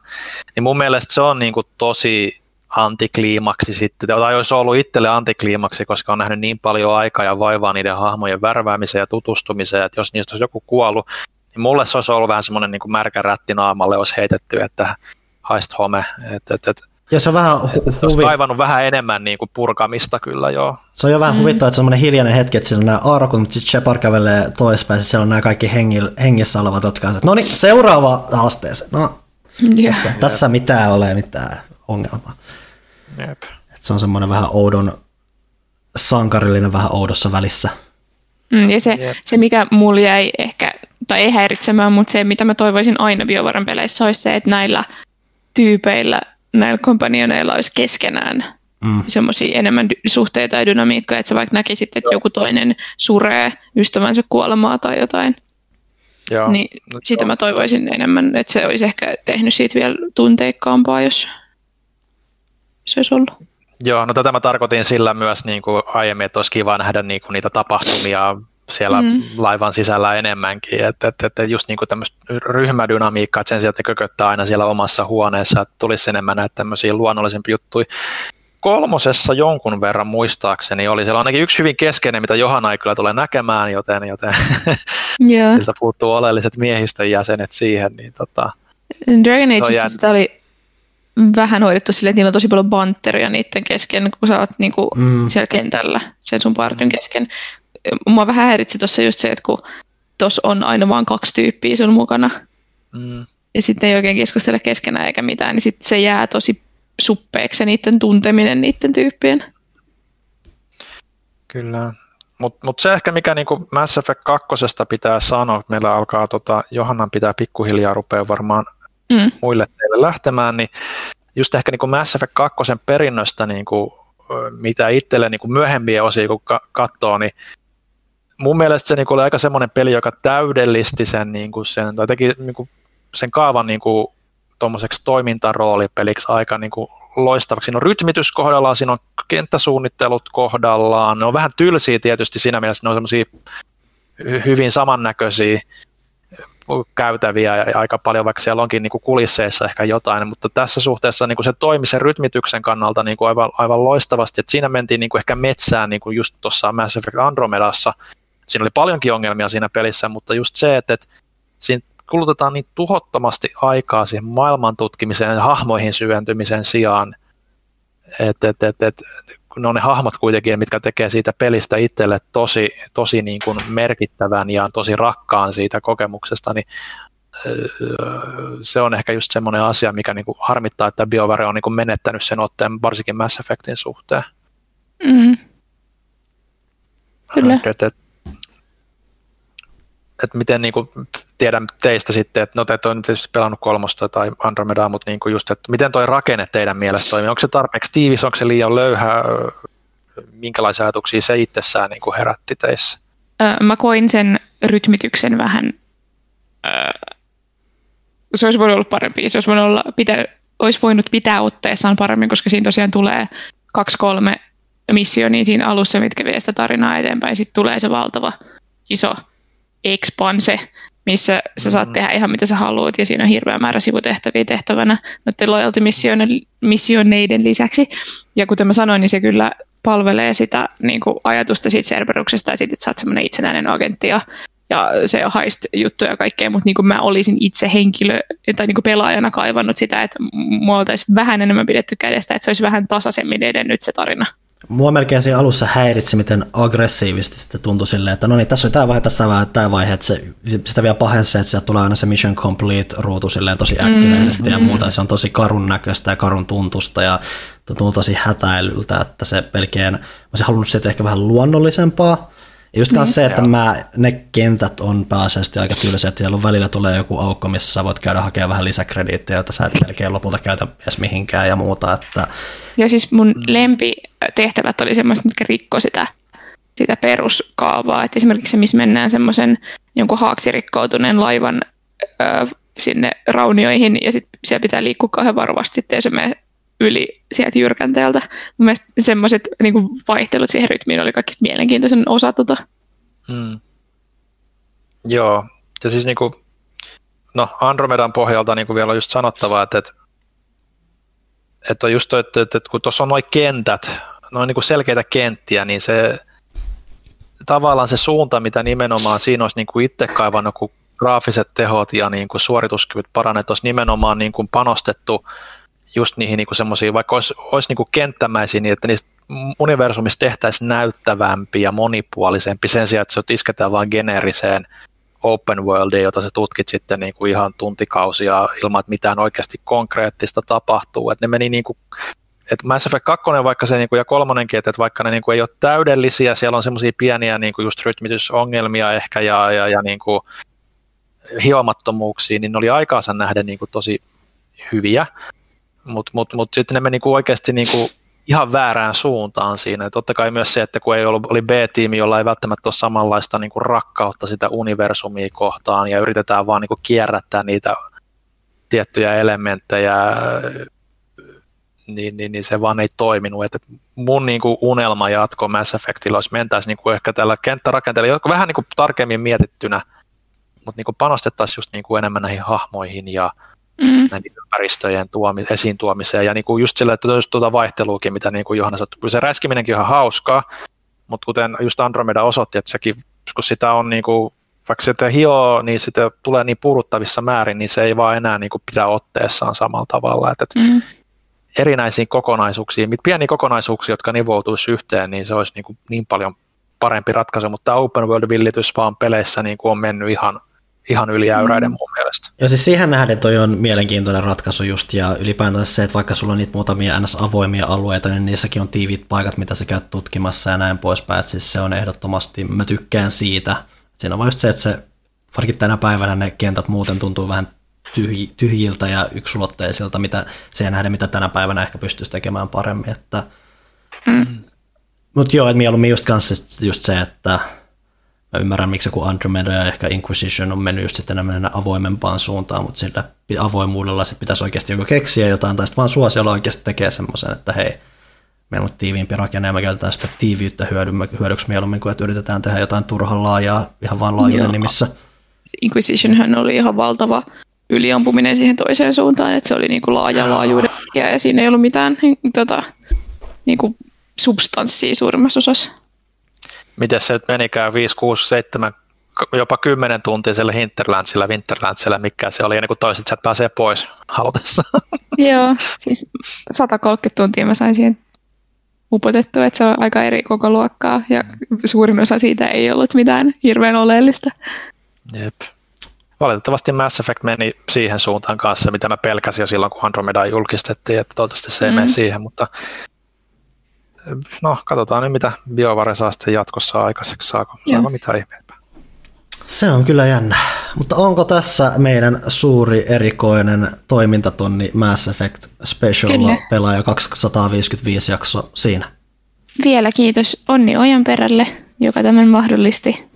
Niin mun mielestä se on niinku tosi antikliimaksi sitten, tai olisi ollut itselle antikliimaksi, koska on nähnyt niin paljon aikaa ja vaivaa niiden hahmojen värväämiseen ja tutustumiseen, että jos niistä olisi joku kuollut, niin mulle se olisi ollut vähän semmoinen niin märkä rätti naamalle, olisi heitetty, että haist home, että et, et, ja se on vähän hu- huvi... kaivannut vähän enemmän niin kuin purkamista kyllä joo. Se on jo vähän mm. huvittavaa, että se on semmoinen hiljainen hetki, että siellä on nämä aarokut, mutta sitten Shepard kävelee toispäin, siellä on nämä kaikki hengil, hengissä olevat, jotka on, no niin, seuraava haasteeseen. No, yeah. tässä, tässä mitään ole mitään ongelmaa. Jep. Et se on semmoinen vähän oudon, sankarillinen vähän oudossa välissä. Mm, ja se, se, mikä mulla jäi ehkä, tai ei häiritsemään, mutta se, mitä mä toivoisin aina biovaran peleissä, olisi se, että näillä tyypeillä näillä kompanioneilla olisi keskenään mm. semmoisia enemmän suhteita ja dynamiikkaa, että sä vaikka näkisit, että joku toinen suree ystävänsä kuolemaa tai jotain. Joo. Niin no, sitä joo. mä toivoisin enemmän, että se olisi ehkä tehnyt siitä vielä tunteikkaampaa, jos se olisi ollut. Joo, no tätä mä tarkoitin sillä myös niin kuin aiemmin, että olisi kiva nähdä niin kuin niitä tapahtumia siellä mm. laivan sisällä enemmänkin, että, että, että just niin kuin tämmöistä ryhmädynamiikkaa, että sen sijaan, että kököttää aina siellä omassa huoneessa, että tulisi enemmän näitä tämmöisiä luonnollisempia juttuja. Kolmosessa jonkun verran muistaakseni oli siellä ainakin yksi hyvin keskeinen, mitä Johanna ei kyllä tule näkemään, joten, joten yeah. siltä puuttuu oleelliset miehistön jäsenet siihen. Niin tota, Dragon Ageissa sitä oli vähän hoidettu sille, että niillä on tosi paljon banteria niiden kesken, kun sä oot niinku mm. siellä kentällä sen sun partin kesken mua vähän häiritsi tuossa just se, että kun tos on aina vain kaksi tyyppiä sun mukana. Mm. Ja sitten ei oikein keskustele keskenään eikä mitään, niin sitten se jää tosi suppeeksi niiden tunteminen niiden tyyppien. Kyllä. Mutta mut se ehkä, mikä niinku Mass Effect 2 pitää sanoa, että meillä alkaa, tota, Johannan pitää pikkuhiljaa rupea varmaan mm. muille teille lähtemään, niin just ehkä niinku Mass Effect 2 perinnöstä, niinku, mitä itselle niinku myöhempiä osia kun katsoo, niin mun mielestä se niinku oli aika semmoinen peli, joka täydellisti sen, niinku sen tai teki niinku sen kaavan niinku, tuommoiseksi toimintaroolipeliksi aika niinku loistavaksi. Siinä on rytmitys kohdallaan, siinä on kenttäsuunnittelut kohdallaan. Ne on vähän tylsiä tietysti siinä mielessä, ne on semmoisia hyvin samannäköisiä käytäviä ja aika paljon, vaikka siellä onkin niin kuin kulisseissa ehkä jotain, mutta tässä suhteessa niin kuin se toimi sen rytmityksen kannalta niin kuin aivan, aivan loistavasti, että siinä mentiin niin kuin ehkä metsään niin kuin just tuossa Mass Effect Andromedassa, siinä oli paljonkin ongelmia siinä pelissä, mutta just se, että, että siinä kulutetaan niin tuhottomasti aikaa siihen maailman tutkimiseen ja hahmoihin syventymisen sijaan, että et, et, et, ne on ne hahmot kuitenkin, mitkä tekee siitä pelistä itselle tosi, tosi niin kuin merkittävän ja tosi rakkaan siitä kokemuksesta, niin se on ehkä just semmoinen asia, mikä niin kuin harmittaa, että BioWare on niin kuin menettänyt sen otteen varsinkin Mass Effectin suhteen. Mm. Kyllä. Et, et, että miten niin kuin, tiedän teistä sitten, että no te olette tietysti pelannut kolmosta tai Andromedaa, mutta niin kuin just, että miten toi rakenne teidän mielestä toimii? Onko se tarpeeksi tiivis, onko se liian löyhä? Minkälaisia ajatuksia se itsessään niin kuin herätti teissä? Mä koin sen rytmityksen vähän, se olisi voinut olla parempi, se olisi voinut, olla, pitä, olisi voinut pitää otteessaan paremmin, koska siinä tosiaan tulee kaksi-kolme missionia siinä alussa, mitkä vie sitä tarinaa eteenpäin, sitten tulee se valtava iso expanse, missä sä saat mm. tehdä ihan mitä sä haluat, ja siinä on hirveä määrä sivutehtäviä tehtävänä noiden loyalty-missioneiden lisäksi. Ja kuten mä sanoin, niin se kyllä palvelee sitä niin kuin ajatusta siitä Cerberuksesta ja siitä, että sä oot semmoinen itsenäinen agentti ja, ja se on haist juttuja ja kaikkea, mutta niin kuin mä olisin itse henkilö tai niin kuin pelaajana kaivannut sitä, että mua oltaisiin vähän enemmän pidetty kädestä, että se olisi vähän tasaisemmin edennyt se tarina. Mua melkein siinä alussa häiritsi, miten aggressiivisesti sitten tuntui silleen, että no niin, tässä on tämä vaihe, tässä on tämä vaihe, että se, sitä vielä pahensi, että sieltä tulee aina se mission complete ruutu silleen tosi äkkinäisesti mm, ja muuta, ja se on tosi karun näköistä ja karun tuntusta ja tuntuu tosi hätäilyltä, että se pelkeen, olisin halunnut sitä ehkä vähän luonnollisempaa, ja just niin, se, että mä, ne kentät on pääasiallisesti aika tylsät, siellä on välillä tulee joku aukko, missä sä voit käydä hakemaan vähän lisäkrediittejä, joita sä et melkein lopulta käytä edes mihinkään ja muuta. Että... Ja siis mun mm. Lempitehtävät oli semmoiset, mitkä rikko sitä, sitä peruskaavaa. Että esimerkiksi se, missä mennään semmoisen jonkun haaksirikkoutuneen laivan ö, sinne raunioihin ja sitten siellä pitää liikkua kauhean varovasti, ettei se mene yli sieltä jyrkänteeltä. Mun mielestä semmoiset niin vaihtelut siihen rytmiin oli kaikista mielenkiintoisen osa tota. Hmm. Joo, ja siis niin kuin, no Andromedan pohjalta niin kuin vielä on just sanottava, että, että, että, just, että, että, että kun tuossa on noin kentät, noin niin kuin selkeitä kenttiä, niin se tavallaan se suunta, mitä nimenomaan siinä olisi niin kuin itse kaivannut, kun graafiset tehot ja niin kuin suorituskyvyt parannettu, olisi nimenomaan niin kuin panostettu just niihin niin semmoisiin, vaikka olisi, olisi niin kenttämäisiä, niin että niistä universumista tehtäisiin näyttävämpi ja monipuolisempi sen sijaan, että se isketään vain geneeriseen open worldiin, jota sä tutkit sitten niin kuin ihan tuntikausia ilman, että mitään oikeasti konkreettista tapahtuu. Että ne meni niin kuin, että Mass Effect 2, vaikka se niin kuin, ja kolmonenkin, että vaikka ne niin kuin, ei ole täydellisiä, siellä on semmoisia pieniä niin kuin just rytmitysongelmia ehkä ja, ja, ja niin kuin, hiomattomuuksia, niin ne oli aikaansa nähden niin kuin, tosi hyviä mutta mut, mut sitten ne meni niinku oikeasti niinku ihan väärään suuntaan siinä. Ja totta kai myös se, että kun ei ollut, oli B-tiimi, jolla ei välttämättä ole samanlaista niinku rakkautta sitä universumia kohtaan ja yritetään vaan niinku kierrättää niitä tiettyjä elementtejä, niin, niin, niin se vaan ei toiminut. Et mun niin kuin unelma jatko Mass Effectilla olisi mentäisiin niin kuin ehkä tällä kenttärakenteella, jotka vähän niin kuin tarkemmin mietittynä, mutta niin kuin panostettaisiin just niin kuin enemmän näihin hahmoihin ja mm. näiden ympäristöjen tuomi, esiin tuomiseen. Ja niin kuin just sillä, että just tuota vaihteluukin, mitä niin kuin Johanna sanoi, kyllä se räskiminenkin on ihan hauskaa, mutta kuten just Andromeda osoitti, että sekin, kun sitä on niin kuin, vaikka sitä hioo, niin sitä tulee niin puruttavissa määrin, niin se ei vaan enää niin kuin pidä otteessaan samalla tavalla. Että, mm. erinäisiin kokonaisuuksiin, pieniä kokonaisuuksia, jotka nivoutuisi yhteen, niin se olisi niin, kuin niin paljon parempi ratkaisu, mutta tämä open world-villitys vaan peleissä niin kuin on mennyt ihan, ihan yliäyräiden mm. mun mielestä. Ja siis siihen nähden toi on mielenkiintoinen ratkaisu just, ja ylipäätään se, että vaikka sulla on niitä muutamia ns-avoimia alueita, niin niissäkin on tiivit paikat, mitä sä käyt tutkimassa ja näin poispäin, että siis se on ehdottomasti, mä tykkään siitä. Siinä on vain just se, että se, varsinkin tänä päivänä ne kentät muuten tuntuu vähän tyhj- tyhjiltä ja yksulotteisilta, mitä se nähdä, mitä tänä päivänä ehkä pystyisi tekemään paremmin. Että... Mm. Mutta joo, että mieluummin just kanssa just se, että mä ymmärrän, miksi kun Andromeda ja ehkä Inquisition on mennyt just sitten mennä avoimempaan suuntaan, mutta sillä avoimuudella sit pitäisi oikeasti joku keksiä jotain, tai sitten vaan suosiolla oikeasti tekee semmoisen, että hei, meillä on tiiviimpi rakenne ja me käytetään sitä tiiviyttä hyödyksi mieluummin kuin että yritetään tehdä jotain turhan laajaa ihan vaan laajuuden nimissä. Inquisitionhän oli ihan valtava yliampuminen siihen toiseen suuntaan, että se oli niin kuin laaja laajuuden ja siinä ei ollut mitään tota, niin kuin substanssia suurimmassa osassa. Miten se nyt menikään 5, 6, 7, jopa 10 tuntia siellä Hinterlandsilla, Winterlandsilla, mikä se oli, ennen kuin toiset sieltä pääsee pois halutessa. Joo, siis 130 tuntia mä sain siihen upotettua, että se on aika eri koko luokkaa ja suurin osa siitä ei ollut mitään hirveän oleellista. Jep valitettavasti Mass Effect meni siihen suuntaan kanssa, mitä mä pelkäsin jo silloin, kun Andromeda julkistettiin, että toivottavasti se ei mm. mene siihen, mutta no, katsotaan nyt, mitä BioVare saa sitten jatkossa aikaiseksi, saako, saako mitään ihmeempää. Se on kyllä jännä. Mutta onko tässä meidän suuri erikoinen toimintatonni Mass Effect Special kyllä. pelaaja 255 jakso siinä? Vielä kiitos Onni Ojanperälle, joka tämän mahdollisti.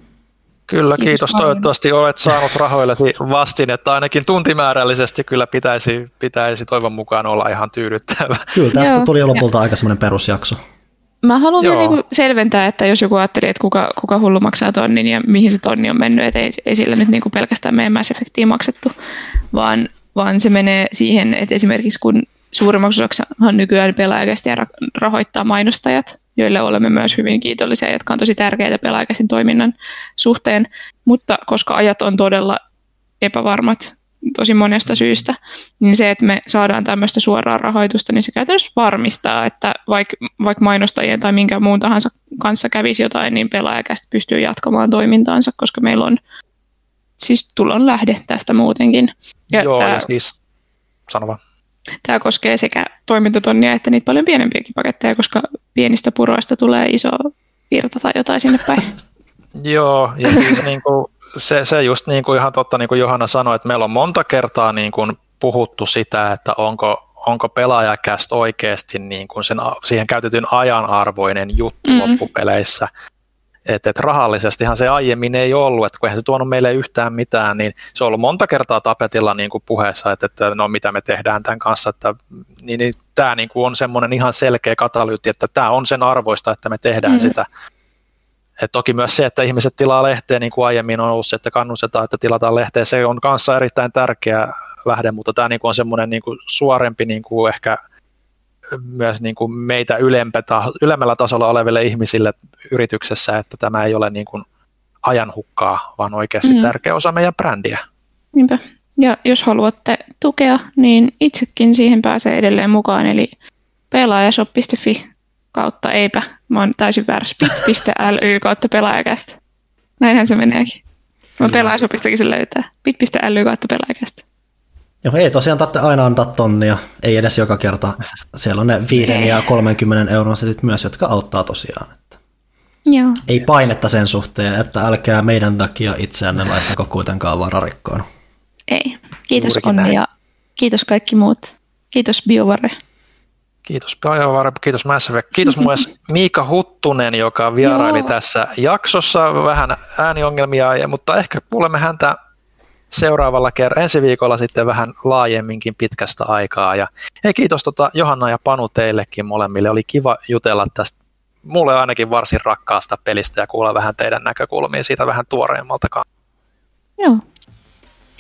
Kyllä, kiitos. kiitos. Toivottavasti olet saanut rahoillesi vastin, että ainakin tuntimäärällisesti kyllä pitäisi, pitäisi toivon mukaan olla ihan tyydyttävä. Kyllä, tästä Joo. tuli lopulta aika semmoinen perusjakso. Mä haluan Joo. vielä niin selventää, että jos joku ajatteli, että kuka, kuka hullu maksaa tonnin ja mihin se tonni on mennyt, että ei, ei sillä nyt niin kuin pelkästään meidän Mass Effectiin maksettu, vaan, vaan se menee siihen, että esimerkiksi kun suurimmaksi osaksihan nykyään pelaajakästiä rahoittaa mainostajat, joille olemme myös hyvin kiitollisia, jotka on tosi tärkeitä pelaajakäsin toiminnan suhteen, mutta koska ajat on todella epävarmat tosi monesta syystä, niin se, että me saadaan tämmöistä suoraa rahoitusta, niin se käytännössä varmistaa, että vaikka, vaikka mainostajien tai minkä muun tahansa kanssa kävisi jotain, niin pelaajakästä pystyy jatkamaan toimintaansa, koska meillä on siis tulon lähde tästä muutenkin. Ja Joo, tämä, ja siis, sano vaan. Tämä koskee sekä toimintatonnia että niitä paljon pienempiäkin paketteja, koska pienistä puroista tulee iso virta tai jotain sinne päin. Joo, ja siis niin kuin, se, se just niin kuin ihan totta, niin kuin Johanna sanoi, että meillä on monta kertaa niin kuin puhuttu sitä, että onko, onko pelaajakäst oikeasti niin kuin sen, siihen käytetyn ajan arvoinen juttu mm. loppupeleissä. Että et rahallisestihan se aiemmin ei ollut, että kun eihän se tuonut meille yhtään mitään, niin se on ollut monta kertaa tapetilla niin kuin puheessa, että, että no mitä me tehdään tämän kanssa, että niin, niin tämä niin kuin on semmoinen ihan selkeä katalyytti, että tämä on sen arvoista, että me tehdään mm. sitä. Et toki myös se, että ihmiset tilaa lehteä, niin kuin aiemmin on ollut se, että kannustetaan, että tilataan lehteä, se on kanssa erittäin tärkeä lähde, mutta tämä niin kuin on semmoinen niin kuin suorempi niin kuin ehkä myös niin kuin meitä ylempä, ylemmällä tasolla oleville ihmisille yrityksessä, että tämä ei ole niin kuin ajanhukkaa, vaan oikeasti mm. tärkeä osa meidän brändiä. Niinpä. Ja jos haluatte tukea, niin itsekin siihen pääsee edelleen mukaan, eli pelaajashop.fi kautta eipä. Mä oon täysin väärässä bit.ly kautta pelaajakästä. Näinhän se meneekin. Mä pelaajasopistakin se löytää. bit.ly kautta pelaajakästä. Joo, ei tosiaan tarvitse aina antaa tonnia, ei edes joka kerta. Siellä on ne 5 ja 30 euron setit myös, jotka auttaa tosiaan. Että Joo. Ei painetta sen suhteen, että älkää meidän takia itseänne laittako kuitenkaan vararikkoon. Ei. Kiitos Onni ja kiitos kaikki muut. Kiitos BioVare. Kiitos BioVare, kiitos Mass Effect. Kiitos myös Miika Huttunen, joka vieraili Joo. tässä jaksossa. Vähän ääniongelmia, mutta ehkä kuulemme häntä seuraavalla kerralla, ensi viikolla sitten vähän laajemminkin pitkästä aikaa. Ja hei, kiitos tota Johanna ja Panu teillekin molemmille. Oli kiva jutella tästä mulle ainakin varsin rakkaasta pelistä ja kuulla vähän teidän näkökulmia siitä vähän tuoreemmaltakaan. Joo.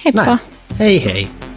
Heippa. Näin. Hei hei.